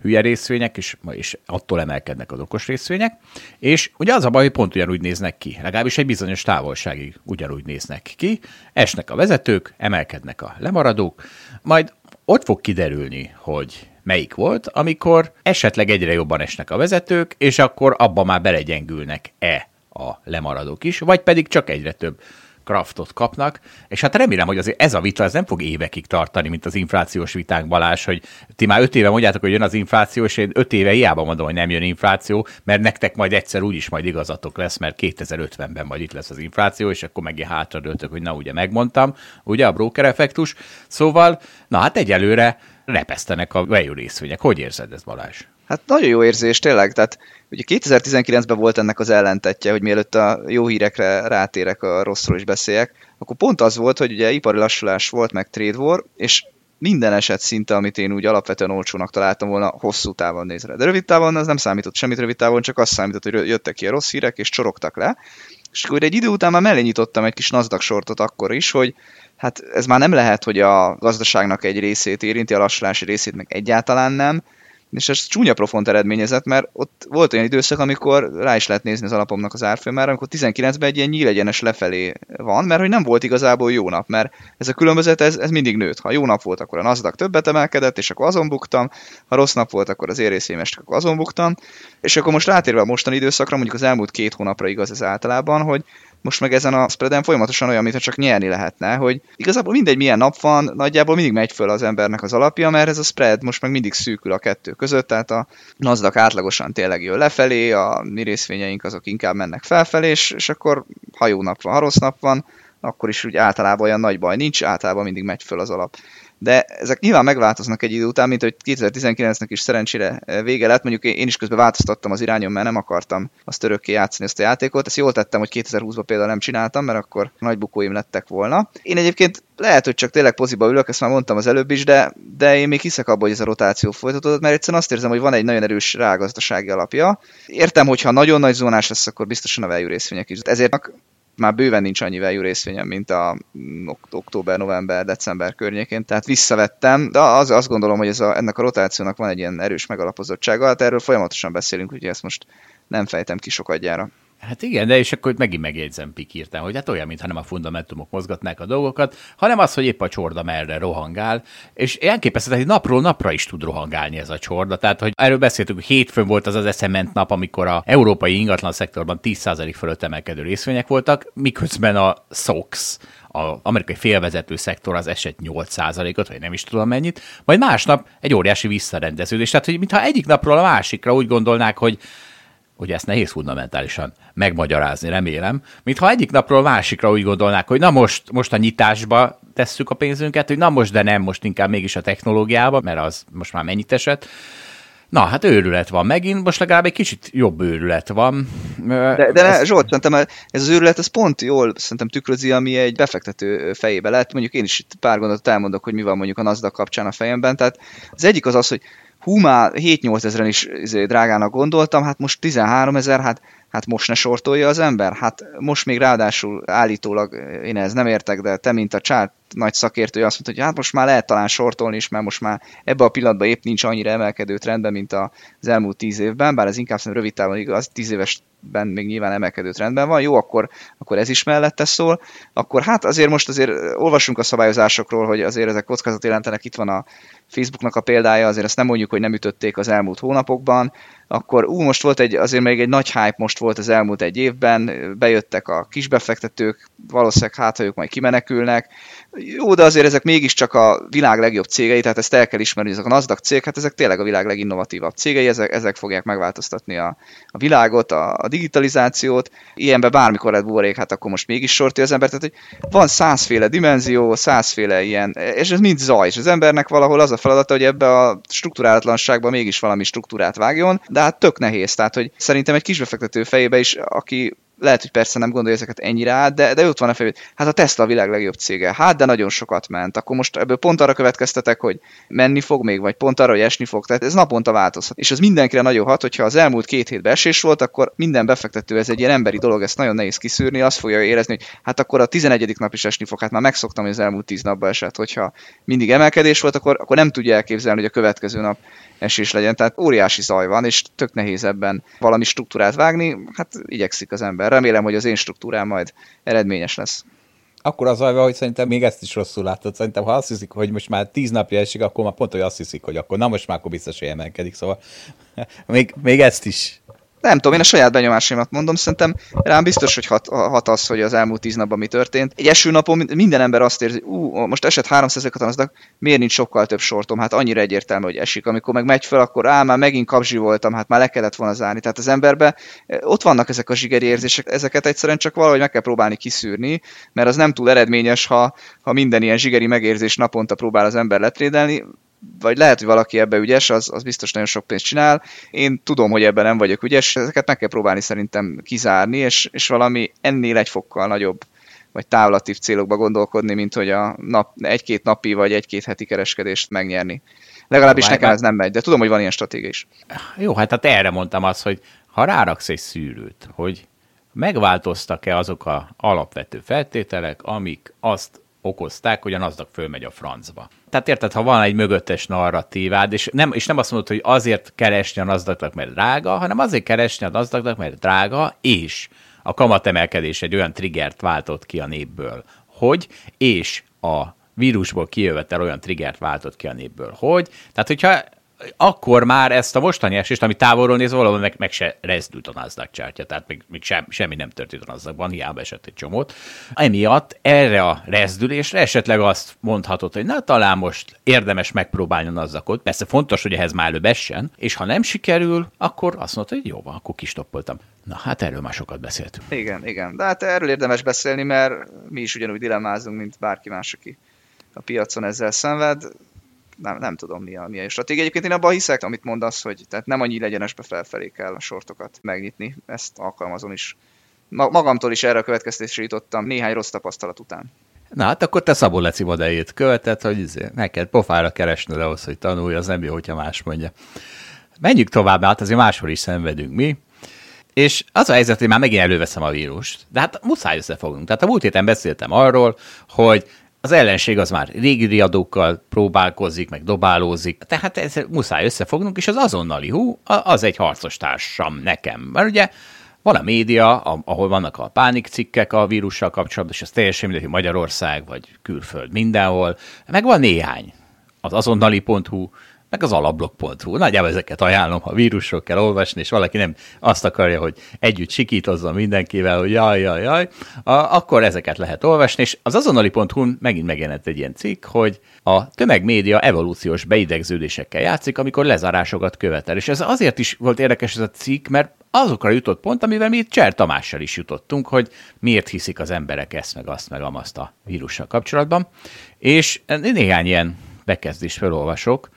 hülye részvények, és, és attól emelkednek az okos részvények, és ugye az a baj, hogy pont ugyanúgy néznek ki, legalábbis egy bizonyos távolságig ugyanúgy néznek ki, esnek a vezetők, emelkednek a lemaradók, majd ott fog kiderülni, hogy melyik volt, amikor esetleg egyre jobban esnek a vezetők, és akkor abba már belegyengülnek-e a lemaradók is, vagy pedig csak egyre több kraftot kapnak, és hát remélem, hogy azért ez a vita ez nem fog évekig tartani, mint az inflációs vitánk Balázs, hogy ti már öt éve mondjátok, hogy jön az infláció, és én öt éve hiába mondom, hogy nem jön infláció, mert nektek majd egyszer úgyis majd igazatok lesz, mert 2050-ben majd itt lesz az infláció, és akkor meg hátradőltök, hogy na ugye megmondtam, ugye a broker effektus. Szóval, na hát egyelőre repesztenek a value részvények. Hogy érzed ezt, Balázs? Hát nagyon jó érzés, tényleg. Tehát ugye 2019-ben volt ennek az ellentetje, hogy mielőtt a jó hírekre rátérek, a rosszról is beszéljek, akkor pont az volt, hogy ugye ipari lassulás volt, meg trade war, és minden eset szinte, amit én úgy alapvetően olcsónak találtam volna, hosszú távon nézve. De rövid távon az nem számított semmit rövid távon, csak azt számított, hogy jöttek ki a rossz hírek, és csorogtak le. És akkor egy idő után már mellé nyitottam egy kis Nasdaq sortot akkor is, hogy hát ez már nem lehet, hogy a gazdaságnak egy részét érinti, a lassulási részét meg egyáltalán nem, és ez csúnya profont eredményezett, mert ott volt olyan időszak, amikor rá is lehet nézni az alapomnak az árfolyamára, amikor 19-ben egy ilyen nyílegyenes lefelé van, mert hogy nem volt igazából jó nap, mert ez a különbözet, ez, ez mindig nőtt. Ha jó nap volt, akkor a Nasdaq többet emelkedett, és akkor azon buktam, ha rossz nap volt, akkor az érészémest, akkor azon buktam, és akkor most rátérve a mostani időszakra, mondjuk az elmúlt két hónapra igaz ez általában, hogy most meg ezen a spreaden folyamatosan olyan, mintha csak nyerni lehetne, hogy igazából mindegy milyen nap van, nagyjából mindig megy föl az embernek az alapja, mert ez a spread most meg mindig szűkül a kettő között, tehát a Nasdaq átlagosan tényleg jön lefelé, a mi részvényeink azok inkább mennek felfelé, és, és akkor ha jó nap van, ha rossz nap van, akkor is úgy általában olyan nagy baj nincs, általában mindig megy föl az alap de ezek nyilván megváltoznak egy idő után, mint hogy 2019-nek is szerencsére eh, vége lett, mondjuk én is közben változtattam az irányon, mert nem akartam azt örökké játszani ezt a játékot, ezt jól tettem, hogy 2020-ban például nem csináltam, mert akkor nagy bukóim lettek volna. Én egyébként lehet, hogy csak tényleg poziba ülök, ezt már mondtam az előbb is, de, de én még hiszek abban, hogy ez a rotáció folytatódott, mert egyszerűen azt érzem, hogy van egy nagyon erős rágazdasági alapja. Értem, hogy ha nagyon nagy zónás lesz, akkor biztosan a value részvények is. Ezért már bőven nincs annyi value részvényem, mint a október, november, december környékén, tehát visszavettem, de az, azt gondolom, hogy ez a, ennek a rotációnak van egy ilyen erős megalapozottsága, hát erről folyamatosan beszélünk, úgyhogy ezt most nem fejtem ki sokadjára. Hát igen, de és akkor megint megjegyzem pikírtán, hogy hát olyan, mintha nem a fundamentumok mozgatnák a dolgokat, hanem az, hogy épp a csorda merre rohangál, és elképesztő, hogy napról napra is tud rohangálni ez a csorda. Tehát, hogy erről beszéltünk, hogy hétfőn volt az az eszement nap, amikor a európai ingatlan szektorban 10% fölött emelkedő részvények voltak, miközben a SOX, az amerikai félvezető szektor az esett 8%-ot, vagy nem is tudom mennyit, majd másnap egy óriási visszarendeződés. Tehát, hogy mintha egyik napról a másikra úgy gondolnák, hogy ugye ezt nehéz fundamentálisan megmagyarázni, remélem, mintha egyik napról másikra úgy gondolnák, hogy na most, most a nyitásba tesszük a pénzünket, hogy na most, de nem, most inkább mégis a technológiába, mert az most már mennyit esett. Na, hát őrület van megint, most legalább egy kicsit jobb őrület van. De, de ne, Zsolt, szerintem ez az őrület, ez pont jól szerintem tükrözi, ami egy befektető fejébe lett. Mondjuk én is itt pár gondot elmondok, hogy mi van mondjuk a NASDAQ kapcsán a fejemben. Tehát az egyik az az, hogy hú, már 7-8 ezeren is izé, drágának gondoltam, hát most 13 ezer, hát hát most ne sortolja az ember? Hát most még ráadásul állítólag, én ez nem értek, de te, mint a csát nagy szakértő azt mondta, hogy hát most már lehet talán sortolni is, mert most már ebben a pillanatban épp nincs annyira emelkedő trendben, mint az elmúlt tíz évben, bár ez inkább szerintem rövid távon igaz, tíz évesben még nyilván emelkedő trendben van, jó, akkor, akkor ez is mellette szól, akkor hát azért most azért olvasunk a szabályozásokról, hogy azért ezek kockázat jelentenek, itt van a Facebooknak a példája, azért ezt nem mondjuk, hogy nem ütötték az elmúlt hónapokban, akkor ú, most volt egy, azért még egy nagy hype most volt az elmúlt egy évben, bejöttek a kisbefektetők, valószínűleg hát, ha ők majd kimenekülnek, jó, de azért ezek mégiscsak a világ legjobb cégei, tehát ezt el kell ismerni, ezek a NASDAQ cég, hát ezek tényleg a világ leginnovatívabb cégei, ezek, ezek fogják megváltoztatni a, a világot, a, a digitalizációt. Ilyenbe bármikor lett buborék, hát akkor most mégis sorti az ember. Tehát, hogy van százféle dimenzió, százféle ilyen, és ez mind zaj, és az embernek valahol az a feladata, hogy ebbe a struktúrálatlanságba mégis valami struktúrát vágjon, de hát tök nehéz. Tehát, hogy szerintem egy kisbefektető fejébe is, aki lehet, hogy persze nem gondolja ezeket ennyire át, de, de ott van a fejű, hát a Tesla a világ legjobb cége, hát de nagyon sokat ment, akkor most ebből pont arra következtetek, hogy menni fog még, vagy pont arra, hogy esni fog, tehát ez naponta változhat. És ez mindenkire nagyon hat, hogyha az elmúlt két hétben esés volt, akkor minden befektető, ez egy ilyen emberi dolog, ezt nagyon nehéz kiszűrni, azt fogja érezni, hogy hát akkor a 11. nap is esni fog, hát már megszoktam, hogy az elmúlt 10 napban esett, hogyha mindig emelkedés volt, akkor, akkor nem tudja elképzelni, hogy a következő nap esés legyen. Tehát óriási zaj van, és tök nehéz ebben valami struktúrát vágni. Hát igyekszik az ember. Remélem, hogy az én struktúrám majd eredményes lesz. Akkor az ajva, hogy szerintem még ezt is rosszul látod. Szerintem, ha azt hiszik, hogy most már tíz napja esik, akkor már pont, hogy azt hiszik, hogy akkor na most már akkor biztos, hogy emelkedik. Szóval még, még ezt is nem tudom, én a saját benyomásaimat mondom, szerintem rám biztos, hogy hat, hat az, hogy az elmúlt tíz napban mi történt. Egy eső napon minden ember azt érzi, ú, most esett 300 de miért nincs sokkal több sortom? Hát annyira egyértelmű, hogy esik. Amikor meg megy fel, akkor á, már megint kapzsi voltam, hát már le kellett volna zárni. Tehát az emberbe eh, ott vannak ezek a zsigeri érzések, ezeket egyszerűen csak valahogy meg kell próbálni kiszűrni, mert az nem túl eredményes, ha, ha minden ilyen zsigeri megérzés naponta próbál az ember letrédelni vagy lehet, hogy valaki ebbe ügyes, az, az biztos nagyon sok pénzt csinál. Én tudom, hogy ebben nem vagyok ügyes, ezeket meg kell próbálni szerintem kizárni, és, és valami ennél egy fokkal nagyobb vagy távlatív célokba gondolkodni, mint hogy a nap, egy-két napi vagy egy-két heti kereskedést megnyerni. Legalábbis Várj, nekem ez nem megy, de tudom, hogy van ilyen stratégia is. Jó, hát, hát erre mondtam azt, hogy ha ráraksz egy szűrőt, hogy megváltoztak-e azok a alapvető feltételek, amik azt okozták, hogy a NASDAQ fölmegy a francba. Tehát érted, ha van egy mögöttes narratívád, és nem, és nem azt mondod, hogy azért keresni a nasdaq mert drága, hanem azért keresni a nasdaq mert drága, és a kamatemelkedés egy olyan triggert váltott ki a népből, hogy, és a vírusból kijövetel olyan triggert váltott ki a népből, hogy, tehát hogyha akkor már ezt a mostani esést, ami távolról néz, valahol meg, meg se rezdült a NASDAQ csártya, tehát még, még sem, semmi nem történt a NASDAQ-ban, hiába esett egy csomót. Emiatt erre a rezdülésre esetleg azt mondhatod, hogy na talán most érdemes megpróbálni a nasdaq Persze fontos, hogy ehhez már előbb essen, és ha nem sikerül, akkor azt mondta, hogy jó van, akkor kistoppoltam. Na hát erről már sokat beszéltünk. Igen, igen. De hát erről érdemes beszélni, mert mi is ugyanúgy dilemmázunk, mint bárki más, aki a piacon ezzel szenved nem, nem tudom mi a, mi a stratégia. Egyébként én abban hiszek, amit mondasz, hogy tehát nem annyi legyenesbe felfelé kell a sortokat megnyitni, ezt alkalmazom is. Magamtól is erre a következtésre jutottam néhány rossz tapasztalat után. Na hát akkor te Szabó Leci modelljét követed, hogy izé, neked pofára keresned ahhoz, hogy tanulj, az nem jó, hogyha más mondja. Menjünk tovább, hát azért máshol is szenvedünk mi. És az a helyzet, hogy már megint előveszem a vírust, de hát muszáj összefognunk. Tehát a múlt héten beszéltem arról, hogy az ellenség az már régi riadókkal próbálkozik, meg dobálózik, tehát ez muszáj összefognunk, és az azonnali hú, az egy harcos társam nekem. Mert ugye van a média, ahol vannak a pánikcikkek a vírussal kapcsolatban, és ez teljesen mindegy, Magyarország vagy külföld, mindenhol. Meg van néhány. Az azonnali.hu, meg az alabblog.hu. Nagyjából ezeket ajánlom, ha vírusról kell olvasni, és valaki nem azt akarja, hogy együtt sikítozzon mindenkivel, hogy jaj, jaj, jaj, akkor ezeket lehet olvasni, és az azonnali.hu megint megjelent egy ilyen cikk, hogy a tömegmédia evolúciós beidegződésekkel játszik, amikor lezárásokat követel. És ez azért is volt érdekes ez a cikk, mert azokra jutott pont, amivel mi Cser Tamással is jutottunk, hogy miért hiszik az emberek ezt, meg azt, meg amazt a vírussal kapcsolatban. És néhány ilyen bekezdést felolvasok.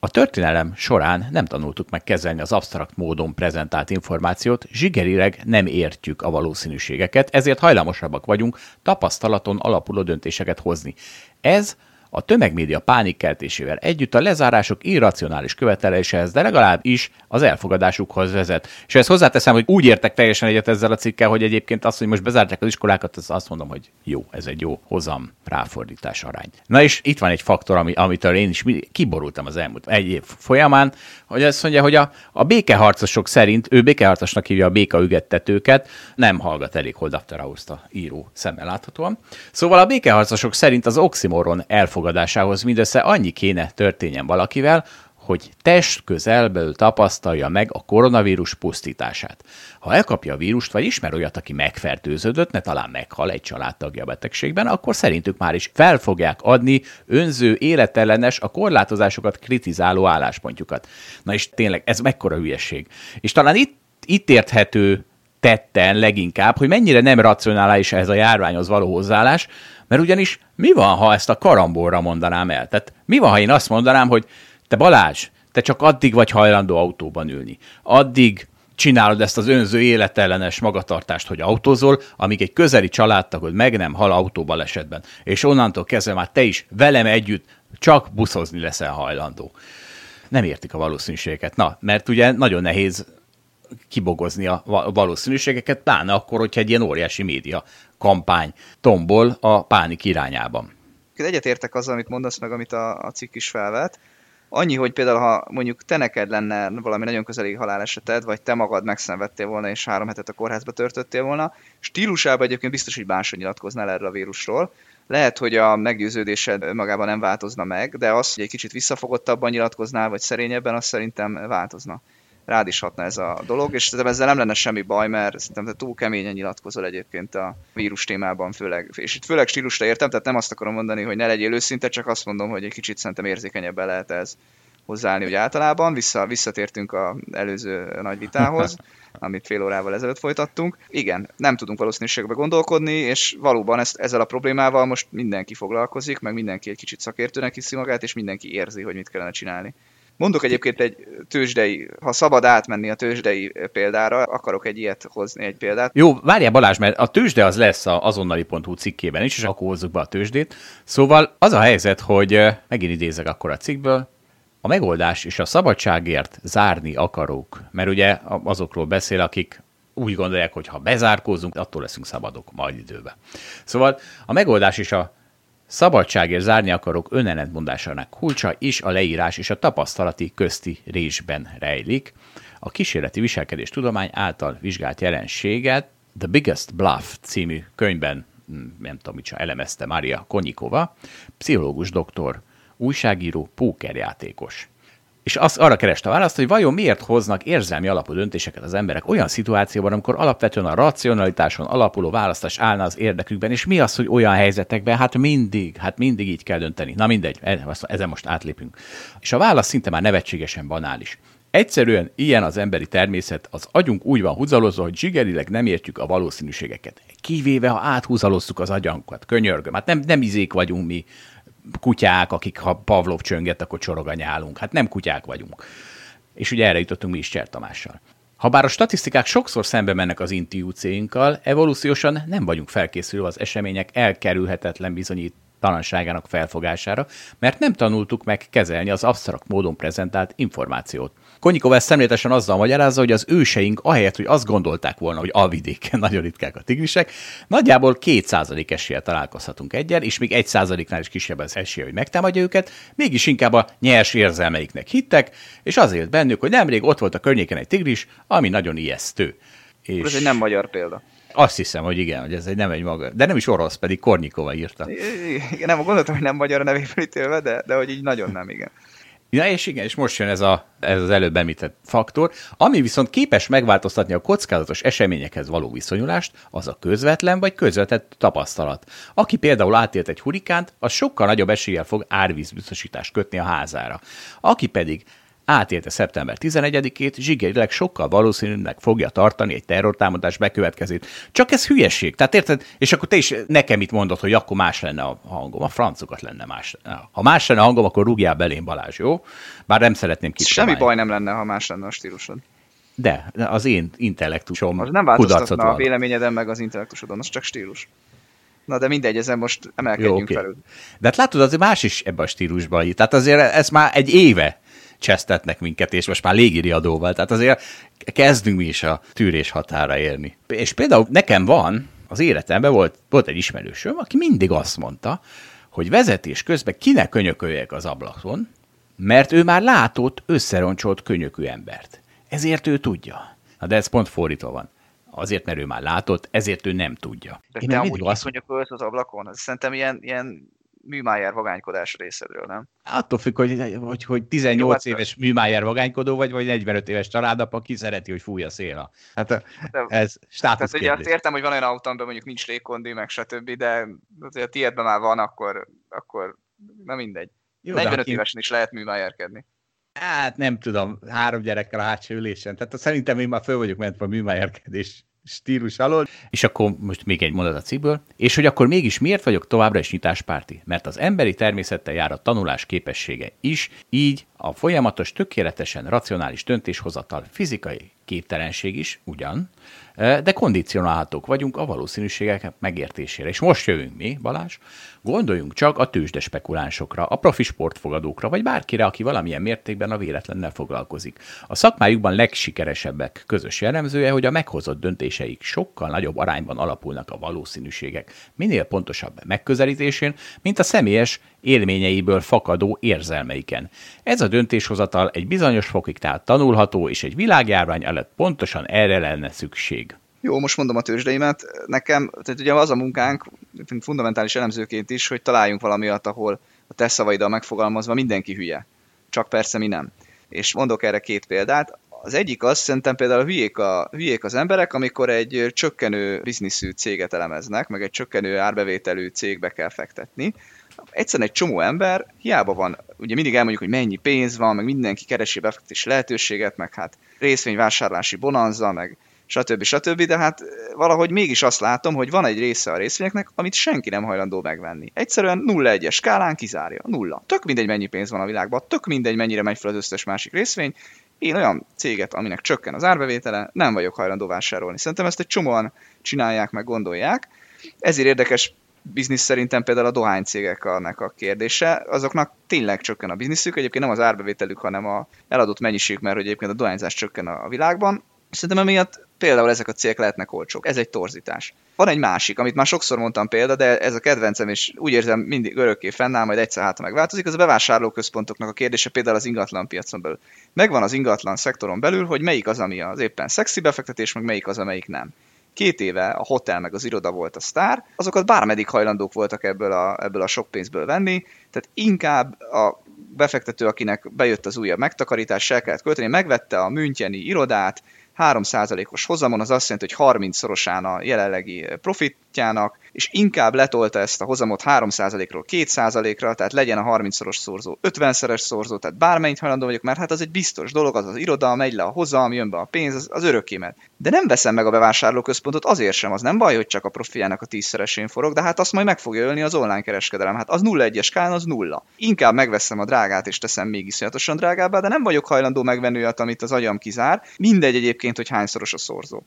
A történelem során nem tanultuk meg kezelni az absztrakt módon prezentált információt, zsigerileg nem értjük a valószínűségeket, ezért hajlamosabbak vagyunk tapasztalaton alapuló döntéseket hozni. Ez a tömegmédia pánikkeltésével együtt a lezárások irracionális követeléséhez, de legalább is az elfogadásukhoz vezet. És ezt hozzáteszem, hogy úgy értek teljesen egyet ezzel a cikkel, hogy egyébként azt, hogy most bezárták az iskolákat, az azt mondom, hogy jó, ez egy jó hozam ráfordítás arány. Na és itt van egy faktor, ami, amitől én is kiborultam az elmúlt egy év folyamán, hogy azt mondja, hogy a, a békeharcosok szerint, ő békeharcosnak hívja a békaügettetőket, nem hallgat elég Holdafter író szemmel láthatóan. Szóval a békeharcosok szerint az oximoron elfogadásához mindössze annyi kéne történjen valakivel, hogy test közelből tapasztalja meg a koronavírus pusztítását. Ha elkapja a vírust, vagy ismer olyat, aki megfertőződött, ne talán meghal egy családtagja betegségben, akkor szerintük már is fel fogják adni önző, életellenes, a korlátozásokat kritizáló álláspontjukat. Na és tényleg, ez mekkora hülyeség. És talán itt, itt érthető tetten leginkább, hogy mennyire nem racionális ez a járványhoz való hozzáállás, mert ugyanis mi van, ha ezt a karamborra mondanám el? Tehát mi van, ha én azt mondanám, hogy te Balázs, te csak addig vagy hajlandó autóban ülni. Addig csinálod ezt az önző életellenes magatartást, hogy autózol, amíg egy közeli családtagod meg nem hal autóbalesetben. És onnantól kezdve már te is velem együtt csak buszozni leszel hajlandó. Nem értik a valószínűségeket. Na, mert ugye nagyon nehéz kibogozni a valószínűségeket, pláne akkor, hogyha egy ilyen óriási média kampány tombol a pánik irányában. Egyetértek azzal, amit mondasz meg, amit a, a cikk is felvet. Annyi, hogy például, ha mondjuk te neked lenne valami nagyon közeli haláleseted, vagy te magad megszenvedtél volna, és három hetet a kórházba törtöttél volna, stílusában egyébként biztos, hogy máshogy nyilatkoznál erről a vírusról. Lehet, hogy a meggyőződésed magában nem változna meg, de az, hogy egy kicsit visszafogottabban nyilatkoznál, vagy szerényebben, az szerintem változna rád is hatna ez a dolog, és szerintem ezzel nem lenne semmi baj, mert szerintem te túl keményen nyilatkozol egyébként a vírus témában főleg. És itt főleg stílusra értem, tehát nem azt akarom mondani, hogy ne legyél őszinte, csak azt mondom, hogy egy kicsit szerintem érzékenyebben lehet ez hozzáállni, hogy általában. Vissza, visszatértünk a előző nagy vitához, amit fél órával ezelőtt folytattunk. Igen, nem tudunk valószínűségbe gondolkodni, és valóban ezt, ezzel a problémával most mindenki foglalkozik, meg mindenki egy kicsit szakértőnek hiszi magát, és mindenki érzi, hogy mit kellene csinálni. Mondok egyébként egy tőzsdei, ha szabad átmenni a tőzsdei példára, akarok egy ilyet hozni, egy példát. Jó, várjál Balázs, mert a tőzsde az lesz a azonnali.hu cikkében is, és akkor hozzuk be a tőzsdét. Szóval az a helyzet, hogy megint idézek akkor a cikkből, a megoldás és a szabadságért zárni akarók, mert ugye azokról beszél, akik úgy gondolják, hogy ha bezárkózunk, attól leszünk szabadok majd időben. Szóval a megoldás és a Szabadságért zárni akarok önellentmondásának kulcsa is a leírás és a tapasztalati közti résben rejlik. A kísérleti viselkedés tudomány által vizsgált jelenséget The Biggest Bluff című könyvben, hm, nem tudom, mit elemezte Maria Konyikova, pszichológus doktor, újságíró, pókerjátékos és az, arra kereste a választ, hogy vajon miért hoznak érzelmi alapú döntéseket az emberek olyan szituációban, amikor alapvetően a racionalitáson alapuló választás állna az érdekükben, és mi az, hogy olyan helyzetekben, hát mindig, hát mindig így kell dönteni. Na mindegy, e, ezen most átlépünk. És a válasz szinte már nevetségesen banális. Egyszerűen ilyen az emberi természet, az agyunk úgy van húzalozva, hogy zsigerileg nem értjük a valószínűségeket. Kivéve, ha áthúzalozzuk az agyankat, könyörgöm. Hát nem, nem izék vagyunk mi, kutyák, akik ha Pavlov csönget, akkor csorog a nyálunk. Hát nem kutyák vagyunk. És ugye erre jutottunk mi is Cser Tamással. Habár a statisztikák sokszor szembe mennek az intuícióinkkal, evolúciósan nem vagyunk felkészülve az események elkerülhetetlen bizonyítalanságának felfogására, mert nem tanultuk meg kezelni az absztrakt módon prezentált információt. Konyikov ezt szemléletesen azzal magyarázza, hogy az őseink ahelyett, hogy azt gondolták volna, hogy alvidéken nagyon ritkák a tigrisek, nagyjából 2% eséllyel találkozhatunk egyen, és még 1%-nál is kisebb az esélye, hogy megtámadja őket, mégis inkább a nyers érzelmeiknek hittek, és azért bennük, hogy nemrég ott volt a környéken egy tigris, ami nagyon ijesztő. És... Ez egy nem magyar példa. Azt hiszem, hogy igen, hogy ez egy nem egy maga. De nem is orosz, pedig Kornikova írta. Igen, nem gondoltam, hogy nem magyar a nevéből ítélve, de, de hogy így nagyon nem, igen. Ja, és igen, és most jön ez, a, ez az előbb említett faktor, ami viszont képes megváltoztatni a kockázatos eseményekhez való viszonyulást, az a közvetlen vagy közvetett tapasztalat. Aki például átélt egy hurikánt, az sokkal nagyobb eséllyel fog árvízbiztosítást kötni a házára. Aki pedig átélte szeptember 11-ét, zsigerileg sokkal valószínűnek fogja tartani egy terrortámadás bekövetkezét. Csak ez hülyeség. Tehát érted? És akkor te is nekem itt mondod, hogy akkor más lenne a hangom. A francokat lenne más. Ha más lenne a hangom, akkor rúgjál belém Balázs, jó? Bár nem szeretném kipróbálni. Semmi baj nem lenne, ha más lenne a stílusod. De, az én intellektusom Az nem változtatna a véleményeden meg az intellektusodon, az csak stílus. Na de mindegy, ezen most emelkedjünk Jó, okay. felül. De hát látod, azért más is ebben a stílusban. Tehát azért ez már egy éve csesztetnek minket, és most már légiriadóval, tehát azért kezdünk mi is a tűrés határa érni. És például nekem van, az életemben volt, volt egy ismerősöm, aki mindig azt mondta, hogy vezetés közben kinek könyököljek az ablakon, mert ő már látott összeroncsolt könyökű embert. Ezért ő tudja. Na de ez pont fordítva van. Azért, mert ő már látott, ezért ő nem tudja. De Én te amúgy azt... könyökölsz az ablakon? Ez szerintem ilyen, ilyen műmájár vagánykodás részedről, nem? Attól függ, hogy, hogy, hogy 18 Jó, hát éves műmájár vagánykodó vagy, vagy 45 éves családapa, ki szereti, hogy fúj a szél. Hát de, ez státusz tehát, ugye, értem, hogy van olyan autó, mondjuk nincs légkondi, meg stb., de ha a tiédben már van, akkor, akkor nem mindegy. Jó, 45 hát évesen is lehet műmájárkedni. Hát nem tudom, három gyerekkel a hátsó ülésen. Tehát szerintem én már föl vagyok mentve a műmájárkedés stílus alól. És akkor most még egy mondat a cikkből. És hogy akkor mégis miért vagyok továbbra is nyitáspárti? Mert az emberi természettel jár a tanulás képessége is, így a folyamatos, tökéletesen racionális döntéshozatal fizikai képtelenség is, ugyan, de kondicionálhatók vagyunk a valószínűségek megértésére. És most jövünk mi, Balázs, gondoljunk csak a tőzsde spekulánsokra, a profi sportfogadókra, vagy bárkire, aki valamilyen mértékben a véletlennel foglalkozik. A szakmájukban legsikeresebbek közös jellemzője, hogy a meghozott döntéseik sokkal nagyobb arányban alapulnak a valószínűségek minél pontosabb megközelítésén, mint a személyes élményeiből fakadó érzelmeiken. Ez a döntéshozatal egy bizonyos fokig tehát tanulható, és egy világjárvány előtt pontosan erre lenne szükség. Jó, most mondom a tőzsdeimet. Nekem, tehát ugye az a munkánk, fundamentális elemzőként is, hogy találjunk valamiat, ahol a te szavaiddal megfogalmazva mindenki hülye. Csak persze mi nem. És mondok erre két példát. Az egyik az, szerintem például hülyék, a, hülyék az emberek, amikor egy csökkenő bizniszű céget elemeznek, meg egy csökkenő árbevételű cégbe kell fektetni, egyszerűen egy csomó ember, hiába van, ugye mindig elmondjuk, hogy mennyi pénz van, meg mindenki keresi befektetési lehetőséget, meg hát részvényvásárlási bonanza, meg stb. stb. De hát valahogy mégis azt látom, hogy van egy része a részvényeknek, amit senki nem hajlandó megvenni. Egyszerűen 0-1-es skálán kizárja. Nulla. Tök mindegy, mennyi pénz van a világban, tök mindegy, mennyire megy fel az összes másik részvény. Én olyan céget, aminek csökken az árbevétele, nem vagyok hajlandó vásárolni. Szerintem ezt egy csomóan csinálják, meg gondolják. Ezért érdekes biznisz szerintem például a dohánycégeknek a kérdése, azoknak tényleg csökken a bizniszük, egyébként nem az árbevételük, hanem a eladott mennyiség, mert hogy egyébként a dohányzás csökken a világban. Szerintem emiatt például ezek a cégek lehetnek olcsók. Ez egy torzítás. Van egy másik, amit már sokszor mondtam példa, de ez a kedvencem, és úgy érzem mindig örökké fennáll, majd egyszer hát megváltozik, az a bevásárlóközpontoknak a kérdése például az ingatlan piacon belül. Megvan az ingatlan szektoron belül, hogy melyik az, ami az éppen szexi befektetés, meg melyik az, amelyik nem két éve a hotel meg az iroda volt a sztár, azokat bármeddig hajlandók voltak ebből a, ebből a sok pénzből venni, tehát inkább a befektető, akinek bejött az újabb megtakarítás, el kellett költeni, megvette a Müncheni irodát, 3%-os hozamon, az azt jelenti, hogy 30-szorosán a jelenlegi profitjának, és inkább letolta ezt a hozamot 3%-ról 2%-ra, tehát legyen a 30-szoros szorzó 50-szeres szorzó, tehát bármennyit hajlandó vagyok, mert hát az egy biztos dolog, az az iroda, megy le a hozam, jön be a pénz, az, az örökémet. De nem veszem meg a bevásárlóközpontot azért sem, az nem baj, hogy csak a profiának a tízszeresén forog, de hát azt majd meg fogja ölni az online kereskedelem. Hát az 0-1-es kán, az nulla. Inkább megveszem a drágát és teszem még iszonyatosan drágábbá, de nem vagyok hajlandó megvenni olyat, amit az agyam kizár. Mindegy egyébként, hogy hányszoros a szorzó.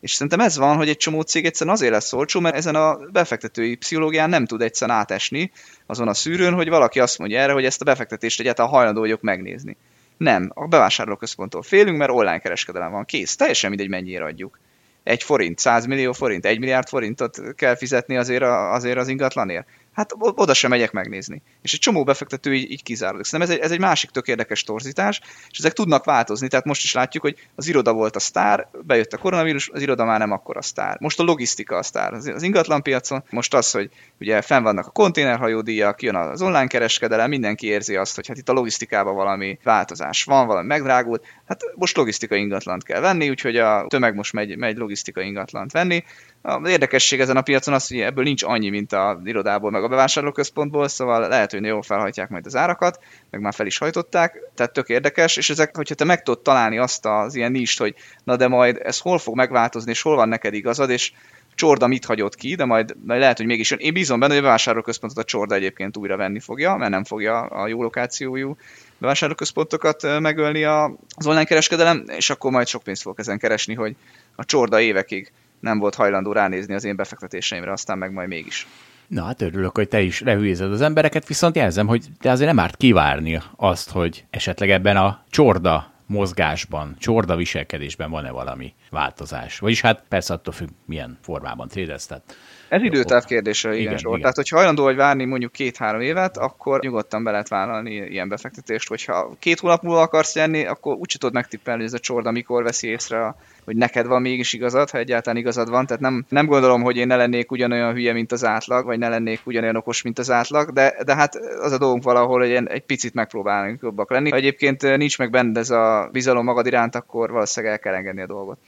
És szerintem ez van, hogy egy csomó cég egyszerűen azért lesz olcsó, mert ezen a befektetői pszichológián nem tud egyszerűen átesni azon a szűrőn, hogy valaki azt mondja erre, hogy ezt a befektetést egyáltalán hajlandó vagyok megnézni. Nem, a bevásárlóközponttól félünk, mert online kereskedelem van, kész, teljesen mindegy mennyire adjuk. Egy forint, 100 millió forint, egy milliárd forintot kell fizetni azért, a, azért az ingatlanért. Hát oda sem megyek megnézni. És egy csomó befektető így, így kizáródik. Szerintem ez egy, ez egy másik tök érdekes torzítás, és ezek tudnak változni. Tehát most is látjuk, hogy az iroda volt a sztár, bejött a koronavírus, az iroda már nem akkor a sztár. Most a logisztika a sztár az ingatlan piacon. Most az, hogy ugye fenn vannak a konténerhajódíjak, jön az online kereskedelem, mindenki érzi azt, hogy hát itt a logisztikában valami változás van, valami megdrágult. Hát most logisztika ingatlant kell venni, úgyhogy a tömeg most megy, megy logisztika ingatlant venni. Az érdekesség ezen a piacon az, hogy ebből nincs annyi, mint a irodából, meg a bevásárlóközpontból, szóval lehet, hogy jól felhajtják majd az árakat, meg már fel is hajtották, tehát tök érdekes, és ezek, hogyha te meg tudod találni azt az ilyen nist, hogy na de majd ez hol fog megváltozni, és hol van neked igazad, és Csorda mit hagyott ki, de majd, majd lehet, hogy mégis jön. Én bízom benne, hogy a bevásárlóközpontot a Csorda egyébként újra venni fogja, mert nem fogja a jó lokációjú bevásárlóközpontokat megölni az online kereskedelem, és akkor majd sok pénzt fog ezen keresni, hogy a Csorda évekig nem volt hajlandó ránézni az én befektetéseimre, aztán meg majd mégis. Na hát örülök, hogy te is lehülyézed az embereket, viszont jelzem, hogy te azért nem árt kivárni azt, hogy esetleg ebben a csorda mozgásban, csorda viselkedésben van-e valami változás. Vagyis hát persze attól függ, milyen formában trédelsz. Tehát ez időtáv kérdése, igen, igen, igen. Tehát, hogyha hajlandó vagy várni mondjuk két-három évet, akkor nyugodtan be lehet vállalni ilyen befektetést, hogyha két hónap múlva akarsz jönni, akkor úgy tudod megtippelni, hogy ez a csorda mikor veszi észre, hogy neked van mégis igazad, ha egyáltalán igazad van. Tehát nem, nem gondolom, hogy én ne lennék ugyanolyan hülye, mint az átlag, vagy ne lennék ugyanolyan okos, mint az átlag, de, de hát az a dolgunk valahol, hogy egy picit megpróbálunk jobbak lenni. Ha egyébként nincs meg benne ez a bizalom magad iránt, akkor valószínűleg el kell engedni a dolgot.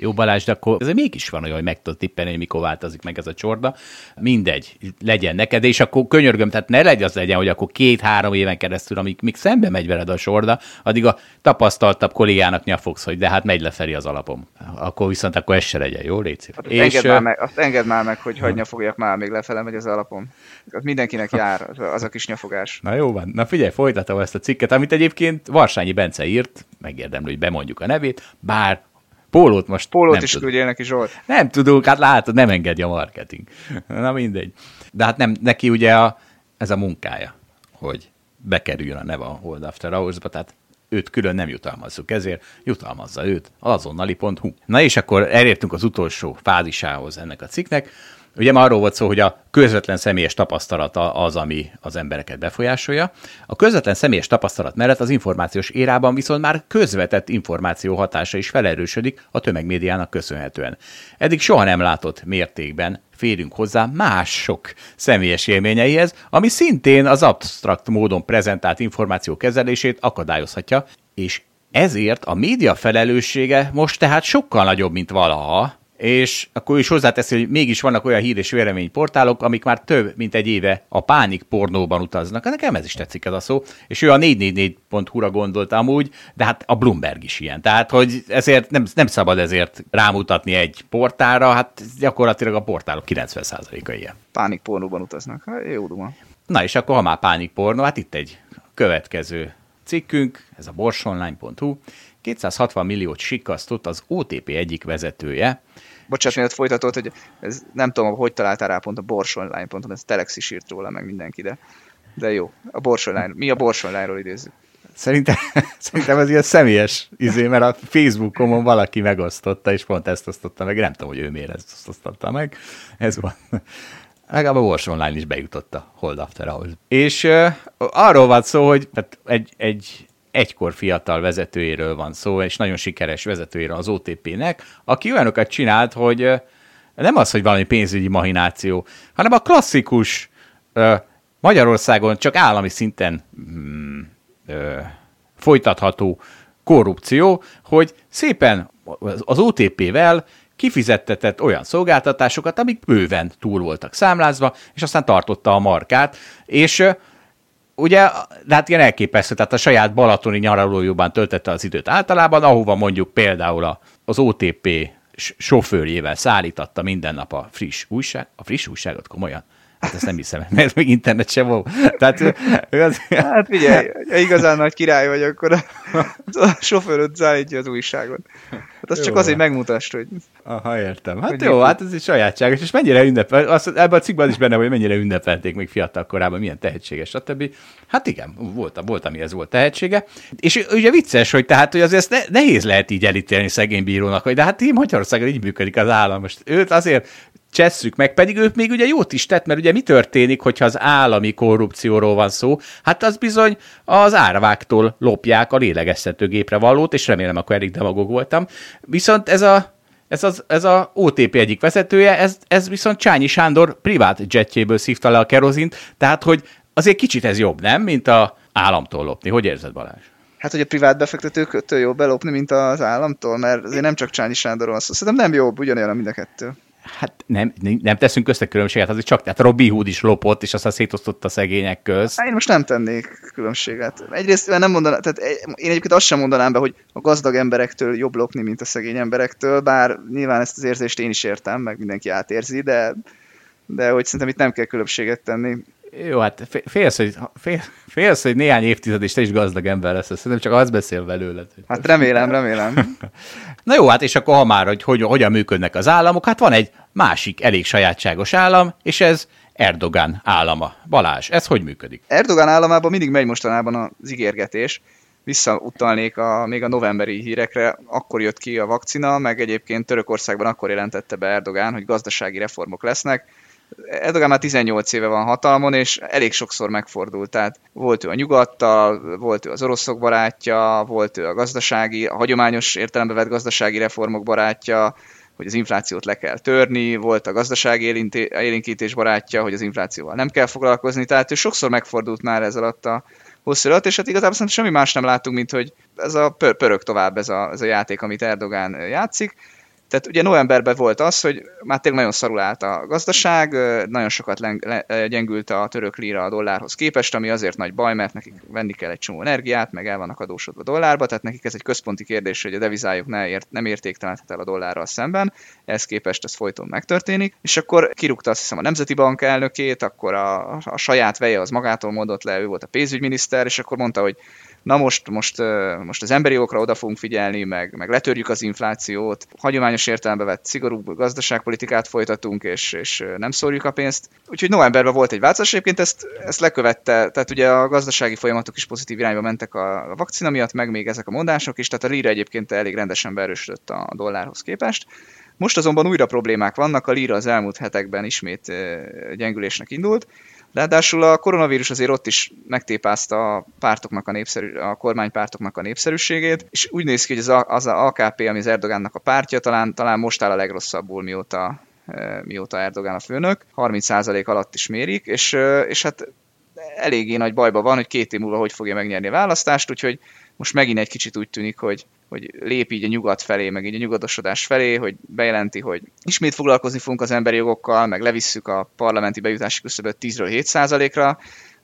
Jó Balázs, de akkor ez mégis van olyan, hogy meg tudod tippelni, hogy mikor változik meg ez a csorda. Mindegy, legyen neked, és akkor könyörgöm, tehát ne legyen az legyen, hogy akkor két-három éven keresztül, amíg még szembe megy veled a sorda, addig a tapasztaltabb kollégának nyafogsz, hogy de hát megy lefelé az alapom. Akkor viszont akkor ez se legyen, jó, Léci? Hát és, engedd, már meg, azt engedd már meg, hogy hagyja fogjak már, még lefele megy az alapom. Mindenkinek jár az a kis nyafogás. Na jó van, na figyelj, folytatom ezt a cikket, amit egyébként Varsányi Bence írt, megérdemlő, hogy bemondjuk a nevét, bár Pólót most Pólót nem is küldjél neki Zsolt. Nem tudunk, hát látod, nem engedje a marketing. Na mindegy. De hát nem, neki ugye a, ez a munkája, hogy bekerüljön a neve a Hold After Hours-ba, tehát őt külön nem jutalmazzuk, ezért jutalmazza őt azonnali.hu. Na és akkor elértünk az utolsó fázisához ennek a cikknek, Ugye már arról volt szó, hogy a közvetlen személyes tapasztalata az, ami az embereket befolyásolja. A közvetlen személyes tapasztalat mellett az információs érában viszont már közvetett információ hatása is felerősödik a tömegmédiának köszönhetően. Eddig soha nem látott mértékben férünk hozzá mások személyes élményeihez, ami szintén az absztrakt módon prezentált információ kezelését akadályozhatja, és ezért a média felelőssége most tehát sokkal nagyobb, mint valaha, és akkor is hozzáteszi, hogy mégis vannak olyan hír és véleményportálok, amik már több, mint egy éve a pánik pornóban utaznak. Nekem ez is tetszik ez a szó. És ő a 444.hu-ra gondolt amúgy, de hát a Bloomberg is ilyen. Tehát, hogy ezért nem, nem szabad ezért rámutatni egy portálra, hát gyakorlatilag a portálok 90%-a ilyen. Pánik pornóban utaznak. Hát, jó duma. Na és akkor, ha már pánik pornó, hát itt egy következő cikkünk, ez a borsonline.hu. 260 milliót sikasztott az OTP egyik vezetője, bocsánat, miért folytatott, hogy ez, nem tudom, hogy találtál rá pont a Borsonline ponton, ez Telex is írt róla, meg mindenki, de, de jó. A Borsonline, mi a Borsonline-ról idézzük? Szerintem, szerintem ez ilyen személyes izé, mert a Facebookomon valaki megosztotta, és pont ezt osztotta meg. Nem tudom, hogy ő miért ezt osztotta meg. Ez van. Legalább a Wars Online is bejutott a Hold After Hours. És uh, arról van szó, hogy hát egy, egy egykor fiatal vezetőjéről van szó, és nagyon sikeres vezetőjéről az OTP-nek, aki olyanokat csinált, hogy nem az, hogy valami pénzügyi mahináció, hanem a klasszikus Magyarországon csak állami szinten mm, ö, folytatható korrupció, hogy szépen az OTP-vel kifizettetett olyan szolgáltatásokat, amik bőven túl voltak számlázva, és aztán tartotta a markát, és ugye, de hát ilyen elképesztő, tehát a saját balatoni nyaralójúban töltette az időt általában, ahova mondjuk például az OTP sofőrjével szállítatta minden nap a friss újság, a friss újságot komolyan. Hát ezt nem hiszem, mert még internet sem volt. Tehát, az... Hát figyelj, ha igazán nagy király vagy, akkor a, a sofőröd szállítja az újságot. Hát az jó, csak azért megmutasd, hogy... Aha, értem. Hát hogy jó, hát ez egy sajátságos, és mennyire ünnepel, az, ebben a cikkben is benne, hogy mennyire ünnepelték még fiatal korában, milyen tehetséges, stb. Hát igen, volt, volt, ami ez volt tehetsége. És ugye vicces, hogy tehát, hogy azért ne, nehéz lehet így elítélni szegény bírónak, hogy de hát így Magyarországon így működik az állam. Most őt azért csesszük meg, pedig ők még ugye jót is tett, mert ugye mi történik, hogyha az állami korrupcióról van szó? Hát az bizony az árváktól lopják a lélegeztetőgépre valót, és remélem akkor elég demagog voltam. Viszont ez a ez, az, ez a OTP egyik vezetője, ez, ez viszont Csányi Sándor privát jetjéből szívta le a kerozint, tehát hogy azért kicsit ez jobb, nem, mint a államtól lopni. Hogy érzed, Balázs? Hát, hogy a privát befektetőktől jobb belopni, mint az államtól, mert azért nem csak Csányi Sándor van szó. Szerintem nem jobb, ugyanolyan a mind a kettő. Hát nem, nem teszünk közte különbséget, azért csak, tehát Robi Hood is lopott, és aztán szétosztotta a szegények köz. Hát én most nem tennék különbséget. Egyrészt nem mondanám, tehát én egyébként azt sem mondanám be, hogy a gazdag emberektől jobb lopni, mint a szegény emberektől, bár nyilván ezt az érzést én is értem, meg mindenki átérzi, de, de hogy szerintem itt nem kell különbséget tenni. Jó, hát félsz, hogy, fél, félsz, hogy néhány évtized és te is gazdag ember lesz, szerintem csak az beszél belőled. Hát remélem, remélem. Na jó, hát és akkor ha már, hogy, hogy hogyan működnek az államok, hát van egy másik elég sajátságos állam, és ez Erdogan állama. Balázs, ez hogy működik? Erdogan államában mindig megy mostanában az ígérgetés. Visszautalnék a, még a novemberi hírekre, akkor jött ki a vakcina, meg egyébként Törökországban akkor jelentette be Erdogan, hogy gazdasági reformok lesznek Erdogan már 18 éve van hatalmon, és elég sokszor megfordult. Tehát volt ő a nyugattal, volt ő az oroszok barátja, volt ő a gazdasági, a hagyományos értelembe vett gazdasági reformok barátja, hogy az inflációt le kell törni, volt a gazdasági élénkítés barátja, hogy az inflációval nem kell foglalkozni, tehát ő sokszor megfordult már ez alatt a hosszú alatt, és hát igazából szerintem semmi más nem látunk, mint hogy ez a pör- pörög tovább ez a, ez a játék, amit Erdogán játszik, tehát ugye novemberben volt az, hogy már tényleg nagyon szarul állt a gazdaság, nagyon sokat gyengült a török lira a dollárhoz képest, ami azért nagy baj, mert nekik venni kell egy csomó energiát, meg el vannak adósodva dollárba, tehát nekik ez egy központi kérdés, hogy a devizájuk ne ért, nem értéktelenhet el a dollárral szemben, ehhez képest ez folyton megtörténik, és akkor kirúgta azt hiszem a Nemzeti Bank elnökét, akkor a, a saját veje az magától mondott le, ő volt a pénzügyminiszter, és akkor mondta, hogy na most, most, most az emberi jogokra oda fogunk figyelni, meg, meg letörjük az inflációt, hagyományos értelembe vett szigorú gazdaságpolitikát folytatunk, és, és nem szórjuk a pénzt. Úgyhogy novemberben volt egy változás, egyébként ezt, ezt lekövette, tehát ugye a gazdasági folyamatok is pozitív irányba mentek a, a vakcina miatt, meg még ezek a mondások is, tehát a lira egyébként elég rendesen beerősödött a dollárhoz képest. Most azonban újra problémák vannak, a lira az elmúlt hetekben ismét gyengülésnek indult, Ráadásul a koronavírus azért ott is megtépázta a pártoknak a, népszerű, a kormánypártoknak a népszerűségét, és úgy néz ki, hogy az, az a AKP, ami az Erdogánnak a pártja, talán, talán most áll a legrosszabbul, mióta, e, mióta Erdogán a főnök. 30% alatt is mérik, és, e, és hát eléggé nagy bajba van, hogy két év múlva hogy fogja megnyerni a választást, úgyhogy most megint egy kicsit úgy tűnik, hogy, hogy lép így a nyugat felé, meg így a nyugatosodás felé, hogy bejelenti, hogy ismét foglalkozni fogunk az emberi jogokkal, meg levisszük a parlamenti bejutási küszöböt 10-ről 7%-ra,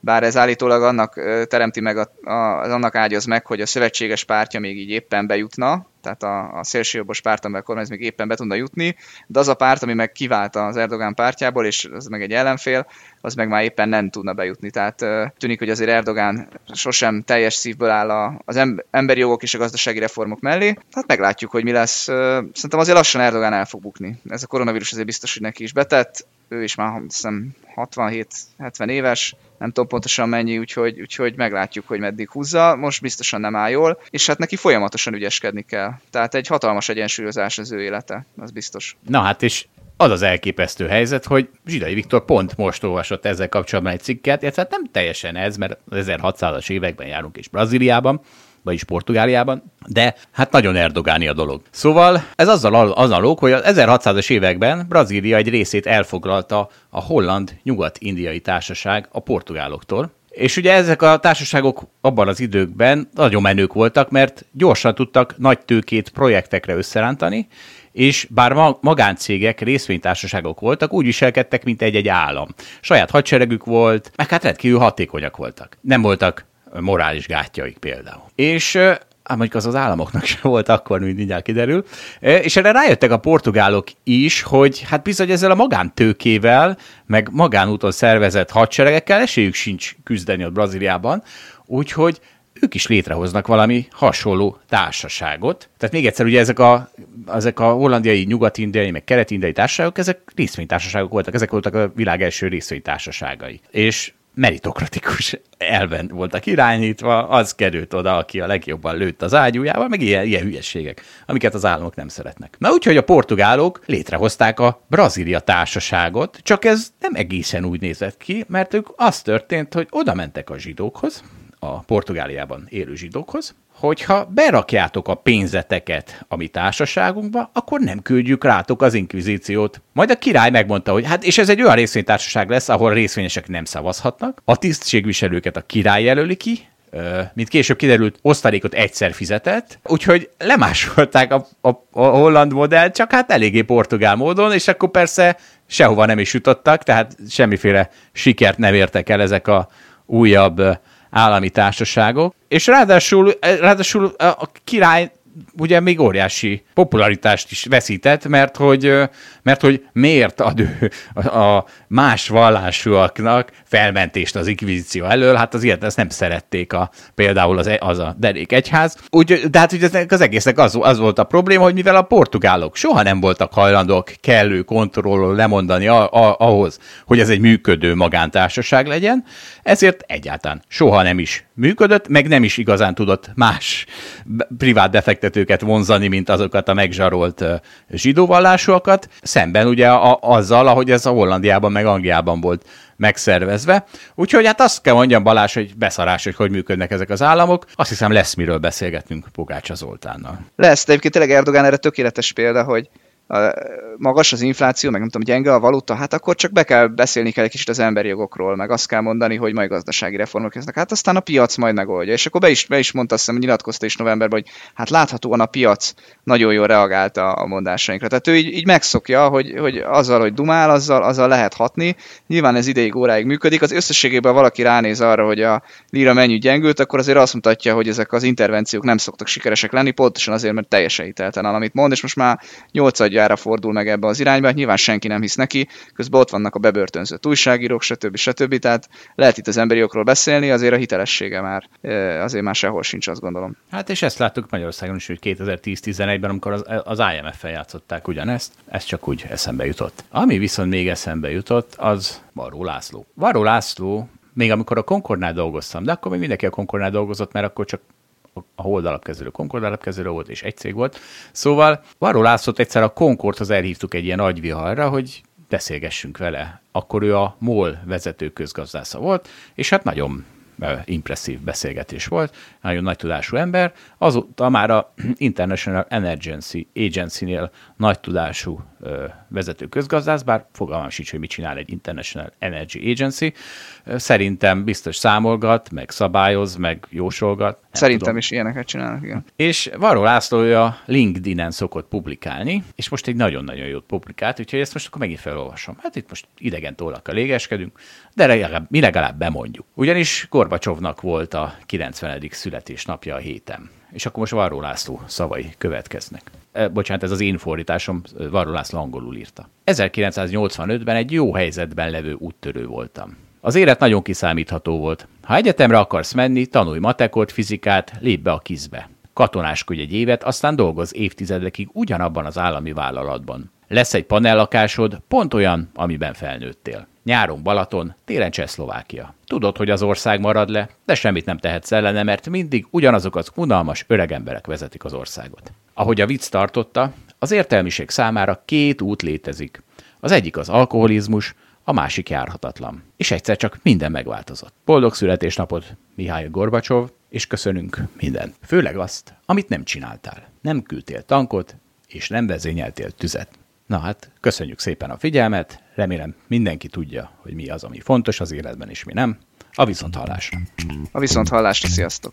bár ez állítólag annak teremti meg, a, a, annak ágyaz meg, hogy a szövetséges pártja még így éppen bejutna, tehát a, a szélsőjobbos párt, amely a kormányz még éppen be tudna jutni, de az a párt, ami meg kivált az Erdogán pártjából, és az meg egy ellenfél, az meg már éppen nem tudna bejutni. Tehát tűnik, hogy azért Erdogán sosem teljes szívből áll az emberi jogok és a gazdasági reformok mellé. Hát meglátjuk, hogy mi lesz. Szerintem azért lassan Erdogán el fog bukni. Ez a koronavírus azért biztos, hogy neki is betett. Ő is már hiszem 67-70 éves, nem tudom pontosan mennyi, úgyhogy, úgyhogy meglátjuk, hogy meddig húzza. Most biztosan nem áll jól, és hát neki folyamatosan ügyeskedni kell. Tehát egy hatalmas egyensúlyozás az ő élete, az biztos. Na hát, és az az elképesztő helyzet, hogy Zsidai Viktor pont most olvasott ezzel kapcsolatban egy cikket, illetve hát nem teljesen ez, mert az 1600-as években járunk is Brazíliában, vagyis Portugáliában, de hát nagyon erdogáni a dolog. Szóval ez azzal az alók, hogy az 1600-as években Brazília egy részét elfoglalta a holland nyugat-indiai társaság a portugáloktól, és ugye ezek a társaságok abban az időkben nagyon menők voltak, mert gyorsan tudtak nagy tőkét projektekre összerántani, és bár magáncégek, részvénytársaságok voltak, úgy viselkedtek, mint egy-egy állam. Saját hadseregük volt, meg hát rendkívül hatékonyak voltak. Nem voltak morális gátjaik például. És hát mondjuk az az államoknak sem volt akkor, mint mindjárt kiderül. És erre rájöttek a portugálok is, hogy hát bizony ezzel a magántőkével, meg magánúton szervezett hadseregekkel esélyük sincs küzdeni a Brazíliában, úgyhogy ők is létrehoznak valami hasonló társaságot. Tehát még egyszer, ugye ezek a, ezek a hollandiai, nyugat-indiai, meg kelet-indiai társaságok, ezek részvénytársaságok voltak, ezek voltak a világ első részvénytársaságai. És meritokratikus elven voltak irányítva, az került oda, aki a legjobban lőtt az ágyújával, meg ilyen, ilyen hülyességek, amiket az államok nem szeretnek. Na úgyhogy a portugálok létrehozták a Brazília társaságot, csak ez nem egészen úgy nézett ki, mert ők az történt, hogy oda mentek a zsidókhoz, a Portugáliában élő zsidókhoz, hogyha berakjátok a pénzeteket a mi társaságunkba, akkor nem küldjük rátok az inkvizíciót. Majd a király megmondta, hogy hát és ez egy olyan részvénytársaság lesz, ahol részvényesek nem szavazhatnak. A tisztségviselőket a király jelöli ki, mint később kiderült, osztalékot egyszer fizetett, úgyhogy lemásolták a, a, a holland modellt, csak hát eléggé portugál módon, és akkor persze sehova nem is jutottak, tehát semmiféle sikert nem értek el ezek a újabb állami társaságok, és ráadásul, ráadásul a király ugye még óriási popularitást is veszített, mert hogy, mert hogy miért ad ő a más vallásúaknak felmentést az inkvizíció elől, hát az ilyet ezt nem szerették a, például az, az a derék egyház. Úgy, de hát ugye az egésznek az, az volt a probléma, hogy mivel a portugálok soha nem voltak hajlandók kellő kontrollról lemondani a, a, ahhoz, hogy ez egy működő magántársaság legyen, ezért egyáltalán soha nem is működött, meg nem is igazán tudott más privát befektetőket vonzani, mint azokat a megzsarolt zsidóvallásúakat, szemben ugye a, azzal, ahogy ez a Hollandiában meg Angliában volt megszervezve. Úgyhogy hát azt kell mondjam Balázs, hogy beszarás, hogy hogy működnek ezek az államok. Azt hiszem lesz miről beszélgetnünk Pogácsa Zoltánnal. Lesz, de egyébként tényleg Erdogán erre tökéletes példa, hogy magas az infláció, meg nem tudom, gyenge a valuta, hát akkor csak be kell beszélni kell egy kicsit az emberi jogokról, meg azt kell mondani, hogy majd gazdasági reformok lesznek. Hát aztán a piac majd megoldja. És akkor be is, be is mondta, azt hiszem, nyilatkozta is novemberben, hogy hát láthatóan a piac nagyon jól reagált a, mondásainkra. Tehát ő így, így megszokja, hogy, hogy azzal, hogy dumál, azzal, azzal lehet hatni. Nyilván ez ideig óráig működik. Az összességében valaki ránéz arra, hogy a lira mennyi gyengült, akkor azért azt mutatja, hogy ezek az intervenciók nem szoktak sikeresek lenni, pontosan azért, mert teljesen hiteltelen, amit mond, és most már 8 másodjára fordul meg ebbe az irányba, nyilván senki nem hisz neki, közben ott vannak a bebörtönzött újságírók, stb. stb. Tehát lehet itt az emberi jogról beszélni, azért a hitelessége már azért már sehol sincs, azt gondolom. Hát és ezt láttuk Magyarországon is, hogy 2010-11-ben, amikor az, az IMF-fel játszották ugyanezt, ez csak úgy eszembe jutott. Ami viszont még eszembe jutott, az Varó László. Varó László még amikor a Concordnál dolgoztam, de akkor még mindenki a Concordnál dolgozott, mert akkor csak a Hold alapkezelő, Concord alapkezelő volt, és egy cég volt. Szóval Varó Lászlót egyszer a Concordhoz elhívtuk egy ilyen nagyviharra, hogy beszélgessünk vele. Akkor ő a MOL vezető közgazdásza volt, és hát nagyon impresszív beszélgetés volt, nagyon nagy tudású ember. Azóta már a International Energy Agency-nél nagy tudású vezető közgazdász, bár fogalmam sincs, hogy mit csinál egy International Energy Agency. Szerintem biztos számolgat, meg szabályoz, meg jósolgat. Szerintem tudom. is ilyeneket csinálnak, igen. És Varó László a LinkedIn-en szokott publikálni, és most egy nagyon-nagyon jót publikált, úgyhogy ezt most akkor megint felolvasom. Hát itt most idegen tollakkal légeskedünk, de legalább, mi legalább bemondjuk. Ugyanis Gorbacsovnak volt a 90. születésnapja a héten. És akkor most Varró László szavai következnek. E, bocsánat, ez az én fordításom, Varró László angolul írta. 1985-ben egy jó helyzetben levő úttörő voltam. Az élet nagyon kiszámítható volt. Ha egyetemre akarsz menni, tanulj matekot, fizikát, lép be a kizbe. Katonáskodj egy évet, aztán dolgoz évtizedekig ugyanabban az állami vállalatban. Lesz egy panellakásod, pont olyan, amiben felnőttél. Nyáron Balaton, télen Csehszlovákia. Tudod, hogy az ország marad le, de semmit nem tehetsz ellene, mert mindig ugyanazok az unalmas öregemberek vezetik az országot. Ahogy a vicc tartotta, az értelmiség számára két út létezik. Az egyik az alkoholizmus, a másik járhatatlan. És egyszer csak minden megváltozott. Boldog születésnapot, Mihály Gorbacsov, és köszönünk mindent. Főleg azt, amit nem csináltál. Nem küldtél tankot, és nem vezényeltél tüzet. Na hát, köszönjük szépen a figyelmet, remélem mindenki tudja, hogy mi az, ami fontos az életben, és mi nem. A viszont hallásra. A viszont hallásra, sziasztok!